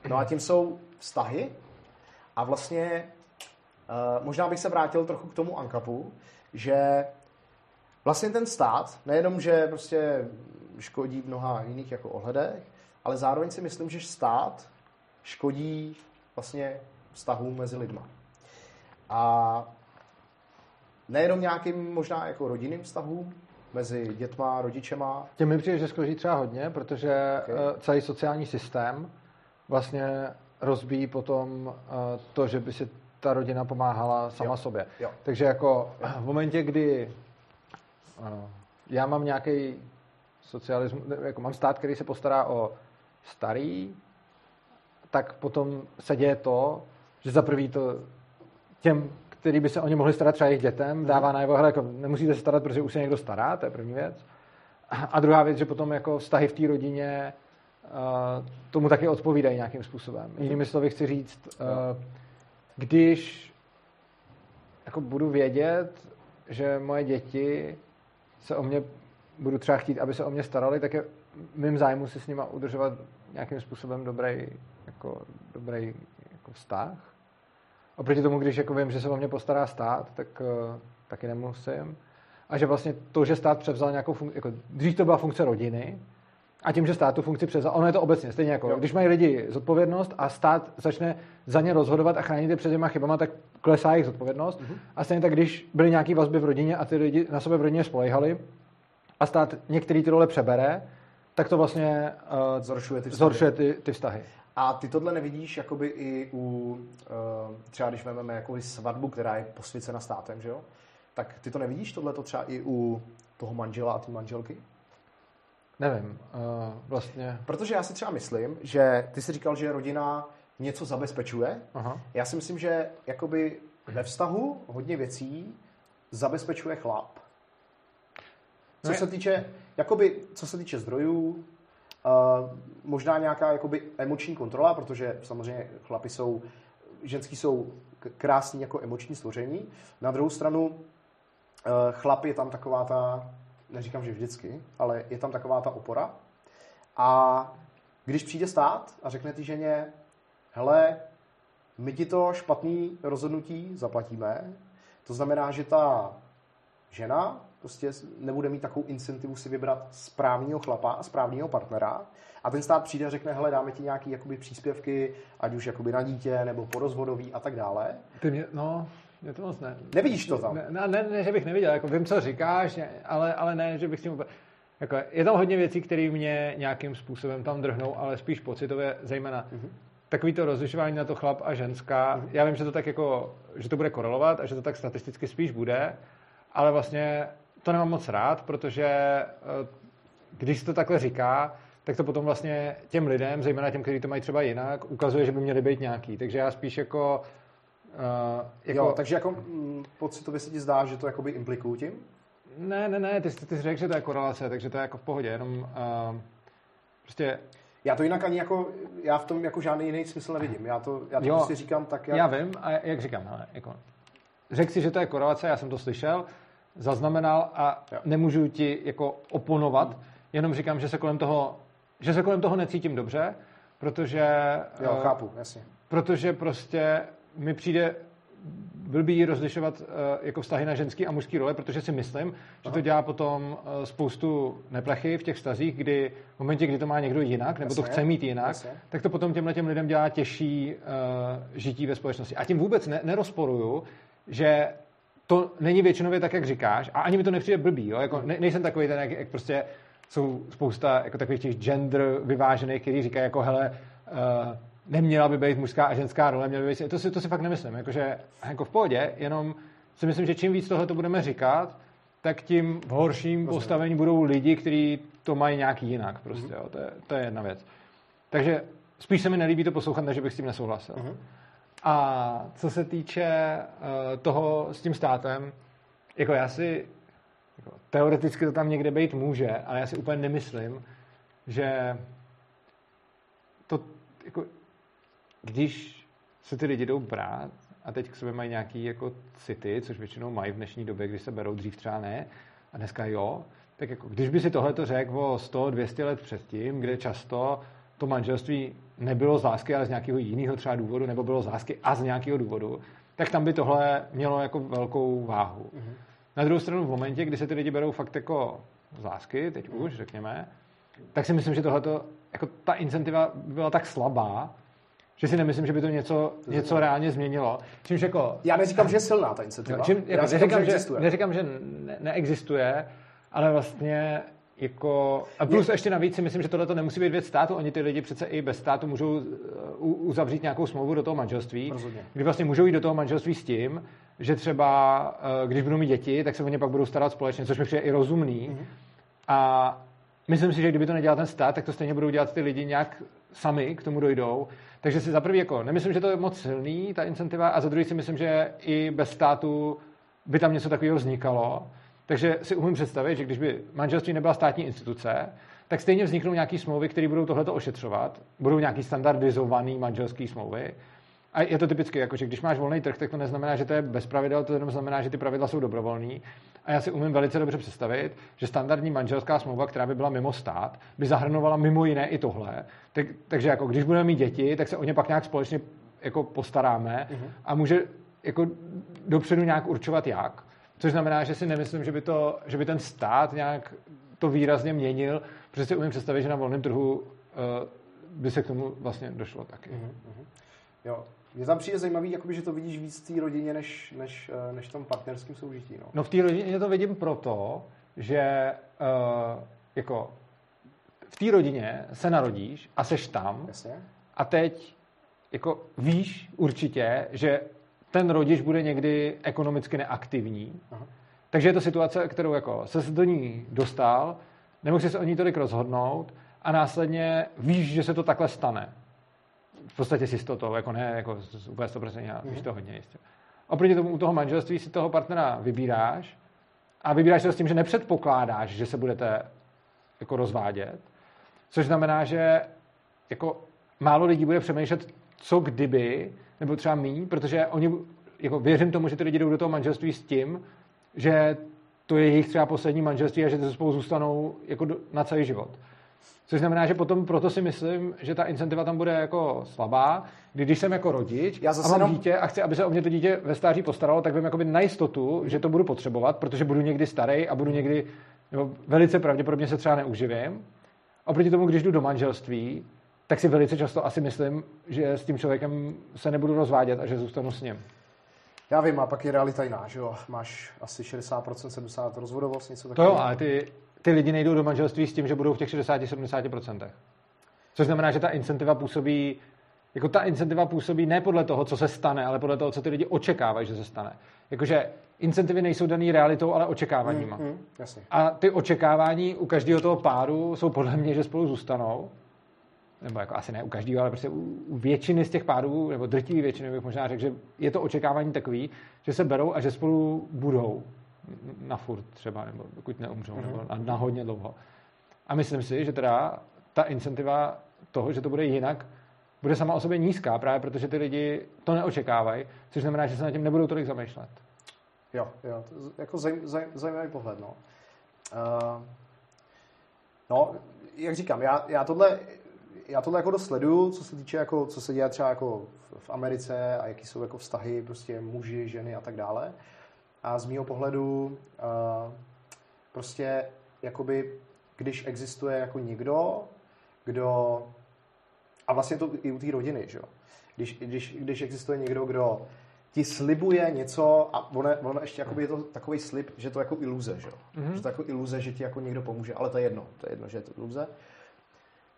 No a tím jsou vztahy a vlastně možná bych se vrátil trochu k tomu Ankapu, že vlastně ten stát, nejenom, že prostě škodí v mnoha jiných jako ohledech, ale zároveň si myslím, že stát škodí vlastně vztahům mezi lidma. A nejenom nějakým možná jako rodinným vztahům mezi dětma, rodičema. Těm mi přijde, že škodí třeba hodně, protože okay. Eh, celý sociální systém vlastně rozbíjí potom eh, to, že by si ta rodina pomáhala sama jo. sobě. Jo. Takže jako jo. v momentě, kdy já mám nějaký socialismus, jako mám stát, který se postará o starý, tak potom se děje to, že za prvý to těm, který by se o ně mohli starat třeba jejich dětem, mhm. dává najevo, hele, jako nemusíte se starat, protože už se někdo stará, to je první věc. A druhá věc, že potom jako vztahy v té rodině uh, tomu taky odpovídají nějakým způsobem. Mm. Jinými slovy chci říct, uh, když jako budu vědět, že moje děti se o mě budu třeba chtít, aby se o mě starali, tak je mým zájmu si s nima udržovat nějakým způsobem dobrý, jako, dobrý jako vztah. Oproti tomu, když jako vím, že se o mě postará stát, tak uh, taky nemusím. A že vlastně to, že stát převzal nějakou funkci, jako dřív to byla funkce rodiny, a tím, že stát tu funkci převzal, ono je to obecně, stejně jako, jo. když mají lidi zodpovědnost a stát začne za ně rozhodovat a chránit je před těma chybama, tak klesá jejich zodpovědnost. Mm-hmm. A stejně tak, když byly nějaké vazby v rodině a ty lidi na sebe v rodině spolehali a stát některé ty role přebere, tak to vlastně uh, zhoršuje, ty vztahy. zhoršuje ty, ty vztahy. A ty tohle nevidíš jakoby i u, uh, třeba když vezmeme jako svatbu, která je posvěcena státem, že jo? Tak ty to nevidíš tohle to třeba i u toho manžela a té manželky? Nevím, uh, vlastně. Protože já si třeba myslím, že ty jsi říkal, že rodina něco zabezpečuje. Aha. Já si myslím, že jakoby ve vztahu hodně věcí zabezpečuje chlap. Co no se týče, jakoby, co se týče zdrojů, uh, možná nějaká jakoby emoční kontrola, protože samozřejmě chlapi jsou, ženský jsou krásní jako emoční stvoření. Na druhou stranu uh, chlap je tam taková ta, neříkám, že vždycky, ale je tam taková ta opora. A když přijde stát a řekne ty ženě, hele, my ti to špatný rozhodnutí zaplatíme, to znamená, že ta žena prostě nebude mít takovou incentivu si vybrat správního chlapa a správního partnera a ten stát přijde a řekne, hele, dáme ti jakoby příspěvky, ať už jakoby na dítě nebo porozvodový a tak dále. Ty mě, no, mě to moc ne. Nevidíš to tam? Ne, ne, ne, ne že bych neviděl, jako vím, co říkáš, ale, ale ne, že bych s tím úplně... Jako, je tam hodně věcí, které mě nějakým způsobem tam drhnou, ale spíš pocitově, zejména mm-hmm. takový to rozlišování na to chlap a ženská. Mm-hmm. Já vím, že to tak jako, že to bude korelovat a že to tak statisticky spíš bude, ale vlastně to nemám moc rád, protože eh, když se to takhle říká, tak to potom vlastně těm lidem, zejména těm, kteří to mají třeba jinak, ukazuje, že by měli být nějaký. Takže já spíš jako jako... Jo, takže jako mm, pocitově se ti zdá, že to jakoby implikují tím? Ne, ne, ne, ty, ty jsi řekl, že to je korelace, takže to je jako v pohodě, jenom uh, prostě... Já to jinak ani jako, já v tom jako žádný jiný smysl nevidím, já to, já to jo, prostě říkám tak, jak... Já vím, a jak říkám, hele, jako, řekl si, že to je korelace, já jsem to slyšel, zaznamenal a jo. nemůžu ti jako oponovat, hmm. jenom říkám, že se kolem toho, že se kolem toho necítím dobře, protože... Jo, uh, chápu, jasně. Protože prostě mi přijde blbý rozlišovat uh, jako vztahy na ženský a mužský role, protože si myslím, Aha. že to dělá potom uh, spoustu neplechy v těch vztazích, kdy v momentě, kdy to má někdo jinak, nebo to chce mít jinak, Jasně. tak to potom těmhle těm lidem dělá těžší uh, žití ve společnosti. A tím vůbec ne, nerozporuju, že to není většinově tak, jak říkáš, a ani mi to nepřijde blbý, jo? Jako, ne, nejsem takový ten, jak, jak prostě jsou spousta jako takových těch gender vyvážených, který říkají jako, hele, uh, neměla by být mužská a ženská role, měla by být, to si, to si fakt nemyslím, jakože jako v pohodě, jenom si myslím, že čím víc tohle to budeme říkat, tak tím v horším postavení budou lidi, kteří to mají nějak jinak prostě, jo, to, je, to je jedna věc. Takže spíš se mi nelíbí to poslouchat, než bych s tím nesouhlasil. Uh-huh. A co se týče uh, toho s tím státem, jako já si jako, teoreticky to tam někde být může, ale já si úplně nemyslím, že to jako, když se ty lidi jdou brát a teď k sobě mají nějaký jako city, což většinou mají v dnešní době, když se berou dřív třeba ne, a dneska jo, tak jako, když by si tohleto řekl o 100-200 let předtím, kde často to manželství nebylo z lásky, ale z nějakého jiného třeba důvodu, nebo bylo z lásky a z nějakého důvodu, tak tam by tohle mělo jako velkou váhu. Mm-hmm. Na druhou stranu v momentě, kdy se ty lidi berou fakt jako z lásky, teď už řekněme, tak si myslím, že tohleto, jako ta incentiva byla tak slabá, že si nemyslím, že by to něco, něco reálně změnilo. Čímž jako... Já neříkám, že je silná ta incentiva. Čím, jako, Já neříkám, že, že, neříkám, že ne, neexistuje, ale vlastně jako, a plus je... ještě navíc si myslím, že tohle to nemusí být věc státu. Oni ty lidi přece i bez státu můžou uh, uzavřít nějakou smlouvu do toho manželství, Rozhodně. kdy vlastně můžou jít do toho manželství s tím, že třeba, uh, když budou mít děti, tak se o ně pak budou starat společně, což mi přijde i rozumný. Mm-hmm. A myslím si, že kdyby to nedělal ten stát, tak to stejně budou dělat ty lidi nějak sami, k tomu dojdou. Takže si za prvý jako, nemyslím, že to je moc silný, ta incentiva, a za druhý si myslím, že i bez státu by tam něco takového vznikalo. Takže si umím představit, že když by manželství nebyla státní instituce, tak stejně vzniknou nějaké smlouvy, které budou tohleto ošetřovat. Budou nějaký standardizovaný manželský smlouvy. A je to typicky, jako, že když máš volný trh, tak to neznamená, že to je bez pravidel, to jenom znamená, že ty pravidla jsou dobrovolný. A já si umím velice dobře představit, že standardní manželská smlouva, která by byla mimo stát, by zahrnovala mimo jiné i tohle. Tak, takže jako, když budeme mít děti, tak se o ně pak nějak společně jako postaráme uh-huh. a může jako dopředu nějak určovat jak. Což znamená, že si nemyslím, že by, to, že by ten stát nějak to výrazně měnil, protože si umím představit, že na volném trhu uh, by se k tomu vlastně došlo taky. Uh-huh. Jo, mně tam přijde zajímavý, jakoby, že to vidíš víc v té rodině, než, než, eh, než v tom partnerském soužití. No, no v té rodině to vidím proto, že uh, jako v té rodině se narodíš a seš tam Jasně. a teď jako víš určitě, že ten rodič bude někdy ekonomicky neaktivní. Aha. Takže je to situace, kterou jako se do ní dostal, nemohl se o ní tolik rozhodnout a následně víš, že se to takhle stane. V podstatě si s to, jako ne jako úplně 100%, ale víš mhm. to hodně jistě. Oproti tomu u toho manželství si toho partnera vybíráš a vybíráš to s tím, že nepředpokládáš, že se budete jako rozvádět, což znamená, že jako málo lidí bude přemýšlet, co kdyby, nebo třeba mý, protože oni, jako věřím tomu, že ty lidi jdou do toho manželství s tím, že to je jejich třeba poslední manželství a že to spolu zůstanou jako do, na celý život. Což znamená, že potom proto si myslím, že ta incentiva tam bude jako slabá, kdy když jsem jako rodič Já zase a mám jenom... dítě a chci, aby se o mě to dítě ve stáří postaralo, tak vím jakoby na jistotu, že to budu potřebovat, protože budu někdy starý a budu někdy, nebo velice pravděpodobně se třeba neuživím. Oproti tomu, když jdu do manželství, tak si velice často asi myslím, že s tím člověkem se nebudu rozvádět a že zůstanu s ním. Já vím, a pak je realita jiná, že jo? Máš asi 60%, 70% rozvodovost, něco takového. To jo, ale ty, ty lidi nejdou do manželství s tím, že budou v těch 60-70%. Což znamená, že ta incentiva působí, jako ta incentiva působí ne podle toho, co se stane, ale podle toho, co ty lidi očekávají, že se stane. Jakože incentivy nejsou daný realitou, ale očekáváníma. Mm, mm, jasně. A ty očekávání u každého toho páru jsou podle mě, že spolu zůstanou nebo jako asi ne u každého, ale prostě u, u většiny z těch párů, nebo drtivé většiny bych možná řekl, že je to očekávání takový, že se berou a že spolu budou na furt třeba, nebo dokud neumřou, mm-hmm. nebo na, na hodně dlouho. A myslím si, že teda ta incentiva toho, že to bude jinak, bude sama o sobě nízká, právě protože ty lidi to neočekávají, což znamená, že se na tím nebudou tolik zamýšlet. Jo, jo, to jako zaj, zaj, zajímavý pohled, no. Uh, no, jak říkám, já, já tohle, já tohle jako dost sleduju, co se týče jako, co se děje třeba jako v, v Americe a jaký jsou jako vztahy prostě muži, ženy a tak dále. A z mého pohledu uh, prostě jakoby, když existuje jako někdo, kdo a vlastně to i u té rodiny, že jo. Když, když, když existuje někdo, kdo ti slibuje něco a ono, ono ještě jakoby je to takový slib, že to jako iluze, že jo. Mm-hmm. Že to jako iluze, že ti jako někdo pomůže, ale to je jedno, to je jedno, že je to iluze.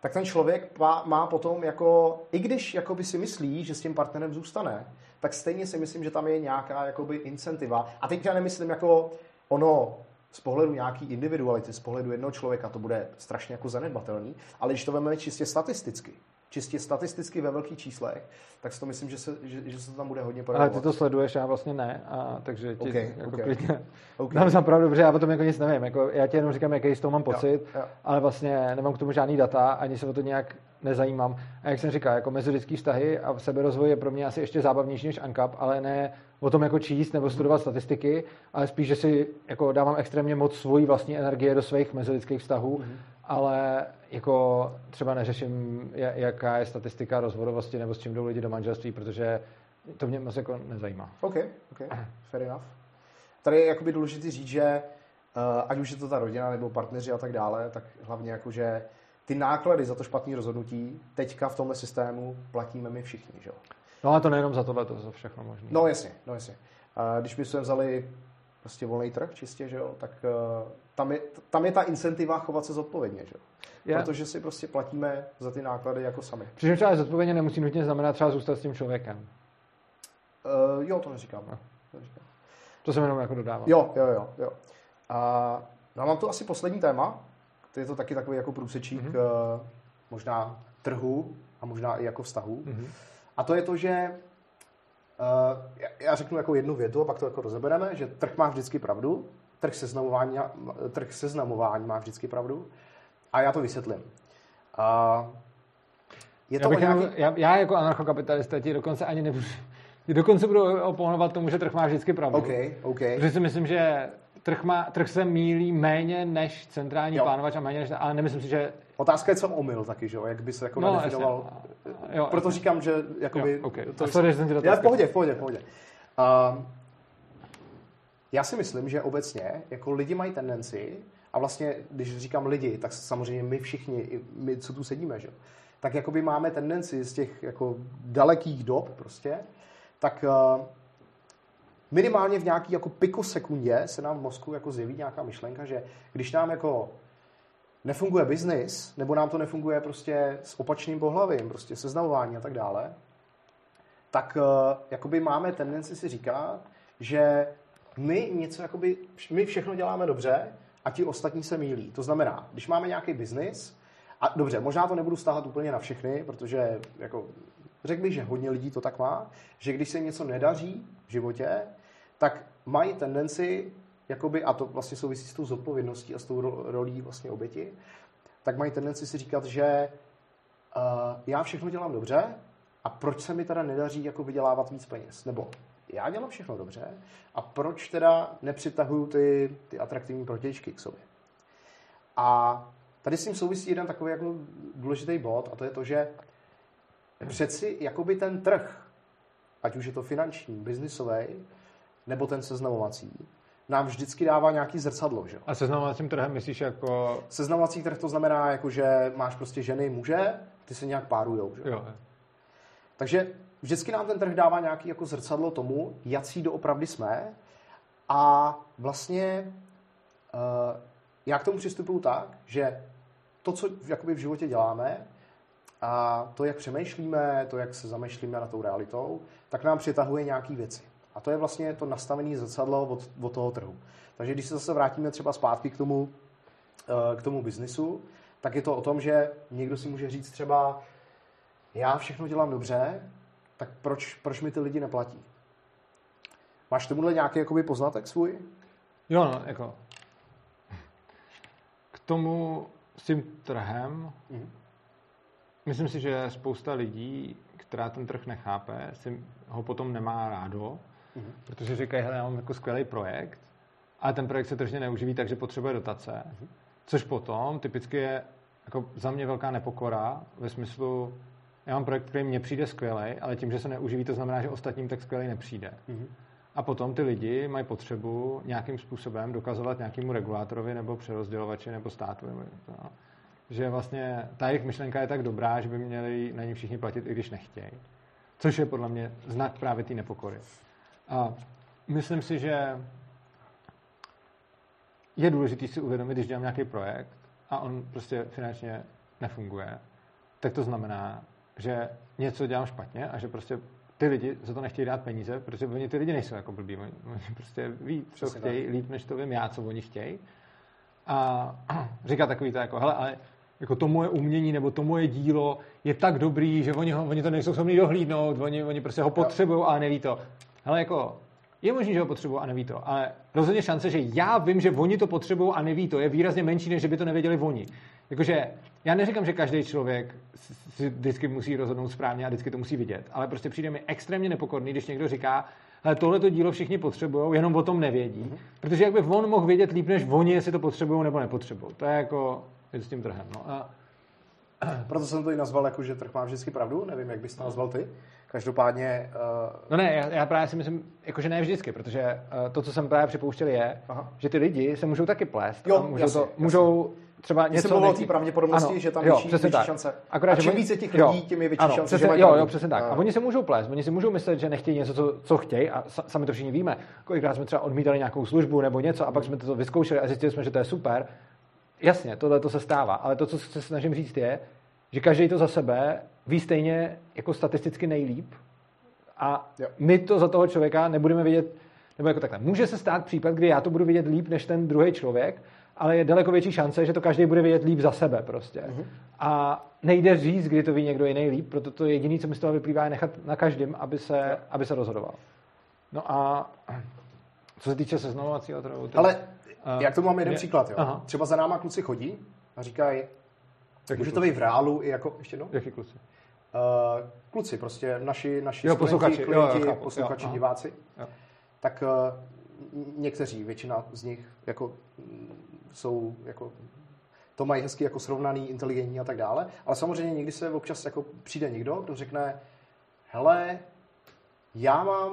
Tak ten člověk má, potom jako, i když jakoby si myslí, že s tím partnerem zůstane, tak stejně si myslím, že tam je nějaká jakoby incentiva. A teď já nemyslím jako ono z pohledu nějaký individuality, z pohledu jednoho člověka to bude strašně jako zanedbatelný, ale když to vezmeme čistě statisticky, čistě statisticky ve velkých číslech, tak si to myslím, že se, že, že se to tam bude hodně projevovat. Ale ty to sleduješ, já vlastně ne, a takže ti okay, jako okay. klidně okay. dám za pravdu, protože já o tom jako nic nevím. Jako, já ti jenom říkám, jaký z toho mám pocit, jo, jo. ale vlastně nemám k tomu žádný data, ani se o to nějak nezajímám. A jak jsem říkal, jako mezilidský vztahy a seberozvoj je pro mě asi ještě zábavnější než ANCAP, ale ne o tom jako číst nebo studovat statistiky, ale spíš, že si jako dávám extrémně moc svojí vlastní energie do svých mezilidských vztahů, mm-hmm. Ale jako třeba neřeším, jaká je statistika rozvodovosti nebo s čím jdou lidi do manželství, protože to mě moc jako nezajímá. OK, OK, fair enough. Tady je jakoby důležité říct, že uh, ať už je to ta rodina nebo partneři a tak dále, tak hlavně jako, že ty náklady za to špatné rozhodnutí teďka v tomhle systému platíme my všichni, že jo? No a to nejenom za tohle, to za všechno možné. No jasně, no jasně. Uh, když bychom vzali prostě volný trh čistě, že jo, tak uh, tam, je, tam je ta incentiva chovat se zodpovědně, že jo. Je. Protože si prostě platíme za ty náklady jako sami. Přičemž třeba zodpovědně nemusí nutně znamenat třeba zůstat s tím člověkem. Uh, jo, to neříkám. No. To, neříkám. to jsem jenom jako dodával. Jo, jo, jo. jo. A, no a mám tu asi poslední téma, to je to taky takový jako průsečík mm-hmm. možná trhu a možná i jako vztahu. Mm-hmm. A to je to, že já řeknu jako jednu větu a pak to jako rozebereme, že trh má vždycky pravdu, trh seznamování, trh seznamování má vždycky pravdu a já to vysvětlím. Uh, je to já, nějaký... jenom, já, já jako anarchokapitalista ti dokonce ani nebudu, dokonce budu oponovat tomu, že trh má vždycky pravdu. Okay, okay. Protože si myslím, že trh, má, trh se mílí méně než centrální jo. plánovač a méně než, ale nemyslím si, že... Otázka je, co omyl taky, že jo? Jak by se jako no, nadefinoval. Jo, Proto jasně. říkám, že jakoby... Jo, okay. to sorry, jsem ti Já v pohodě, v pohodě, v pohodě. Uh, já si myslím, že obecně jako lidi mají tendenci, a vlastně, když říkám lidi, tak samozřejmě my všichni, my, co tu sedíme, že? tak jakoby máme tendenci z těch jako dalekých dob prostě, tak uh, minimálně v nějaký jako pikosekundě se nám v mozku jako zjeví nějaká myšlenka, že když nám jako nefunguje biznis, nebo nám to nefunguje prostě s opačným pohlavím, prostě seznamování a tak dále, tak uh, jakoby máme tendenci si říkat, že my něco jakoby, my všechno děláme dobře a ti ostatní se mílí. To znamená, když máme nějaký biznis, a dobře, možná to nebudu stáhat úplně na všechny, protože jako, řekl bych, že hodně lidí to tak má, že když se něco nedaří v životě, tak mají tendenci, jakoby, a to vlastně souvisí s tou zodpovědností a s tou rolí vlastně oběti, tak mají tendenci si říkat, že uh, já všechno dělám dobře a proč se mi teda nedaří jako vydělávat víc peněz? Nebo já dělám všechno dobře a proč teda nepřitahuju ty, ty atraktivní protějšky k sobě? A tady s tím souvisí jeden takový jako důležitý bod a to je to, že přeci jakoby ten trh, ať už je to finanční, biznisový, nebo ten seznamovací, nám vždycky dává nějaký zrcadlo. Že? A seznamovacím trhem myslíš jako... Seznamovací trh to znamená, jako, že máš prostě ženy, muže, ty se nějak párujou. Že? Jo. Takže vždycky nám ten trh dává nějaký jako zrcadlo tomu, jaký doopravdy jsme a vlastně uh, já k tomu přistupuju tak, že to, co jakoby v životě děláme a to, jak přemýšlíme, to, jak se zamýšlíme na tou realitou, tak nám přitahuje nějaké věci. A to je vlastně to nastavené zrcadlo od, od toho trhu. Takže když se zase vrátíme třeba zpátky k tomu, eh, k tomu biznisu, tak je to o tom, že někdo si může říct třeba, já všechno dělám dobře, tak proč, proč mi ty lidi neplatí? Máš tomuhle nějaký jakoby, poznatek svůj? Jo, no, jako k tomu s tím trhem, mm. Myslím si, že spousta lidí, která ten trh nechápe, si ho potom nemá rádo, mm. protože říkají, hele, já mám jako skvělý projekt, ale ten projekt se tržně neuživí, takže potřebuje dotace. Mm. Což potom typicky je jako za mě velká nepokora ve smyslu, já mám projekt, který mně přijde skvělý, ale tím, že se neuživí, to znamená, že ostatním tak skvělý nepřijde. Mm-hmm. A potom ty lidi mají potřebu nějakým způsobem dokazovat nějakému regulátorovi nebo přerozdělovači nebo státu. Nebo to, no. Že vlastně ta jejich myšlenka je tak dobrá, že by měli na ní všichni platit, i když nechtějí. Což je podle mě znak právě té nepokory. A myslím si, že je důležité si uvědomit, když dělám nějaký projekt a on prostě finančně nefunguje, tak to znamená, že něco dělám špatně a že prostě ty lidi za to nechtějí dát peníze, protože oni ty lidi nejsou jako blbí. Oni, oni prostě ví, co Přesně chtějí, tak. líp, než to vím já, co oni chtějí. A říká takový to jako, hele, ale jako to moje umění nebo to moje dílo je tak dobrý, že oni, ho, oni to nejsou schopni dohlídnout, oni, oni prostě ho potřebují, ale neví to. Hele, jako je možné, že ho potřebují a neví to, ale rozhodně šance, že já vím, že oni to potřebují a neví to, je výrazně menší, než že by to nevěděli oni. Jakože já neříkám, že každý člověk si vždycky musí rozhodnout správně a vždycky to musí vidět, ale prostě přijde mi extrémně nepokorný, když někdo říká, ale tohle to dílo všichni potřebují, jenom o tom nevědí. Mm-hmm. Protože jak by on mohl vědět líp než oni, jestli to potřebují nebo nepotřebují. To je jako s tím trhem. No. A... Proto jsem to i nazval jako, že trh má vždycky pravdu, nevím, jak bys to nazval ty. Každopádně... Uh... No ne, já, já právě si myslím, jako že ne vždycky, protože uh, to, co jsem právě připouštěl, je, Aha. že ty lidi se můžou taky plést. Jo, a můžou, jasně, to, můžou třeba něco... Jsem mluvil o té pravděpodobnosti, ano, že tam jo, větší, větší šance. Akorát, a čím oni, více těch lidí, jo, tím je větší ano, šance, přesně, že mají Jo, jo, přesně tak. A oni se můžou plést, oni si můžou myslet, že nechtějí něco, co, co chtějí a sami to všichni víme. Kolikrát jsme třeba odmítali nějakou službu nebo něco a pak jsme to vyzkoušeli a zjistili jsme, že to je super. Jasně, tohle to se stává, ale to, co se snažím říct, je, že každý to za sebe ví stejně jako statisticky nejlíp a jo. my to za toho člověka nebudeme vidět, nebo jako takhle. Může se stát případ, kdy já to budu vidět líp než ten druhý člověk, ale je daleko větší šance, že to každý bude vědět líp za sebe prostě. Uh-huh. A nejde říct, kdy to ví někdo jiný líp, proto to jediné, co mi z toho vyplývá, je nechat na každém, aby se, aby se rozhodoval. No a co se týče seznamovacího trhu... Ale uh, jak to mám jeden je, příklad, jo? Aha. Třeba za náma kluci chodí a říkají, může to být v reálu i jako... Ještě no? Jaký kluci? Uh, kluci, prostě naši, naši jo, studenti, klienti, jo, jo, posluchači, jo, diváci. Jo. Tak uh, někteří, většina z nich jako jsou jako to mají hezky jako srovnaný, inteligentní a tak dále. Ale samozřejmě někdy se občas jako přijde někdo, kdo řekne, hele, já mám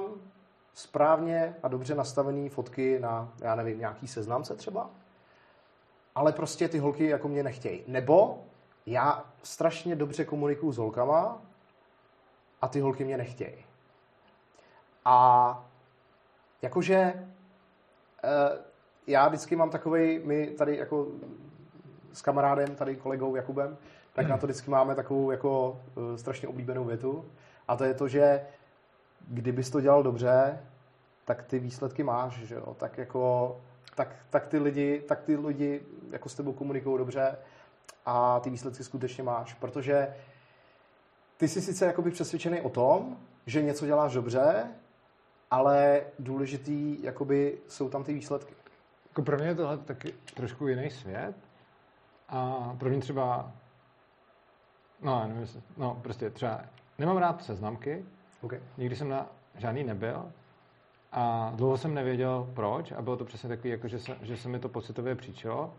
správně a dobře nastavené fotky na, já nevím, nějaký seznamce třeba, ale prostě ty holky jako mě nechtějí. Nebo já strašně dobře komunikuju s holkama a ty holky mě nechtějí. A jakože eh, já vždycky mám takový, my tady jako s kamarádem, tady kolegou Jakubem, tak na to vždycky máme takovou jako uh, strašně oblíbenou větu. A to je to, že kdybys to dělal dobře, tak ty výsledky máš, že jo? Tak jako, tak, tak ty lidi, tak ty lidi jako s tebou komunikují dobře a ty výsledky skutečně máš, protože ty jsi sice jakoby přesvědčený o tom, že něco děláš dobře, ale důležitý jakoby jsou tam ty výsledky. Jako pro mě je tohle taky trošku jiný svět. A pro mě třeba, no, nevím, no prostě třeba nemám rád seznamky, okay. nikdy jsem na žádný nebyl a dlouho jsem nevěděl proč a bylo to přesně takový, jako že, se, že se mi to pocitově příčilo.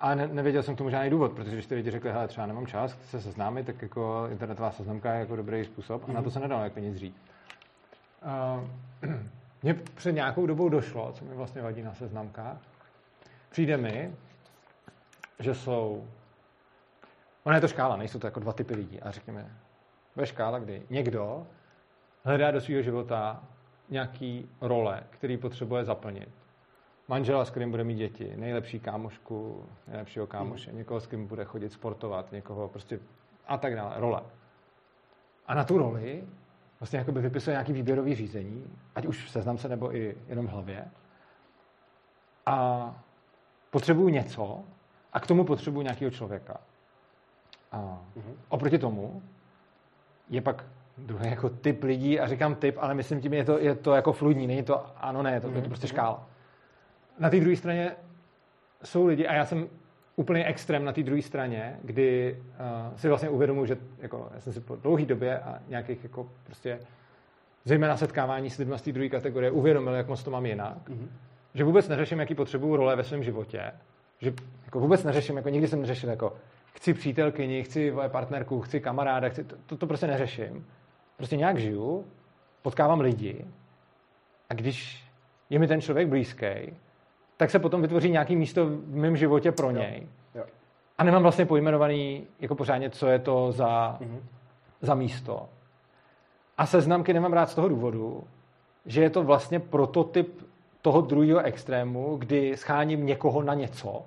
A ne, nevěděl jsem k tomu žádný důvod, protože když ty lidi řekli, hele, třeba nemám čas, chci se seznámit, tak jako internetová seznamka je jako dobrý způsob mm-hmm. a na to mhm. se nedalo jako nic říct. Uh, mně před nějakou dobou došlo, co mi vlastně vadí na seznamkách. Přijde mi, že jsou... Ona je to škála, nejsou to jako dva typy lidí. A řekněme, ve škála, kdy někdo hledá do svého života nějaký role, který potřebuje zaplnit. Manžela, s kterým bude mít děti, nejlepší kámošku, nejlepšího kámoše, mm. někoho, s kým bude chodit sportovat, někoho prostě a tak dále, role. A na tu roli vlastně jakoby vypisuje nějaký výběrový řízení, ať už v seznamce nebo i jenom v hlavě. A potřebuju něco a k tomu potřebuju nějakého člověka. A mm-hmm. oproti tomu je pak druhý jako typ lidí a říkám typ, ale myslím tím, je to, je to jako fluidní, není to ano, ne, to, mm-hmm. je to mhm, prostě mhm. škála. Na té druhé straně jsou lidi, a já jsem úplně extrém na té druhé straně, kdy uh, si vlastně uvědomuji, že jako, já jsem si po dlouhé době a nějakých jako prostě zejména setkávání s lidmi z té druhé kategorie uvědomil, jak moc to mám jinak. Mm-hmm. Že vůbec neřeším, jaký potřebuju role ve svém životě. Že jako vůbec neřeším, jako nikdy jsem neřešil, jako chci přítelkyni, chci partnerku, chci kamaráda, chci, to, to, to prostě neřeším. Prostě nějak žiju, potkávám lidi a když je mi ten člověk blízký, tak se potom vytvoří nějaký místo v mém životě pro něj. Jo. Jo. A nemám vlastně pojmenovaný jako pořádně, co je to za, mm-hmm. za místo. A seznamky nemám rád z toho důvodu, že je to vlastně prototyp toho druhého extrému, kdy scháním někoho na něco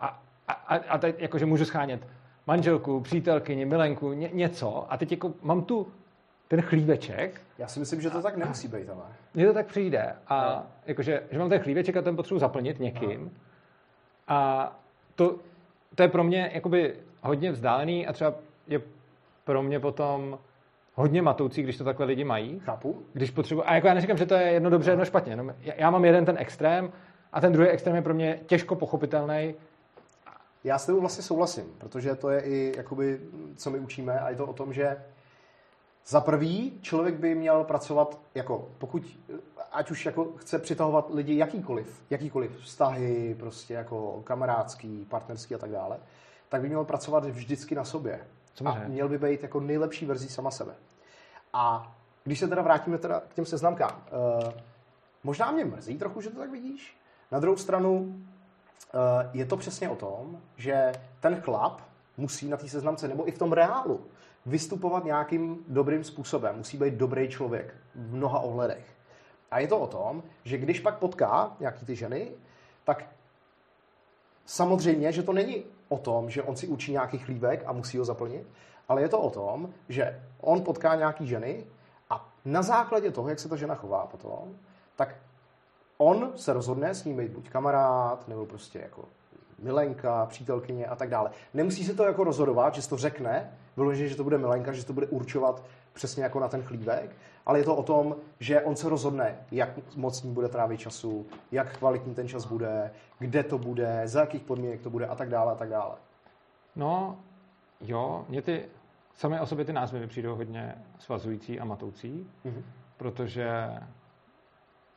a, a, a teď jakože můžu schánět manželku, přítelkyni, milenku, ně, něco a teď jako mám tu ten chlíveček. Já si myslím, že to tak nemusí být, ale. Mně to tak přijde. A no. jakože, že mám ten chlíveček a ten potřebuji zaplnit někým. No. A to, to je pro mě jakoby hodně vzdálený a třeba je pro mě potom hodně matoucí, když to takhle lidi mají. Chápu. Když potřebuji, a jako já neříkám, že to je jedno dobře, jedno špatně. No, já mám jeden ten extrém a ten druhý extrém je pro mě těžko pochopitelný. Já s tebou vlastně souhlasím, protože to je i, jakoby, co my učíme a je to o tom, že za prvý, člověk by měl pracovat jako, pokud, ať už jako chce přitahovat lidi jakýkoliv, jakýkoliv vztahy, prostě jako kamarádský, partnerský a tak dále, tak by měl pracovat vždycky na sobě. A měl by být jako nejlepší verzí sama sebe. A když se teda vrátíme teda k těm seznamkám, uh, možná mě mrzí trochu, že to tak vidíš. Na druhou stranu uh, je to přesně o tom, že ten chlap musí na té seznamce, nebo i v tom reálu, vystupovat nějakým dobrým způsobem. Musí být dobrý člověk v mnoha ohledech. A je to o tom, že když pak potká nějaký ty ženy, tak samozřejmě, že to není o tom, že on si učí nějaký chlívek a musí ho zaplnit, ale je to o tom, že on potká nějaký ženy a na základě toho, jak se ta žena chová potom, tak on se rozhodne s ním být buď kamarád, nebo prostě jako milenka, přítelkyně a tak dále. Nemusí se to jako rozhodovat, že se to řekne, vyloženě, že to bude milenka, že se to bude určovat přesně jako na ten chlívek, ale je to o tom, že on se rozhodne, jak moc ní bude trávit času, jak kvalitní ten čas bude, kde to bude, za jakých podmínek to bude a tak dále a tak dále. No, jo, mě ty, samé o sobě ty názvy mi přijdou hodně svazující a matoucí, mm-hmm. protože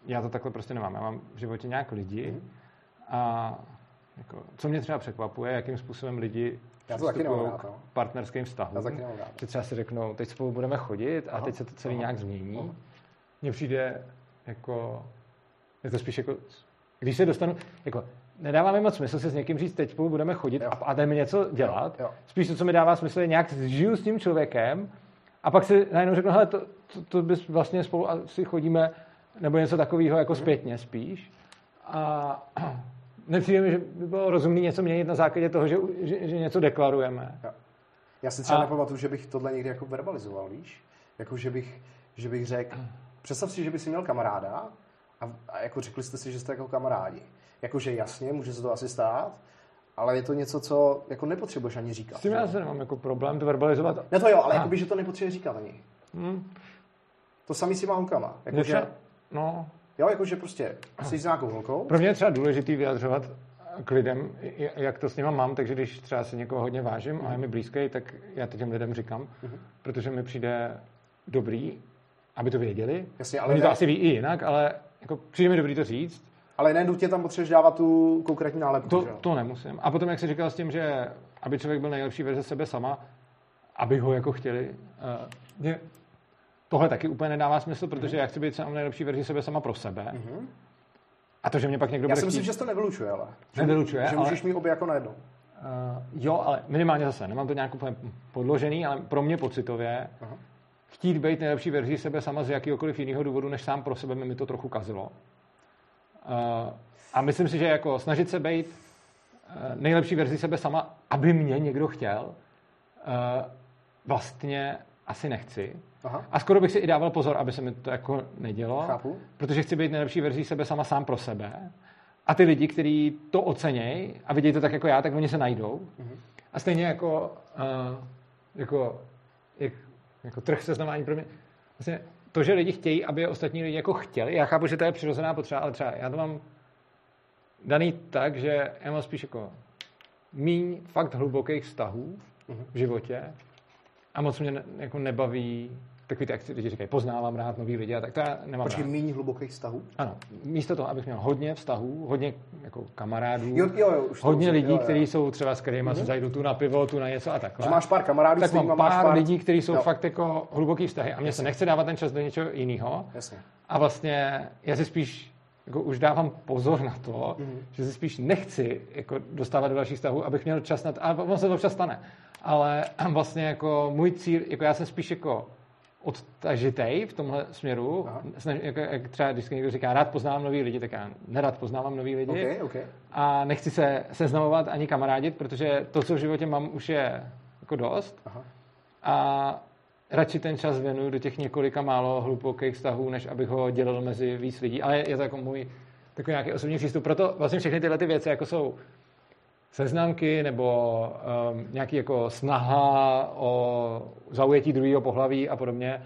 já to takhle prostě nemám. Já mám v životě nějak lidi mm-hmm. a jako, co mě třeba překvapuje, jakým způsobem lidi já to taky nemám k no. partnerským vztahům. Já taky nemám Že třeba si řeknou, teď spolu budeme chodit a aha, teď se to celý aha, nějak změní. Mně přijde jako, je to spíš jako, když se dostanu, jako, nedává mi moc smysl se s někým říct, teď spolu budeme chodit jo. a, a jdeme něco dělat. Jo, jo. Spíš to, co mi dává smysl, je nějak žiju s tím člověkem a pak si najednou řeknu, hele, to, to, to bys vlastně spolu asi chodíme, nebo něco takového jako mm. zpětně spíš. A nepřijde mi, že by bylo rozumné něco měnit na základě toho, že, že, že něco deklarujeme. Ja. Já si třeba a... nepamatuju, že bych tohle někdy jako verbalizoval, víš? Jako, že bych, že bych řekl, představ si, že bys měl kamaráda a, a jako řekli jste si, že jste jako kamarádi. Jakože jasně, může se to asi stát, ale je to něco, co jako nepotřebuješ ani říkat. S tím já se nemám jako problém to verbalizovat. Ne to jo, ale jako by, že to nepotřebuje říkat ani. Hmm. To samý si má holkama. Jako, že... No, Jo, jakože prostě jsi s nějakou holkou. Pro mě je třeba důležitý vyjadřovat k lidem, jak to s nima mám, takže když třeba si někoho hodně vážím a je mi blízký, tak já to těm lidem říkám, uh-huh. protože mi přijde dobrý, aby to věděli. Jasně, ale Oni ne... to asi ví i jinak, ale jako přijde mi dobrý to říct. Ale ne nutně tam potřebuješ dávat tu konkrétní nálepku. To, to nemusím. A potom, jak jsi říkal s tím, že aby člověk byl nejlepší verze sebe sama, aby ho jako chtěli. Uh, mě tohle taky úplně nedává smysl, protože mm-hmm. já chci být sám nejlepší verzi sebe sama pro sebe. Mm-hmm. A to, že mě pak někdo Já si myslím, chtít... že to nevylučuje, ale. Že, nevylučuje, že ale... můžeš mít obě jako najednou. Uh, jo, ale minimálně zase, nemám to nějak úplně podložený, ale pro mě pocitově uh-huh. chtít být nejlepší verzi sebe sama z jakýkoliv jiného důvodu, než sám pro sebe mi to trochu kazilo. Uh, a myslím si, že jako snažit se být uh, nejlepší verzi sebe sama, aby mě někdo chtěl, uh, vlastně asi nechci. Aha. A skoro bych si i dával pozor, aby se mi to jako nedělo. Chápu. Protože chci být nejlepší verzí sebe sama sám pro sebe. A ty lidi, kteří to ocenějí a vidějí to tak jako já, tak oni se najdou. Mhm. A stejně jako, uh, jako jak Jako trh seznamování pro mě, vlastně to, že lidi chtějí, aby ostatní lidi jako chtěli, já chápu, že to je přirozená potřeba, ale třeba já to mám daný tak, že já mám spíš jako míň fakt hlubokých vztahů v životě a moc mě ne, jako nebaví takový ty, jak lidi říkají, poznávám rád nový lidi a tak to já nemám Počkej, rád. méně hlubokých vztahů? Ano, místo toho, abych měl hodně vztahů, hodně jako kamarádů, Jo, jo, jo, už hodně lidí, jo, jo. kteří jsou třeba s kterými se zajdu tu na pivo, tu na něco a takhle. Že máš pár kamarádů, tak mám máš pár, pár lidí, kteří jsou Jo. fakt jako hluboký vztahy a mně se nechce dávat ten čas do něčeho jiného. Jasně. A vlastně já si spíš jako už dávám pozor na to, Mhm. mm-hmm. že si spíš nechci jako dostávat do dalších vztahů, abych měl čas na to, a ono se to občas stane. Ale vlastně jako můj cíl, jako já jsem spíš jako odtažitej v tomhle směru. Aha. Snaž, jako, jak třeba vždycky někdo říká, rád poznávám nový lidi, tak já nerad poznávám nový lidi. OK, OK. A nechci se seznamovat ani kamarádit, protože to, co v životě mám, už je jako dost. Aha. A radši ten čas věnuju do těch několika málo hlubokých vztahů, než abych ho dělal mezi víc lidí. Ale je to jako můj takový nějaký osobní přístup. Proto vlastně všechny tyhle ty věci, jako jsou seznamky nebo um, nějaký jako snaha o zaujetí druhého pohlaví a podobně,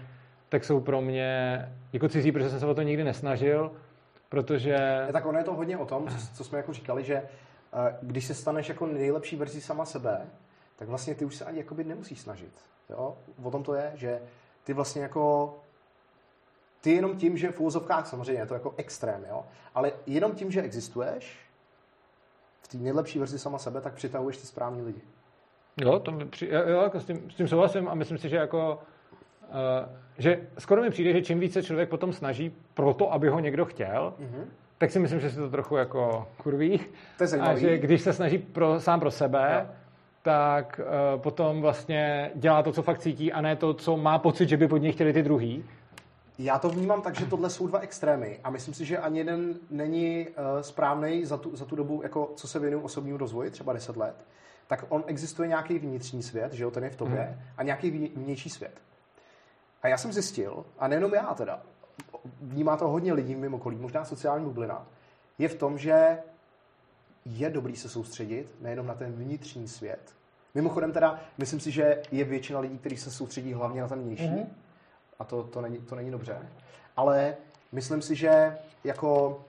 tak jsou pro mě jako cizí, protože jsem se o to nikdy nesnažil, protože... Ne, tak ono je to hodně o tom, co, jsme jako říkali, že eh, když se staneš jako nejlepší verzi sama sebe, tak vlastně ty už se ani jakoby nemusíš snažit. Jo? O tom to je, že ty vlastně jako ty jenom tím, že v úvozovkách samozřejmě je to jako extrém, jo? ale jenom tím, že existuješ v té nejlepší verzi sama sebe, tak přitahuješ ty správní lidi. Jo, to mi při, jo, jako s, tím, s tím souhlasím a myslím si, že jako uh, že skoro mi přijde, že čím více člověk potom snaží pro to, aby ho někdo chtěl, Mhm. tak si myslím, že si to trochu jako kurví. To je A že když se snaží pro, sám pro sebe, Jo. Tak uh, potom vlastně dělá to, co fakt cítí a ne to, co má pocit, že by pod něj chtěli ty druhý. Já to vnímám tak, že tohle jsou dva extrémy a myslím si, že ani jeden není uh, správný za tu, za tu dobu, jako co se věnuju osobnímu rozvoji, třeba 10 let, tak on existuje nějaký vnitřní svět, že jo, ten je v tobě, Mhm. a nějaký vně- vnější svět. A já jsem zjistil, a nejenom já teda, vnímá to hodně lidí mimo okolí, možná sociální bublina, je v tom, že je dobrý se soustředit nejenom na ten vnitřní svět. Mimochodem teda, myslím si, že je většina lidí, kteří se soustředí hlavně na ten vnější, Mhm. a to, to, není, to není dobře. Ale myslím si, že jako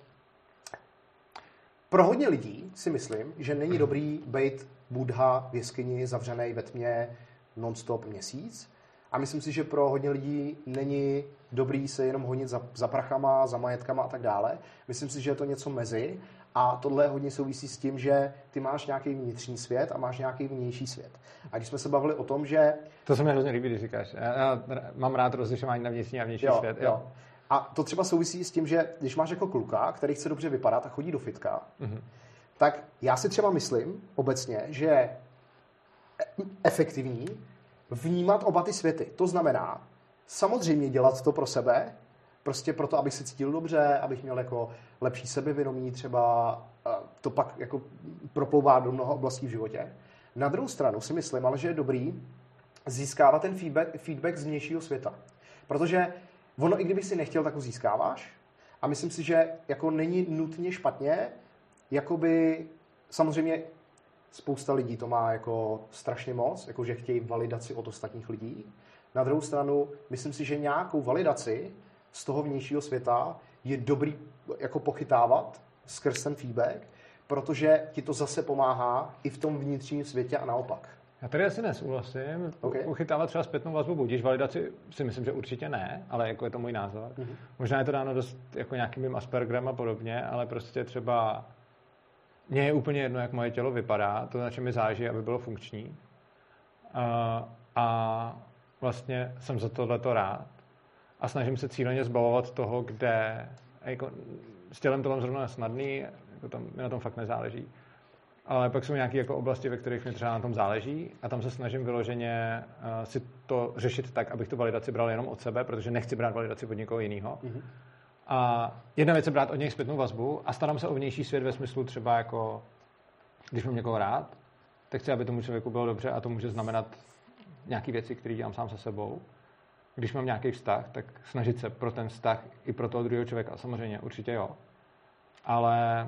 pro hodně lidí si myslím, že není dobrý být Buddha v jeskyni zavřený ve tmě non-stop měsíc. A myslím si, že pro hodně lidí není dobrý se jenom honit za, za prachama, za majetkama a tak dále. Myslím si, že je to něco mezi. A tohle hodně souvisí s tím, že ty máš nějaký vnitřní svět a máš nějaký vnější svět. A když jsme se bavili o tom, že To se mi hrozně líbí, když říkáš. Já, já mám rád rozlišování na vnitřní a vnější jo, svět. Jo. A to třeba souvisí s tím, že když máš jako kluka, který chce dobře vypadat a chodí do fitka, Mhm. tak já si třeba myslím obecně, že je efektivní vnímat oba ty světy. To znamená samozřejmě dělat to pro sebe, prostě proto, abych se cítil dobře, abych měl jako lepší sebevědomí třeba, a to pak jako proplouvá do mnoha oblastí v životě. Na druhou stranu si myslím, ale že je dobrý získávat ten feedback, feedback z vnějšího světa. Protože ono, i kdyby si nechtěl, tak ho získáváš. A myslím si, že jako není nutně špatně, jakoby samozřejmě spousta lidí to má jako strašně moc, jako že chtějí validaci od ostatních lidí. Na druhou stranu, myslím si, že nějakou validaci z toho vnějšího světa je dobrý jako pochytávat skrz ten feedback, protože ti to zase pomáhá i v tom vnitřním světě a naopak. Já tady asi nesouhlasím. OK. Okay. Uchytávat třeba zpětnou vazbu budíš, validaci si myslím, že určitě ne, ale jako je to můj názor. Mhm. Mm-hmm. Možná je to dáno dost jako nějakým mým Aspergerem a podobně, ale prostě třeba mně je úplně jedno, jak moje tělo vypadá, to na čem mi záleží, aby bylo funkční. A, a vlastně jsem za tohleto rád a snažím se cíleně zbavovat toho, kde jako, s tělem to mám zrovna snadný, jako tam, mi na tom fakt nezáleží. Ale pak jsou nějaké jako oblasti, ve kterých mi třeba na tom záleží a tam se snažím vyloženě uh, si to řešit tak, abych tu validaci bral jenom od sebe, protože nechci brát validaci od někoho jiného. Mhm. A jedna věc je brát od něj zpětnou vazbu a starám se o vnější svět ve smyslu třeba jako, když mám někoho rád, tak chci, aby tomu člověku bylo dobře a to může znamenat nějaké věci, které dělám sám se sebou. Když mám nějaký vztah, tak snažit se pro ten vztah i pro toho druhého člověka, samozřejmě, určitě jo. Ale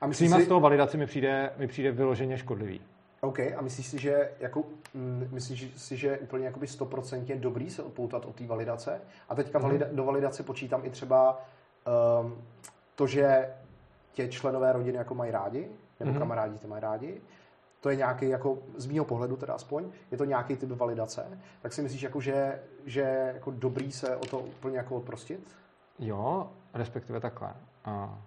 A přijímat si, z toho validaci mi přijde, mi přijde vyloženě škodlivý. OK, a myslíš si, že jako, mm, myslíš si, že je úplně jakoby stoprocentně dobrý se odpoutat od té validace? A teďka Mhm. valida, do validace počítám i třeba um, to, že tě členové rodiny jako mají rádi, nebo Mhm. kamarádi tě mají rádi, to je nějaký, jako z mýho pohledu teda aspoň, je to nějaký typ validace, tak si myslíš, jako, že, že jako dobrý se o to úplně jako odprostit? Jo, respektive takhle. A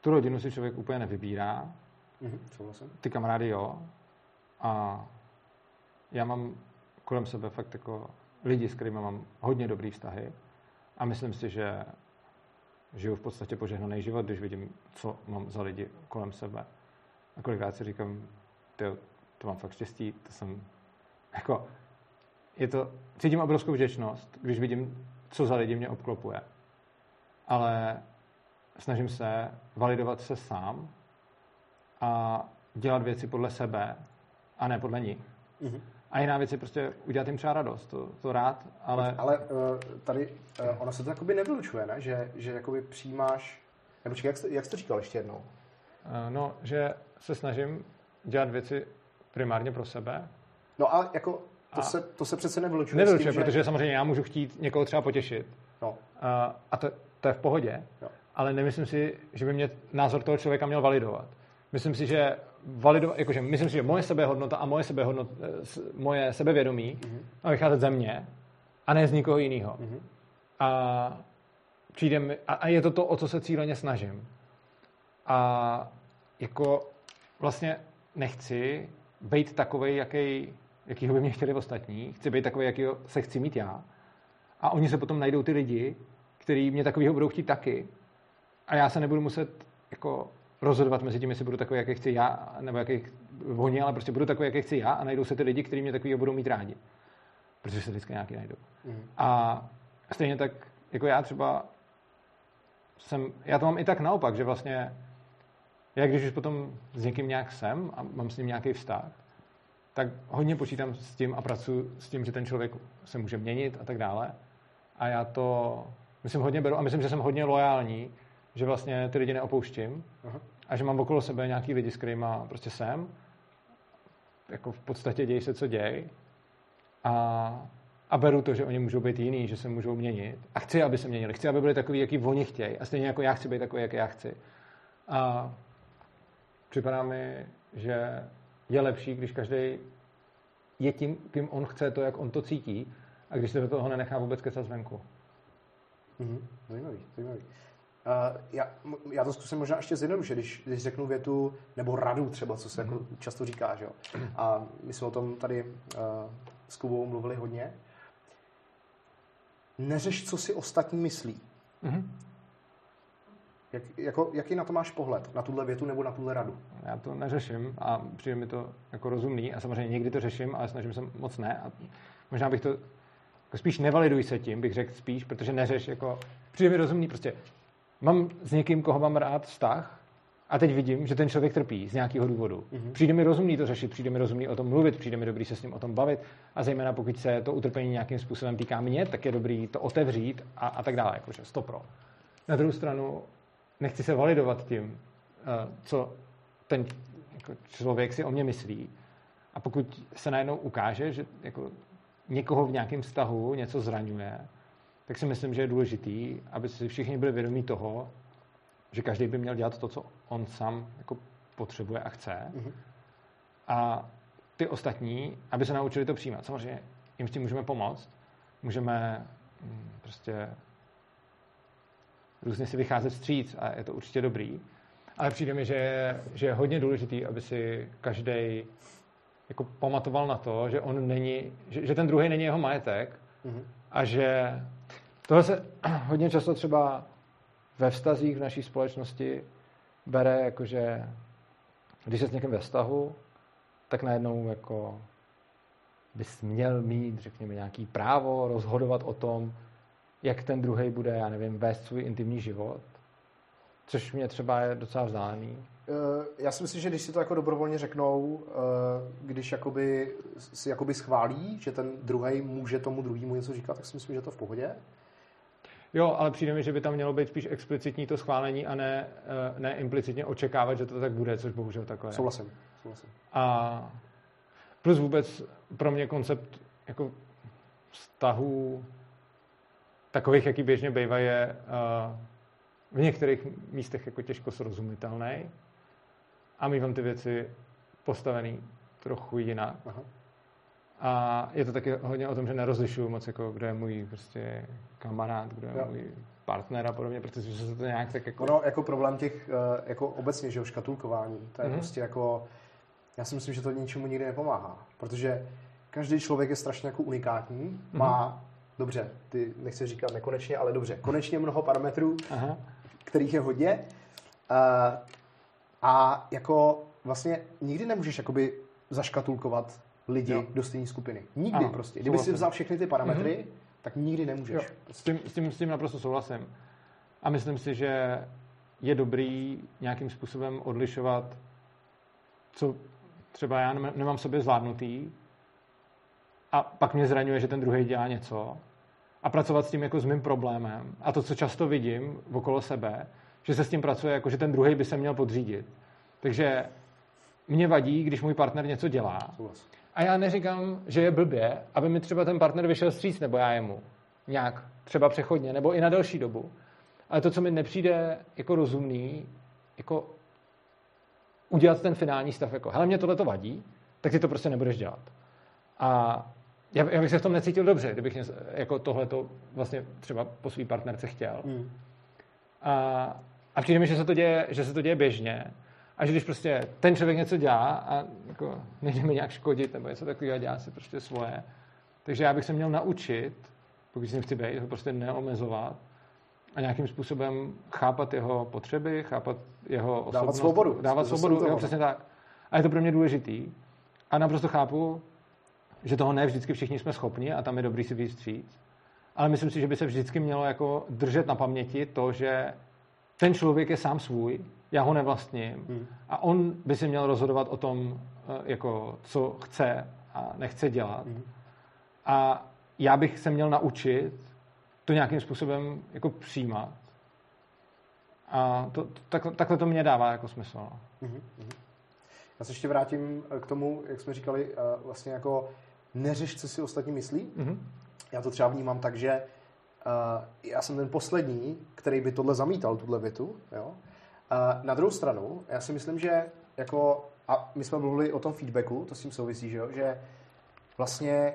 tu rodinu si člověk úplně nevybírá, Mhm, souhlasím. ty kamarády jo. A já mám kolem sebe fakt jako lidi, s kterými mám hodně dobrý vztahy a myslím si, že žiju v podstatě požehnaný život, když vidím, co mám za lidi kolem sebe. A kolikrát si říkám, tyjo, to mám fakt štěstí, to jsem jako, je to, cítím obrovskou vděčnost, když vidím, co za lidi mě obklopuje. Ale snažím se validovat se sám a dělat věci podle sebe a ne podle nich. Mhm. A jiná věc je prostě udělat jim třeba radost, to, to rád, ale, Ale uh, tady uh, ono se to jakoby nevylučuje, ne? Že, že jakoby přijímáš... Nebo čekaj, jak, jsi, jak jsi to říkal ještě jednou? Eh, no, že se snažím dělat věci primárně pro sebe. No ale jako to, A- se, to se přece nevylučuje. Nevylučuje, že... protože samozřejmě já můžu chtít někoho třeba potěšit. No, A, a to, to je v pohodě, Jo. ale nemyslím si, že by mě názor toho člověka měl validovat. Myslím si, že validovat, jakože myslím si, že moje sebehodnota a moje, sebehodnot, eh, moje sebevědomí Mhm. má vycházet ze mě a ne z nikoho jiného. Mhm. A, přijde mi, a, a je to to, o co se cíleně snažím. A jako vlastně nechci být takovej, jaký, jakýho by mě chtěli ostatní. Chci být takový, jakýho se chci mít já. A oni se potom najdou ty lidi, kteří mě takovýho budou chtít taky. A já se nebudu muset jako rozhodovat mezi tím, jestli budu takový, jaký chci já, nebo jaký oni, ale prostě budu takový, jaký chci já a najdou se ty lidi, kteří mě takovýho budou mít rádi. Protože se vždycky nějaký najdou. Mhm. A stejně tak, jako já třeba jsem, já to mám i tak naopak, že vlastně já když už potom s někým nějak jsem a mám s ním nějaký vztah, tak hodně počítám s tím a pracuji s tím, že ten člověk se může měnit a tak dále. A já to, myslím, hodně beru a myslím, že jsem hodně lojální, že vlastně ty lidi neopouštím Aha. a že mám okolo sebe nějaký lidi, s kterými prostě jsem. Jako v podstatě děj se, co děj. A, a beru to, že oni můžou být jiný, že se můžou měnit. A chci, aby se měnili. Chci, aby byli takový, jaký oni chtějí. A stejně jako já chci být takový, jaký já chci. A připadá mi, že je lepší, když každý je tím, kým on chce to, jak on to cítí, a když se do toho nenechá vůbec kecat zvenku. Mhm. Zajímavý, zajímavý. Uh, já, já to zkusím možná ještě zjednodušit, když, když řeknu větu, nebo radu třeba, co se jako často říká, že jo. A my jsme o tom tady uh, s Kubou mluvili hodně. Neřeš, co si ostatní myslí. Mhm. Jak, jako, jaký na to máš pohled? Na tuhle větu nebo na tuhle radu? Já to neřeším a přijde mi to jako rozumný a samozřejmě někdy to řeším, ale snažím se moc ne. A možná bych to jako spíš nevaliduj se tím, bych řekl spíš, protože neřeš jako, přijde mi rozumný prostě. Mám s někým, koho mám rád vztah a teď vidím, že ten člověk trpí z nějakého důvodu. Mhm. Přijde mi rozumný to řešit, přijde mi rozumný o tom mluvit, přijde mi dobrý se s ním o tom bavit a zejména pokud se to utrpení nějakým způsobem týká mě, tak je dobrý to otevřít a, a tak dále, jakože stopro. Na druhou stranu nechci se validovat tím, eh, co ten jako člověk si o mě myslí. A pokud se najednou ukáže, že jako někoho v nějakém vztahu něco zraňuje, tak si myslím, že je důležitý, aby si všichni byli vědomí toho, že každý by měl dělat to, co on sám jako potřebuje a chce. Mhm. A ty ostatní, aby se naučili to přijímat. Samozřejmě jim s tím můžeme pomoct. Můžeme mm, prostě různě si vycházet vstříc a je to určitě dobrý. Ale přijde mi, že je, že je hodně důležitý, aby si každý jako pamatoval na to, že on není, že, že ten druhý není jeho majetek Mhm. a že tohle se hodně často třeba ve vztazích v naší společnosti bere jakože když jsi s někým ve vztahu, tak najednou jako bys měl mít, řekněme, nějaký právo rozhodovat o tom, jak ten druhý bude, já nevím, vést svůj intimní život. Což mě třeba je docela vzdálený. Eh, Já si myslím, že když si to jako dobrovolně řeknou, eh, když jakoby, si jakoby schválí, že ten druhý může tomu druhému něco říkat, tak si myslím, že to v pohodě. Jo, ale přijde mi, že by tam mělo být spíš explicitní to schválení a ne, eh, ne implicitně očekávat, že to tak bude, což bohužel takové. Souhlasím. Souhlasím. A plus vůbec pro mě koncept jako vztahů takových, jaký běžně bývají, je uh, v některých místech jako těžko srozumitelný a mývám ty věci postavený trochu jinak. Aha. A je to taky hodně o tom, že nerozlišuju moc, jako, kdo je můj prostě kamarád, kdo je jo. můj partner a podobně, protože se to nějak tak jako... Ono jako problém těch, eh, jako obecně, že jo, škatulkování, to je mm-hmm. prostě jako, já si myslím, že to ničemu nikdy nepomáhá, protože každý člověk je strašně jako unikátní, mm-hmm. má, dobře, ty nechci říkat nekonečně, ale dobře, konečně mnoho parametrů, Aha. kterých je hodně, uh, a jako vlastně nikdy nemůžeš jakoby zaškatulkovat lidi jo. do stejné skupiny. Nikdy ano, prostě. Kdyby si vzal všechny ty parametry, mm-hmm. tak nikdy nemůžeš. Jo. S, tím, s, tím, s tím naprosto souhlasím. A myslím si, že je dobrý nějakým způsobem odlišovat, co třeba já nemám sobě zvládnutý a pak mě zraňuje, že ten druhý dělá něco a pracovat s tím jako s mým problémem. A to, co často vidím okolo sebe, že se s tím pracuje, jako že ten druhý by se měl podřídit. Takže mě vadí, když můj partner něco dělá. A já neříkám, že je blbě, aby mi třeba ten partner vyšel stříc, nebo já jemu. Nějak, třeba přechodně, nebo i na delší dobu. Ale to, co mi nepřijde jako rozumný, jako udělat ten finální stav, jako hele, mě tohle to vadí, tak ty to prostě nebudeš dělat. A já, já bych se v tom necítil dobře, kdybych něco, jako tohle to vlastně třeba po svý partnerce chtěl. Hmm. A, a přijde mi, že se to děje, že se to děje běžně a že když prostě ten člověk něco dělá a jako nejde mi nějak škodit nebo něco takového, dělá si prostě svoje. Takže já bych se měl naučit, pokud s ním chci být, ho prostě neomezovat a nějakým způsobem chápat jeho potřeby, chápat jeho osobnost. Dávat svobodu. Dávat svobodu, jo, přesně tak. A je to pro mě důležitý. A naprosto chápu, že toho ne vždycky všichni jsme schopni a tam je dobrý si víc vstříc. Ale myslím si, že by se vždycky mělo jako držet na paměti to, že ten člověk je sám svůj, já ho nevlastním hmm. a on by si měl rozhodovat o tom, eh, jako, co chce a nechce dělat. Hmm. A já bych se měl naučit to nějakým způsobem jako přijímat. A to, tak, takhle to mě dává jako smysl. Hmm. Já se ještě vrátím k tomu, jak jsme říkali, eh, vlastně jako neřeš, co si ostatní myslí. Mm-hmm. Já to třeba vnímám tak, že uh, já jsem ten poslední, který by tohle zamítal, tuhle větu. Jo? Uh, na druhou stranu, já si myslím, že jako, a my jsme mluvili o tom feedbacku, to s tím souvisí, že, jo? že vlastně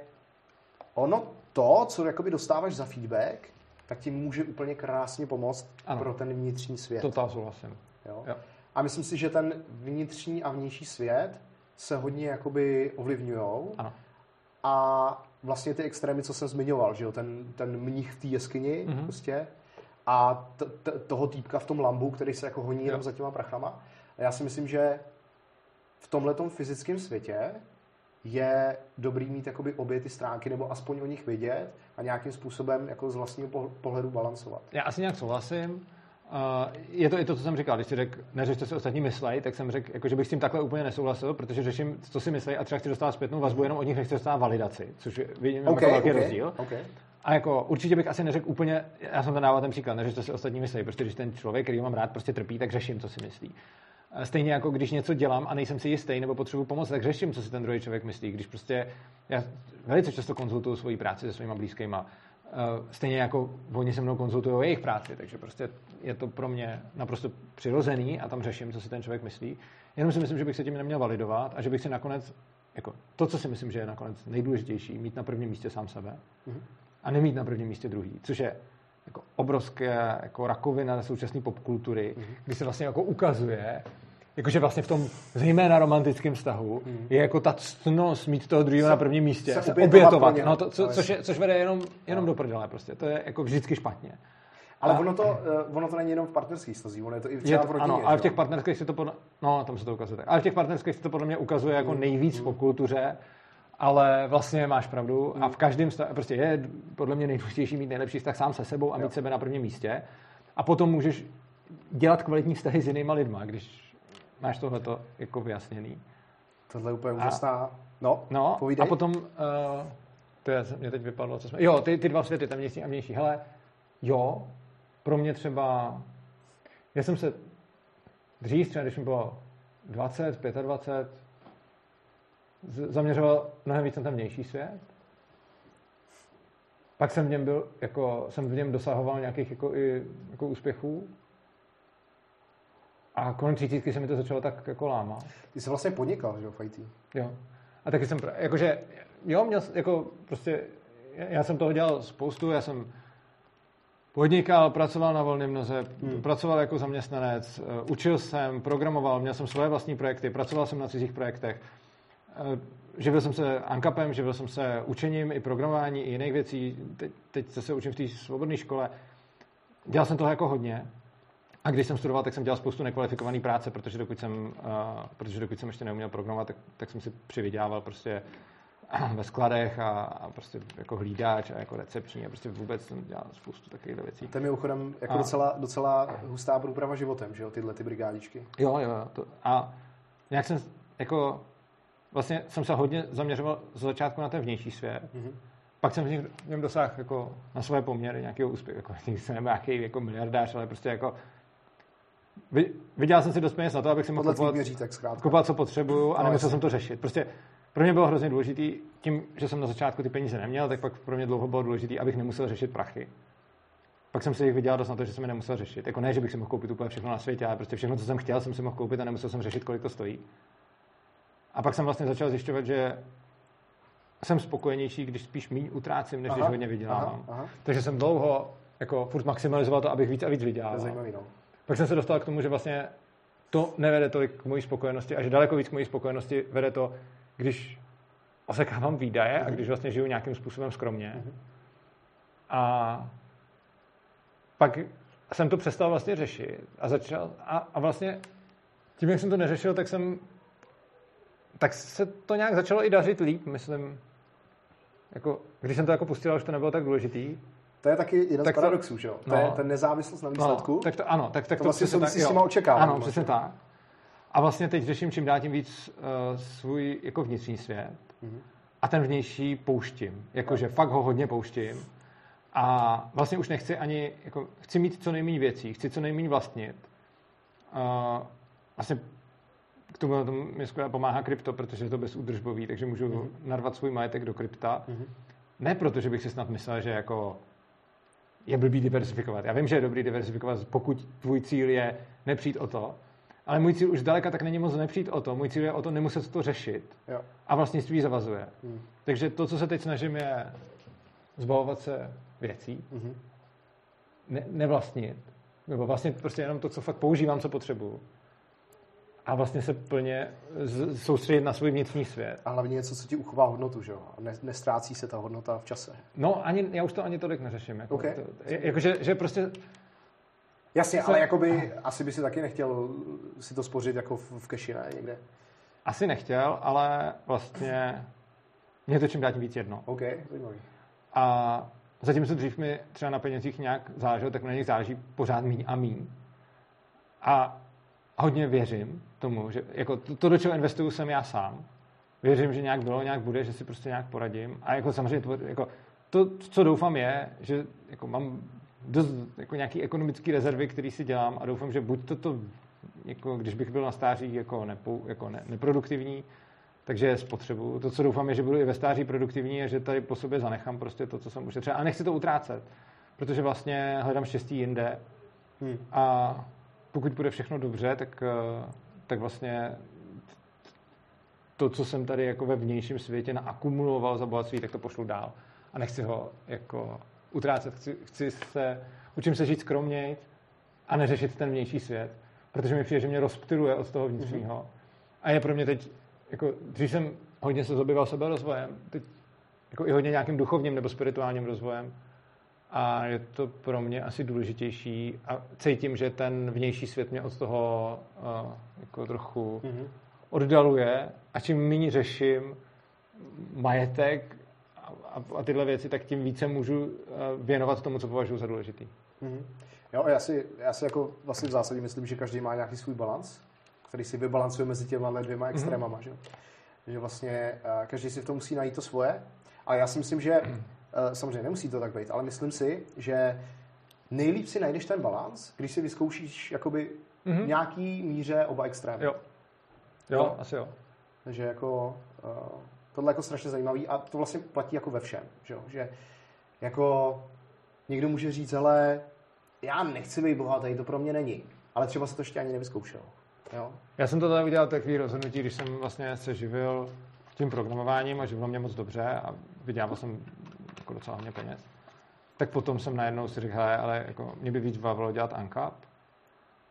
ono to, co jakoby dostáváš za feedback, tak ti může úplně krásně pomoct ano. pro ten vnitřní svět. To souhlasím. Jo? Jo. A myslím si, že ten vnitřní a vnější svět se hodně jakoby ovlivňujou. Ano a vlastně ty extrémy, co jsem zmiňoval, že jo, ten, ten mních v té jeskyni mm-hmm. prostě a t- t- toho týpka v tom lambu, který se jako honí jenom za těma prachama. A já si myslím, že v tomhletom fyzickém světě je dobrý mít jakoby obě ty stránky, nebo aspoň o nich vědět a nějakým způsobem jako z vlastního pohledu balancovat. Já asi nějak souhlasím. Uh, je to i to, co jsem říkal, když si řekl, neřeš, co si ostatní myslej, tak jsem řekl, jako, že bych s tím takhle úplně nesouhlasil, protože řeším, co si myslej a třeba chci dostat zpětnou vazbu, jenom od nich nechci dostat validaci, což vidím okay, jako velký okay, rozdíl. Okay. A jako určitě bych asi neřekl úplně, já jsem to dával ten příklad, neřeš, co si ostatní myslí, protože když ten člověk, který mám rád, prostě trpí, tak řeším, co si myslí. Stejně jako když něco dělám a nejsem si jistý nebo potřebuji pomoc, tak řeším, co si ten druhý člověk myslí. Když prostě já velice často konzultuju svoji práci se svými blízkými Eh, stejně jako oni se mnou konzultují jejich práci, takže prostě je to pro mě naprosto přirozený a tam řeším, co si ten člověk myslí. Jenom si myslím, že bych se tím neměl validovat a že bych si nakonec, jako to, co si myslím, že je nakonec nejdůležitější, mít na prvním místě sám sebe mm-hmm. a nemít na prvním místě druhý, což je jako obrovské jako rakovina současné popkultury, mm-hmm. kdy se vlastně jako ukazuje, jakože vlastně v tom zejména romantickém vztahu hmm. je jako ta ctnost mít toho druhého na prvním místě, se, se obětovat, no to, co, což, je, což vede jenom, jenom no. do prdele prostě, to je jako vždycky špatně. Ale a, ono, to, uh, ono to není jenom v partnerských stazích, ono je to i třeba je to, v rodině. Ano, ale v těch partnerských se to podle, no tam se to ukazuje tak, ale v těch partnerských se to podle mě ukazuje jako hmm. nejvíc hmm. v popkultuře, ale vlastně máš pravdu hmm. a v každém stavu, prostě je podle mě nejdůležitější mít nejlepší vztah sám se sebou a mít jo. sebe na prvním místě a potom můžeš dělat kvalitní vztahy s jinýma lidma, když máš tohleto jako vyjasněný. Tohle je úplně úžasná. No, no povídej. a potom, uh, to je, mě teď vypadlo, co jsme, jo, ty, ty dva světy, tam a vnější, hele, jo, pro mě třeba, já jsem se dřív, třeba když mi bylo 20, 25, zaměřoval mnohem víc na ten vnější svět. Pak jsem v něm byl, jako, jsem v něm dosahoval nějakých jako, i, jako úspěchů. A kolem třicítky se mi to začalo tak jako lámat. Ty jsi vlastně podnikal, že jo, v IT? Jo. A taky jsem, jakože, jo, měl, jako prostě, já jsem toho dělal spoustu, já jsem podnikal, pracoval na volném noze, hmm. pracoval jako zaměstnanec, eh, učil jsem, programoval, měl jsem svoje vlastní projekty, pracoval jsem na cizích projektech, eh, živil jsem se ankapem, živil jsem se učením i programování, i jiných věcí, teď, teď se učím v té svobodné škole. Dělal jsem toho jako hodně a když jsem studoval, tak jsem dělal spoustu nekvalifikované práce, protože dokud jsem, uh, protože dokud jsem ještě neuměl programovat, tak, tak jsem si přivydělával prostě ve skladech a, a prostě jako hlídač a jako recepční a prostě vůbec jsem dělal spoustu takových věcí. To je mimochodem jako a... docela, docela hustá průprava životem, že jo, tyhle ty brigádičky. Jo, jo, to, a nějak jsem jako vlastně jsem se hodně zaměřoval z začátku na ten vnější svět. Mm-hmm. Pak jsem v něm dosáhl jako na své poměry nějakého úspěchu. Jako, jsem nějaký jako miliardář, ale prostě jako vydělal jsem si dost peněz na to, abych si mohl kupovat, kupovat, co potřebuju a no, nemusel jsem to řešit. Prostě pro mě bylo hrozně důležitý, tím, že jsem na začátku ty peníze neměl, tak pak pro mě dlouho bylo důležité, abych nemusel řešit prachy. Pak jsem si jich vydělal dost na to, že jsem je nemusel řešit. Jako ne, že bych si mohl koupit úplně všechno na světě, ale prostě všechno, co jsem chtěl, jsem si mohl koupit a nemusel jsem řešit, kolik to stojí. A pak jsem vlastně začal zjišťovat, že jsem spokojenější, když spíš méně utrácím, než aha, když hodně vydělávám. Aha, aha. Takže jsem dlouho jako furt maximalizoval to, abych víc a víc vydělával. Zajímavý, no. Pak jsem se dostal k tomu, že vlastně to nevede tolik k mojí spokojenosti a že daleko víc k mojí spokojenosti vede to, když osekávám výdaje a když vlastně žiju nějakým způsobem skromně. A pak jsem to přestal vlastně řešit a začal a, a vlastně tím, jak jsem to neřešil, tak jsem tak se to nějak začalo i dařit líp, myslím. Jako, když jsem to jako pustil, už to nebylo tak důležitý. To je taky jeden tak z paradoxů, že jo? To no, je ten nezávislost na no, výsledku. No, tak to, ano, tak, tak to, to vlastně souvisí s těma očekáváními. Ano, přesně tak. A vlastně teď řeším čím dál tím víc uh, svůj jako vnitřní svět. Mm-hmm. A ten vnější pouštím. Jakože no. fakt ho hodně pouštím. A vlastně už nechci ani, jako, chci mít co nejméně věcí, chci co nejméně vlastnit. Uh, vlastně k tomu, tomu mi skvěle pomáhá krypto, protože je to bezúdržbový, takže můžu mm-hmm. narvat svůj majetek do krypta. Mm-hmm. Ne proto, že bych si snad myslel, že jako je blbý diversifikovat. Já vím, že je dobrý diversifikovat, pokud tvůj cíl je nepřijít o to, ale můj cíl už zdaleka tak není moc nepřijít o to. Můj cíl je o to nemuset to řešit. Jo. A vlastnictví zavazuje. Hmm. Takže to, co se teď snažím, je zbavovat se věcí, hmm. ne, nevlastnit, nebo vlastně prostě jenom to, co fakt používám, co potřebuju. A vlastně se plně z, soustředit na svůj vnitřní svět. A hlavně něco, co ti uchová hodnotu, že jo? Ne, nestrácí se ta hodnota v čase. No, ani, já už to ani tolik neřeším. Jako, okay. to, jako že, že prostě Jasně, ale jakoby asi by si taky nechtěl si to spořit jako v, v keši, ne, někde? Asi nechtěl, ale vlastně mě to čím dát víc jedno. OK, zajímavý. A zatímco dřív mi třeba na penězích nějak záleželo, tak na nich záleží pořád míň a míň. A hodně věřím tomu, že jako to, to, do čeho investuju, jsem já sám. Věřím, že nějak bylo, nějak bude, že si prostě nějak poradím. A jako samozřejmě to, jako, to, co doufám je, že jako mám dost jako nějaký ekonomický rezervy, který si dělám a doufám, že buď toto, jako když bych byl na stáří jako, nepou, jako ne, neproduktivní, takže spotřebu. To, co doufám, je, že budu i ve stáří produktivní a že tady po sobě zanechám prostě to, co jsem ušetřil. A nechci to utrácet, protože vlastně hledám štěstí jinde. Hmm. A pokud bude všechno dobře, tak, eh, tak vlastně to, co jsem tady jako ve vnějším světě naakumuloval za bohatství, tak to pošlu dál. A nechci ho jako utrácet. Chci, chci se, učím se žít skromněji a neřešit ten vnější svět, protože mi přijde, že mě rozptiluje od toho vnitřního. Mm-hmm. A je pro mě teď, jako dřív jsem hodně se zabýval rozvojem, teď jako i hodně nějakým duchovním nebo spirituálním rozvojem. A je to pro mě asi důležitější a cítím, že ten vnější svět mě od toho uh, jako trochu mm-hmm. oddaluje a čím méně řeším majetek a, a tyhle věci, tak tím více můžu eh, věnovat tomu, co považuji za důležitý. Mm-hmm. Jo, já si, já si jako vlastně v zásadě myslím, že každý má nějaký svůj balans, který si vybalancuje mezi těma dvěma mhm. extrémama, mm-hmm. že? že vlastně uh, každý si v tom musí najít to svoje, ale já si myslím, že uh, samozřejmě nemusí to tak být, ale myslím si, že nejlíp si najdeš ten balans, když si vyzkoušíš jakoby mm-hmm. nějaký míře oba extrémy. Jo. Jo, jo, asi jo. Takže jako uh, tohle jako strašně zajímavý a to vlastně platí jako ve všem, že, jo? že jako někdo může říct, ale já nechci být bohatý, to pro mě není, ale třeba se to ještě ani nevyzkoušel. Jo? Já jsem to tady udělal takový rozhodnutí, když jsem vlastně se živil tím programováním a živilo mě moc dobře a vydělával jsem jako docela hodně peněz. Tak potom jsem najednou si řekl, ale jako mě by víc bavilo dělat ANCAP.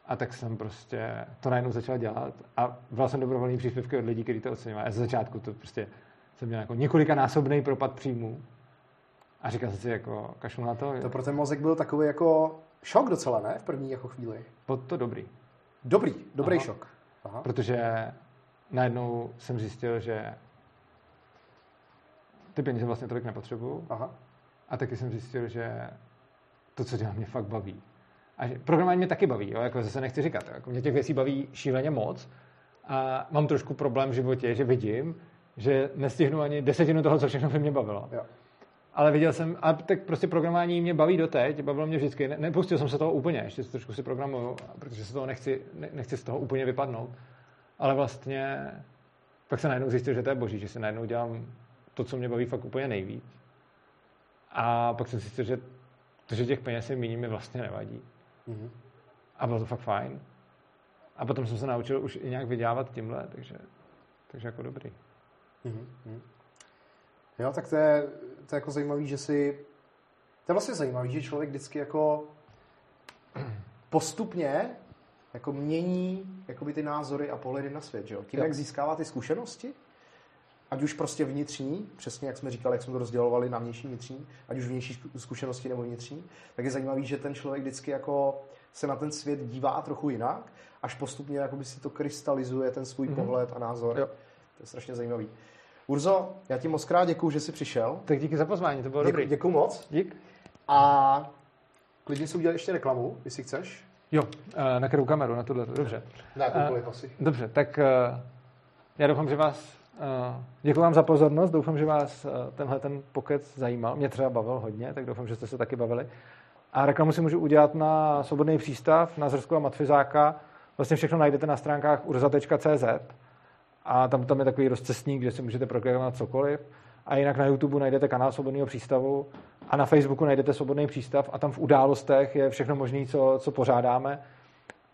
A tak jsem prostě to najednou začal dělat a bral jsem dobrovolný příspěvky od lidí, kteří to oceňovali. A z začátku to prostě jsem měl jako několika násobný propad příjmů. A říkal jsem si jako, kašlu na to. To pro ten mozek byl takový jako šok docela, ne? V první jako chvíli. Byl to dobrý. Dobrý, dobrý Aha. šok. Aha. Protože najednou jsem zjistil, že ty peníze vlastně tolik nepotřebuju. Aha. A taky jsem zjistil, že to, co dělám, mě fakt baví. A že programování mě taky baví, jo? jako zase nechci říkat. Jako mě těch věcí baví šíleně moc. A mám trošku problém v životě, že vidím, že nestihnu ani desetinu toho, co všechno by mě bavilo. Jo. Ale viděl jsem, a tak prostě programování mě baví doteď, bavilo mě vždycky. Ne, nepustil jsem se toho úplně, ještě trošku si programuju, protože se toho nechci, ne, nechci z toho úplně vypadnout. Ale vlastně pak se najednou zjistil, že to je boží, že si najednou dělám to, co mě baví fakt úplně nejvíc. A pak jsem zjistil, že to, že těch peněz je méně, mi vlastně nevadí. Mm-hmm. A bylo to fakt fajn. A potom jsem se naučil už i nějak vydělávat tímhle, takže, takže jako dobrý. Mm-hmm. Jo, tak to je, to je jako zajímavý, že si... To je vlastně zajímavý, že člověk vždycky jako postupně jako mění jakoby ty názory a pohledy na svět, že jo? Tím, Jo. jak získává ty zkušenosti, ať už prostě vnitřní, přesně jak jsme říkali, jak jsme to rozdělovali na vnější vnitřní, ať už vnější zku- zkušenosti nebo vnitřní, tak je zajímavý, že ten člověk vždycky jako se na ten svět dívá trochu jinak, až postupně jakoby si to krystalizuje, ten svůj Mhm. pohled a názor. Jo. To je strašně zajímavý. Urzo, já ti moc krát děkuju, že jsi přišel. Tak díky za pozvání, to bylo Děku, dobrý. děkuju moc. Dík. A klidně si udělat ještě reklamu, jestli chceš. Jo, eh, na kterou kameru, na tuhle, dobře. Na jakoukoliv asi. Dobře, tak eh, já doufám, že vás, eh, děkuji vám za pozornost, doufám, že vás eh, tenhle ten pokec zajímal. Mě třeba bavil hodně, tak doufám, že jste se taky bavili. A reklamu si můžu udělat na Svobodný přístav, na Zrsku a Matfizáka. Vlastně všechno najdete na stránkách urza.cz a tam, tam je takový rozcestník, kde si můžete proklikovat cokoliv. A jinak na YouTube najdete kanál Svobodného přístavu a na Facebooku najdete Svobodný přístav a tam v událostech je všechno možné, co, co pořádáme.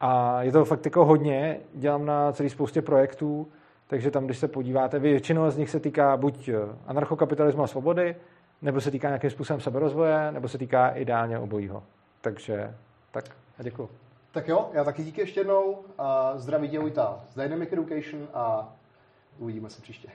A je to fakt jako hodně, dělám na celý spoustě projektů, takže tam, když se podíváte, většinou z nich se týká buď anarchokapitalismu a svobody, nebo se týká nějakým způsobem seberozvoje, nebo se týká ideálně obojího. Takže tak a děkuji. Tak jo, já taky díky ještě jednou. A zdraví tě Vojta z Dynamic Education a uvidíme se příště.